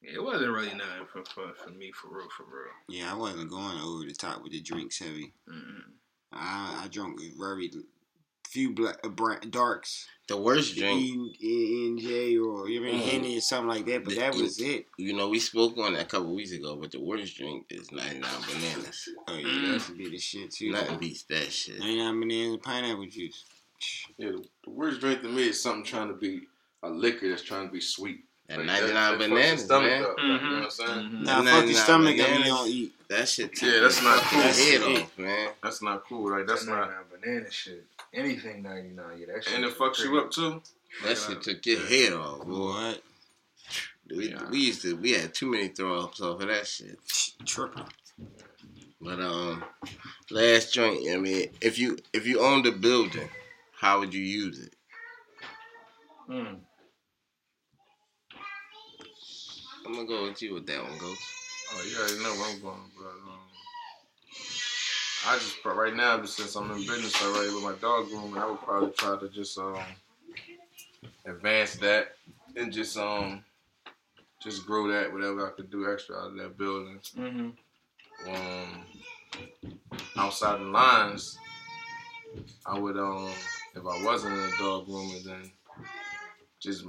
Yeah, it wasn't really nothing for, for, for me, for real, for real. Yeah, I wasn't going over the top with the drinks heavy. Mm-mm. I, I drank very few black uh, bra- darks. The worst drink, E, E, N, J, or even Mm. Henny or something like that. But that was it. you know, we spoke on it a couple weeks ago, but the worst drink is 99 bananas. Oh yeah, Mm. that should be the shit too. Nothing beats that shit. 99 bananas and pineapple juice. Yeah, the, the worst drink to me is something trying to be a liquor that's trying to be sweet. And Like, 99 that fucks bananas, man. up, like, you know what I'm saying? Mhm. Now Nah, fuck your nah, stomach and we bananas. don't eat. That shit. Yeah, that's not cool. That's head off, man. That's not cool. Like that's not, banana shit. Anything 99, yeah, that shit. and it fucks you up too. That shit took your head off, boy. What? We, Yeah. we used to we had too many throw ups off of that shit. Tripping. But um, last joint. I mean, if you if you owned a building, how would you use it? Mm. I'm gonna go with you with that one, Ghost. Oh, you already know where I'm going, but um, I just right now, just since I'm in business already with my dog room, I would probably try to just um advance that and just um just grow that whatever I could do extra out of that building. Mm-hmm. Um, outside the lines, I would um if I wasn't in a dog room and then just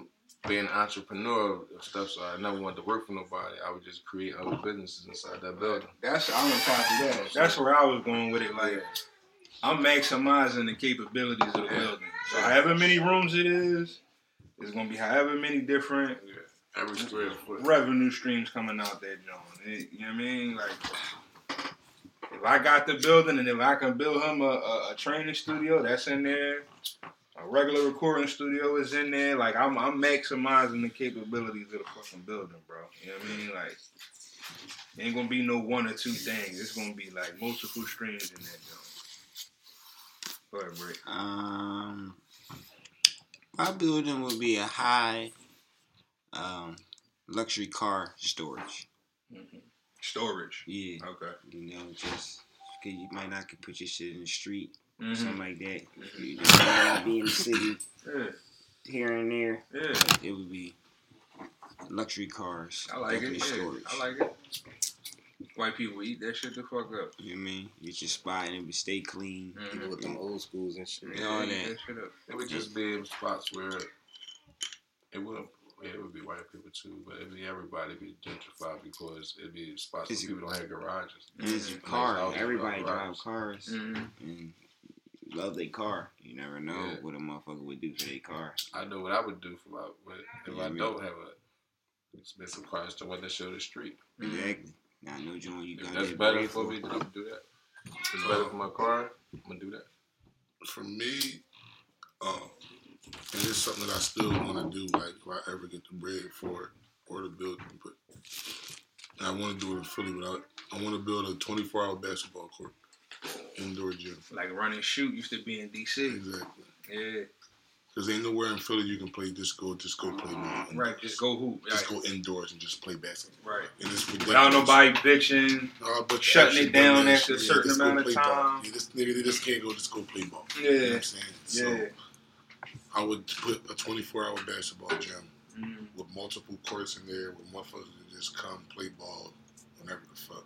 be an entrepreneur of stuff. So I never wanted to work for nobody. I would just create other businesses inside that building. That's I'm on top of that. That's where I was going with it. Like I'm maximizing the capabilities of the Yeah. building. So however many rooms it is, it's gonna be however many different Yeah, every square foot. revenue streams coming out that John. It- you know what I mean? Like if I got the building and if I can build him a, a, a training studio, that's in there. A regular recording studio is in there. Like I'm I'm maximizing the capabilities of the fucking building, bro. You know what I mean? Like ain't gonna be no one or two things. It's gonna be like multiple streams in that joint. Go ahead, Brick. Um, my building would be a high um, luxury car storage. Storage. Yeah, Okay. you know, just because you might not could put your shit in the street, Mm-hmm. something like that. You just be in the city Yeah, here and there. yeah. It would be luxury cars. I like it. Yeah, storage. I like it. White people eat that shit the fuck up. You know what I mean? Get your spot and it would stay clean. People with them old schools and shit. Yeah, all eat that. shit up. It would just be in spots where it wouldn't. Yeah, it would be white people too, but it'd be everybody be gentrified because it'd be spots It's- where people don't have garages. It's your car. Everybody nice drive cars. Mm-hmm. And love their car. You never know Yeah. what a motherfucker would do for their car. I know what I would do for my, but if Yeah, I me don't have a expensive car, it's the one that show the street. Exactly. Now, I know, John, you If got that's that better for me, then I'm gonna do that. If it's better for my car, I'm gonna do that. For me, um, and it's something that I still want to do. Like if I ever get the bread for it or the building, but I want to do it in Philly. But I, I want to build a 24 hour basketball court, indoor gym. Like run and shoot used to be in DC. Exactly. Yeah. Because ain't nowhere in Philly you can play just go Just go play ball. Right. Just go hoop. Just Right. go indoors and just play basketball. right. And it's ridiculous. Without nobody bitching. Uh, but shutting it down after a certain amount of time. Yeah, this nigga they just can't go just go play ball. You know what Yeah. I'm saying? So Yeah. I would put a 24 hour basketball gym Mm. with multiple courts in there where motherfuckers can just come play ball whenever the fuck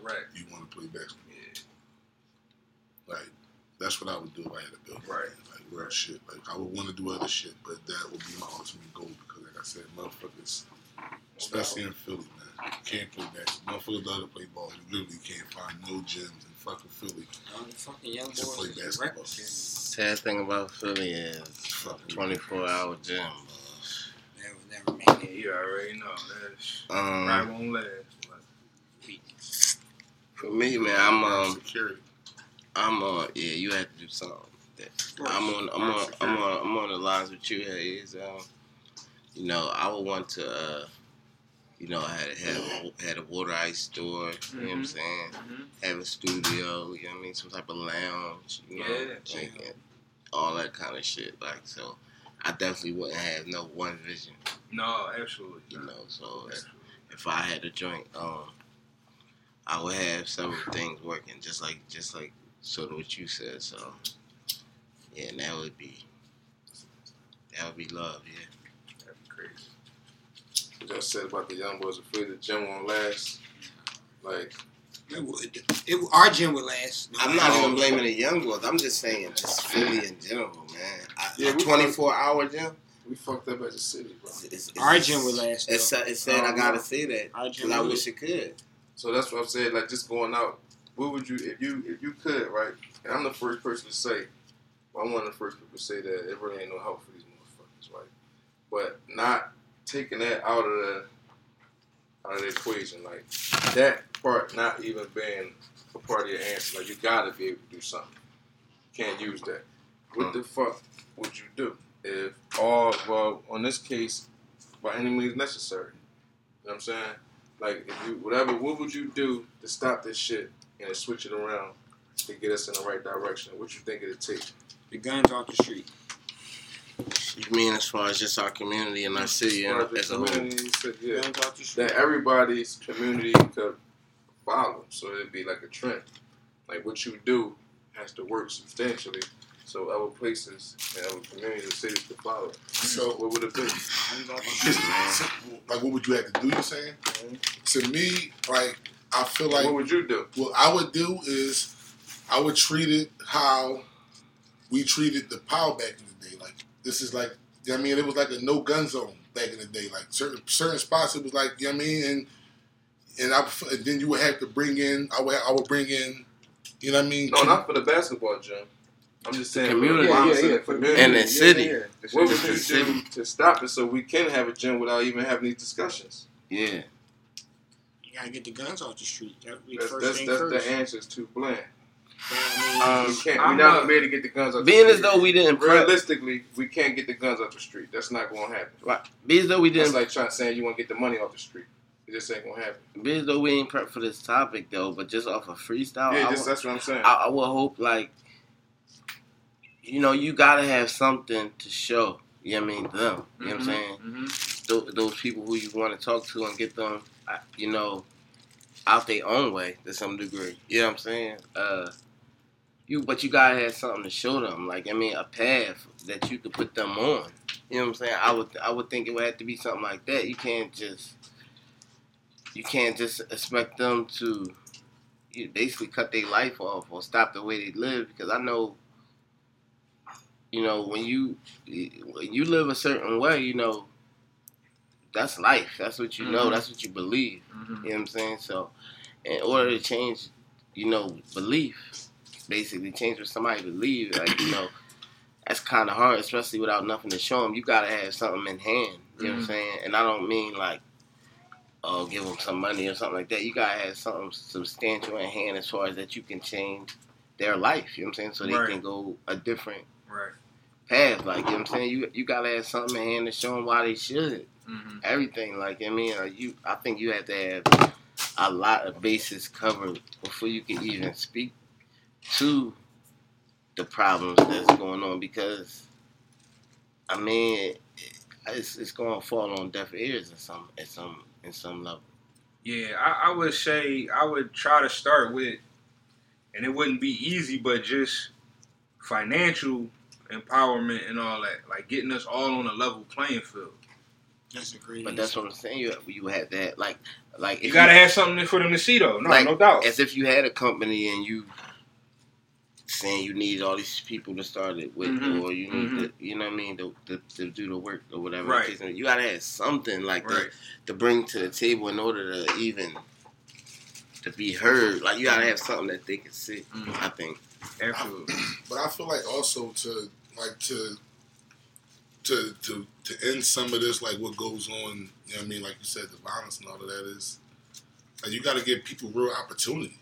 Right. you want to play basketball. Yeah. Like that's what I would do if I had a bill. Right. Like real shit. Like I would want to do other shit, but that would be my ultimate goal because, like I said, motherfuckers, especially in Philly, man, you can't play basketball. Motherfuckers love to play ball. You literally can't find no gyms in fucking Philly. All the fucking young To play boys is basketball. Sad thing about Philly is Fucking 24 hour gym. Never, never made Yeah, it. you already know. That's Um, right won't last. For me, man, I'm um, security. I'm on. yeah, you have to do something. That I'm on, I'm on, I'm on, I'm on the lines with you. Hayes. Um, you know, I would want to, uh, you know, I had had had a water ice store. You know what I'm Mhm. saying? Mhm. Have a studio. You know what I mean? Some type of lounge. You know, Yeah. like, and all that kind of shit. Like so, I definitely wouldn't have no one vision. no, absolutely. You not. know, so if, if I had a joint, um, I would have several things working, just like just like sort of what you said. So, yeah, and that would be that would be love. Yeah. That'd be crazy. What y'all said about the young boys afraid the gym won't last. Like, It would. It, our gym would last. no I'm not even blaming the young boys. I'm just saying, just Philly in general, man. I, Yeah, a we- 24 hour gym. we fucked up as a city, bro. It's, it's, Our gym would last. It's, though. it's sad I Um, gotta say that Our gym because I wish it could. So that's what I'm saying. Like, just going out. What would you, if you, if you could, right? And I'm the first person to say, well, I'm one of the first people to say that it really ain't no help for these motherfuckers, right? But not taking that out of the, out of the equation, like that part not even being a part of your answer. Like, you gotta be able to do something. You can't use that. What the fuck would you do if all, well, on this case, by any means necessary? You know what I'm saying? Like, if you, whatever, what would you do to stop this shit and switch it around to get us in the right direction? What you think it'd take? The guns off the street. You mean as far as just our community and our city As and, as as a whole? community, yeah, Guns off the street. that everybody's community could follow. So it'd be like a trend. Like what you do has to work substantially, so other places and other communities and cities could follow. So What would it be? Guns off the street. like, what would you have to do? You saying? Mm-hmm. To me, like, I feel like what would you do? what I would do is I would treat it how we treated the power back in the day. Like this is like you know what I mean, it was like a no gun zone back in the day. Like certain certain spots, it was like you know what I mean, and and I and then you would have to bring in. I would I would bring in. You know what I mean? No, not for the basketball gym. I'm just saying community. for Yeah, violence yeah, yeah, community. And the city. What would The you do to stop it so we can have a gym without even having these discussions? Yeah. You gotta get the guns off the street. That would be That's, first that's, thing that's first. the answer is too bland. Um, we can't, we're not not- gonna be able to get the guns off the Being street. as though we didn't prep, Realistically, we can't get the guns off the street. That's not gonna happen. being as though we didn't, like trying to say you want to get the money off the street. It just ain't gonna happen. being as though we ain't prep for this topic though, but just off of freestyle, yeah, I, just would, that's what I'm saying. I, I would hope like, you know, you gotta have something to show. You know what I mean? Them. You know what I'm Mhm, saying? mhm. Those, those people who you want to talk to and get them, you know, out their own way to some degree. You know what I'm saying? Uh, you, but you gotta have something to show them. Like I mean, a path that you could put them on. You know what I'm saying? I would, I would think it would have to be something like that. You can't just, you can't just expect them to, you basically cut their life off or stop the way they live. Because I know, you know, when you, when you live a certain way, you know, that's life. That's what you know. Mhm. That's what you believe. Mhm. You know what I'm saying? So, in order to change, you know, belief, basically change what somebody believes, like you know, that's kind of hard, especially without nothing to show them. You gotta have something in hand. You know what I'm Mhm. saying? And I don't mean like, oh, give them some money or something like that. You gotta have something substantial in hand as far as that you can change their life. You know what I'm saying? So they Right. can go a different Right. path. Like you know what I'm saying? You you gotta have something in hand to show them why they should Mhm. everything. Like I mean, uh, you I think you have to have a lot of bases covered before you can even speak to the problems that's going on. Because I mean, it's it's going to fall on deaf ears in some at some in some level. Yeah, I, I would say I would try to start with, and it wouldn't be easy, but just financial empowerment and all that, like getting us all on a level playing field. That's a great. But that's what I'm saying. You you have that like like You gotta have something for them to see, though. No, Like, no doubt. as if you had a company and you saying you need all these people to start it with, Mhm. or you need Mhm. to, you know what I mean, to, to, to do the work or whatever. Right. the case may be. You gotta have something like Right. to, to bring to the table in order to even to be heard. Like you gotta have something that they can see. Mhm. I think. Absolutely. But I feel like also to like to to to to end some of this, like what goes on. You know what I mean? Like you said, the violence and all of that is like you got to give people real opportunity.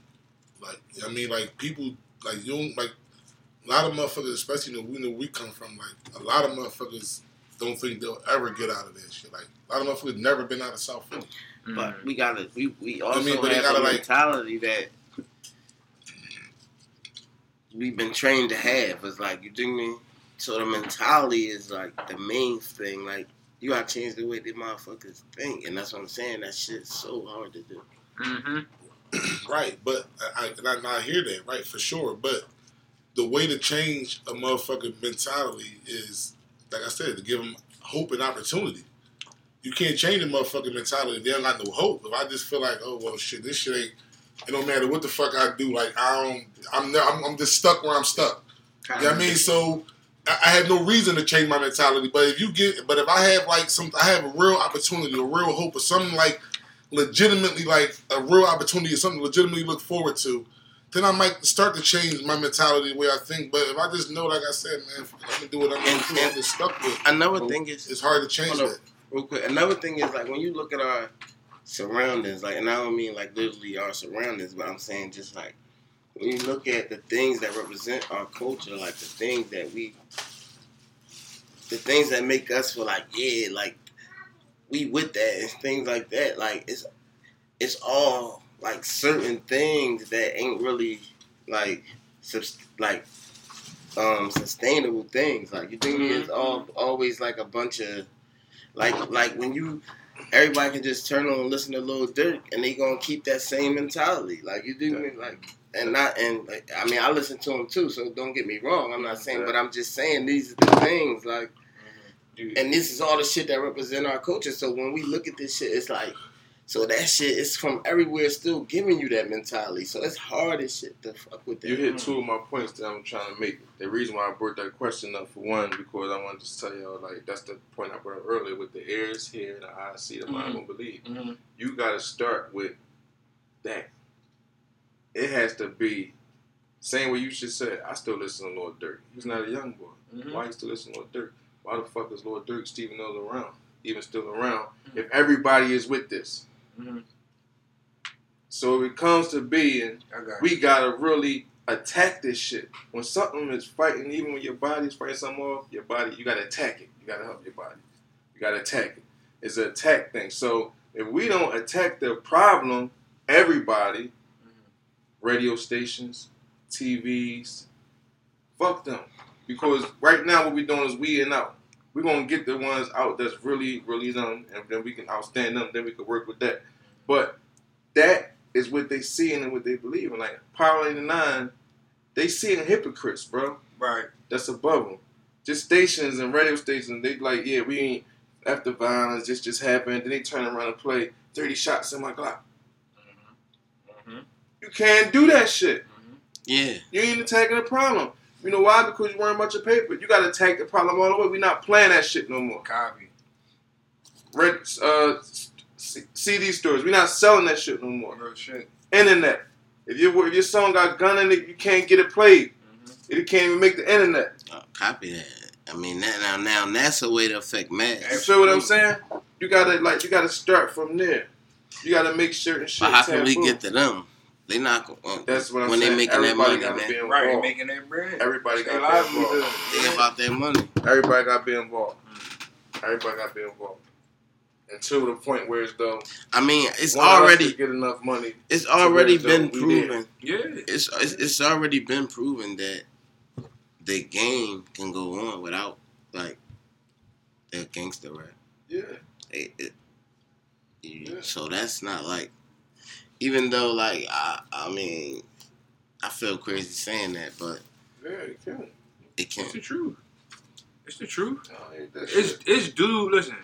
Like you know what I mean, like people like you don't like a lot of motherfuckers, especially you know we know we come from. Like a lot of motherfuckers don't think they'll ever get out of that shit. Like a lot of motherfuckers never been out of South Philly. But Mhm. we gotta we, we also mean, but have gotta, a like- mentality that we've been trained to have. It's like you dig me? So the mentality is like the main thing. Like you gotta change the way the motherfuckers think, and that's what I'm saying. That shit's so hard to do. Mhm. Right, but I, I, and I, I hear that, right, for sure. But the way to change a motherfucking mentality is, like I said, to give them hope and opportunity. You can't change a motherfucking mentality. They don't got no hope. If I just feel like, oh well, shit, this shit ain't. It don't matter what the fuck I do. Like I don't. I'm. I'm, I'm just stuck where I'm stuck. You know what I mean? So I, I have no reason to change my mentality. But if you get, but if I have like some, I have a real opportunity, a real hope, or something like legitimately like a real opportunity, or something to legitimately look forward to, then I might start to change my mentality the way I think. But if I just know, like I said, man, I'm gonna do what I'm gonna do. I'm just stuck with. Another thing is It's hard to change that. real quick. Another thing is like when you look at our surroundings, like, and I don't mean like literally our surroundings, but I'm saying just like when you look at the things that represent our culture, like the things that we, the things that make us feel like yeah, like we with that and things like that. Like it's it's all like certain things that ain't really like subs- like um sustainable things. Like you think it's all always like a bunch of like like when you everybody can just turn on and listen to Lil Durk and they gonna keep that same mentality. Like you do like and not and like, I mean I listen to him too, so don't get me wrong. I'm not saying, but I'm just saying these are the things like mm-hmm. Dude, and this is all the shit that represent our culture. So when we look at this shit, it's like, so that shit is from everywhere, still giving you that mentality. So it's hard as shit to fuck with that. You hit two of mm-hmm. my points that I'm trying to make. The reason why I brought that question up for one, because I wanted to tell y'all like that's the point I brought up earlier with the ears here and the eyes see, the mind mm-hmm. won't believe. Mhm. You got to start with that. It has to be same way you should say. I still listen to Lil Durk. He's not a young boy. Mhm. Why you still listen to Lil Durk? Why the fuck is Lil Durk Stephen Mills around? Even still around? If everybody is with this. Mhm. So if it comes to being got we gotta really attack this shit. When something is fighting, even when your body's fighting something off, your body, you gotta attack it. You gotta help your body. You gotta attack it. It's an attack thing. So if we don't attack the problem, everybody, radio stations, TVs, fuck them. Because right now what we're doing is weeding out. We're gonna get the ones out that's really, really done, and then we can outstand them. Then we can work with that. But that is what they see and what they believe in. Like Power 89, they see in hypocrites, bro. Right. That's above them. Just stations and radio stations, they like, yeah, we ain't after violence, this just happened. Then they turn around and play 30 shots in my Glock. You can't do that shit. Yeah. You ain't attacking the problem. You know why? Because you worrying about your paper. You got to attack the problem all the way. we not playing that shit no more. Copy. Red uh, CD stores, we not selling that shit no more. Real shit. Internet. If your if your song got gun in it, you can't get it played. Mhm. It can't even make the internet. Uh, copy that. I mean, that, now, now that's a way to affect mass. You feel what I'm saying? You gotta like you gotta start from there. You gotta make certain shit. But how can we get to them? They not going. Uh, That's what I'm when saying. they making that money, gotta man. be involved. Right. Making that bread. Everybody Stay got to be involved. They about their money. Everybody got to be involved. Everybody got to be involved. Until the point where it's though I mean, it's one of us already get enough money. it's already been it's, we there. proven. Yeah. It's, it's it's already been proven that the game can go on without like the gangster rap. Yeah. It, it, Yeah. So that's not like, even though like I I mean, I feel crazy saying that, but Yeah, you can. it It's can't. the truth. It's the truth. No, It's it's dude. Listen,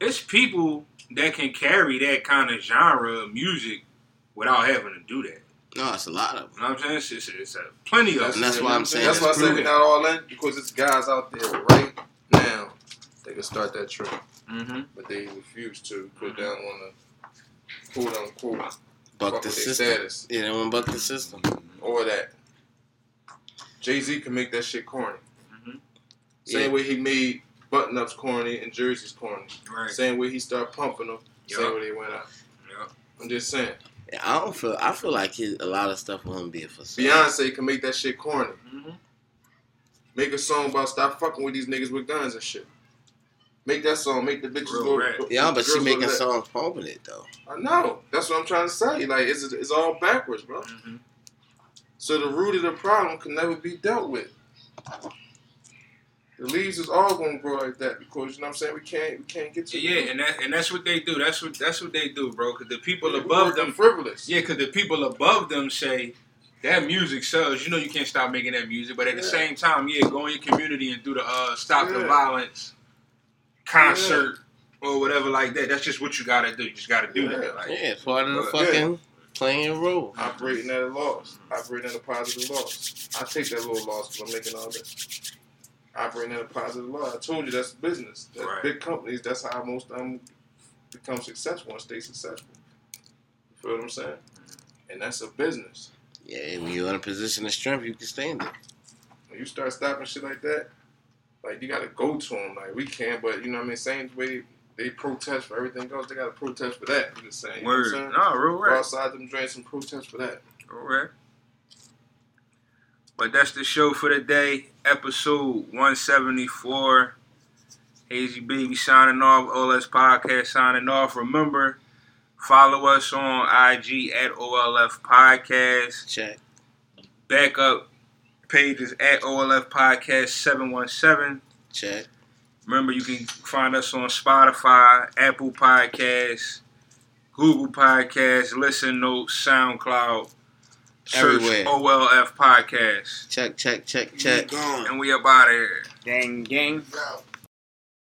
it's people that can carry that kind of genre of music without having to do that. No, it's a lot of them. You know what I'm saying? It's, it's, it's a, plenty of And that's them. why I'm saying That's why I it's say we're not all in because it's guys out there right now that can start that trend, Mm-hmm. but they refuse to put they don't want to quote unquote Buck fuck the system. Status. Yeah, they want to buck the system. or that. Jay Z can make that shit corny. Mhm. Same Yeah. way he made button ups corny and jerseys corny. Right. Same way he started pumping them. Same way they went out. Yup. I'm just saying. Yeah, I don't feel. I feel like his, a lot of stuff will be a facade. Beyonce can make that shit corny. Mm-hmm. Make a song about stop fucking with these niggas with guns and shit. Make that song. Make the bitches Real go. rap. go- Yeah, but she girls go to making songs pumping it though. I know. That's what I'm trying to say. Like it's it's all backwards, bro. Mm-hmm. So the root of the problem can never be dealt with. The leaves is all gonna grow like that because you know what I'm saying. We can't we can't get to Yeah, root. and that and that's what they do. That's what that's what they do, bro. Because the people Yeah, above them, frivolous. yeah, because the people above them say that music sells. You know, you can't stop making that music. But at the same time, yeah, go in your community and do the uh, stop the violence concert or whatever like that. That's just what you gotta do. You just gotta do Yeah. that. Like, Yeah, it's part of the fucking playing a role. Operating at a loss. Operating at a positive loss. I take that little loss because I'm making all that. Operating at a positive loss. I told you that's business. That's Right. Big companies, that's how most of them become successful and stay successful. You feel what I'm saying? And that's a business. Yeah, when you're in a position of strength, you can stand it. When you start stopping shit like that, like you gotta go to them. Like we can't. but you know what I mean. Same way they protest for everything else, they gotta protest for that. I'm just saying. You word, know what I'm saying? no, real Go outside them drinks and protest for that. Alright. But that's the show for the day. Episode 174. Hazy Baby signing off. OLF Podcast signing off. Remember, follow us on IG at OLF Podcast. Check. Backup pages at OLF Podcast 717. Check. Remember, you can find us on Spotify, Apple Podcasts, Google Podcasts, Listen Notes, SoundCloud. Search Everywhere. OLF Podcast. Check, check, check, check. Gone. And we up out of here. Gang, gang. Now,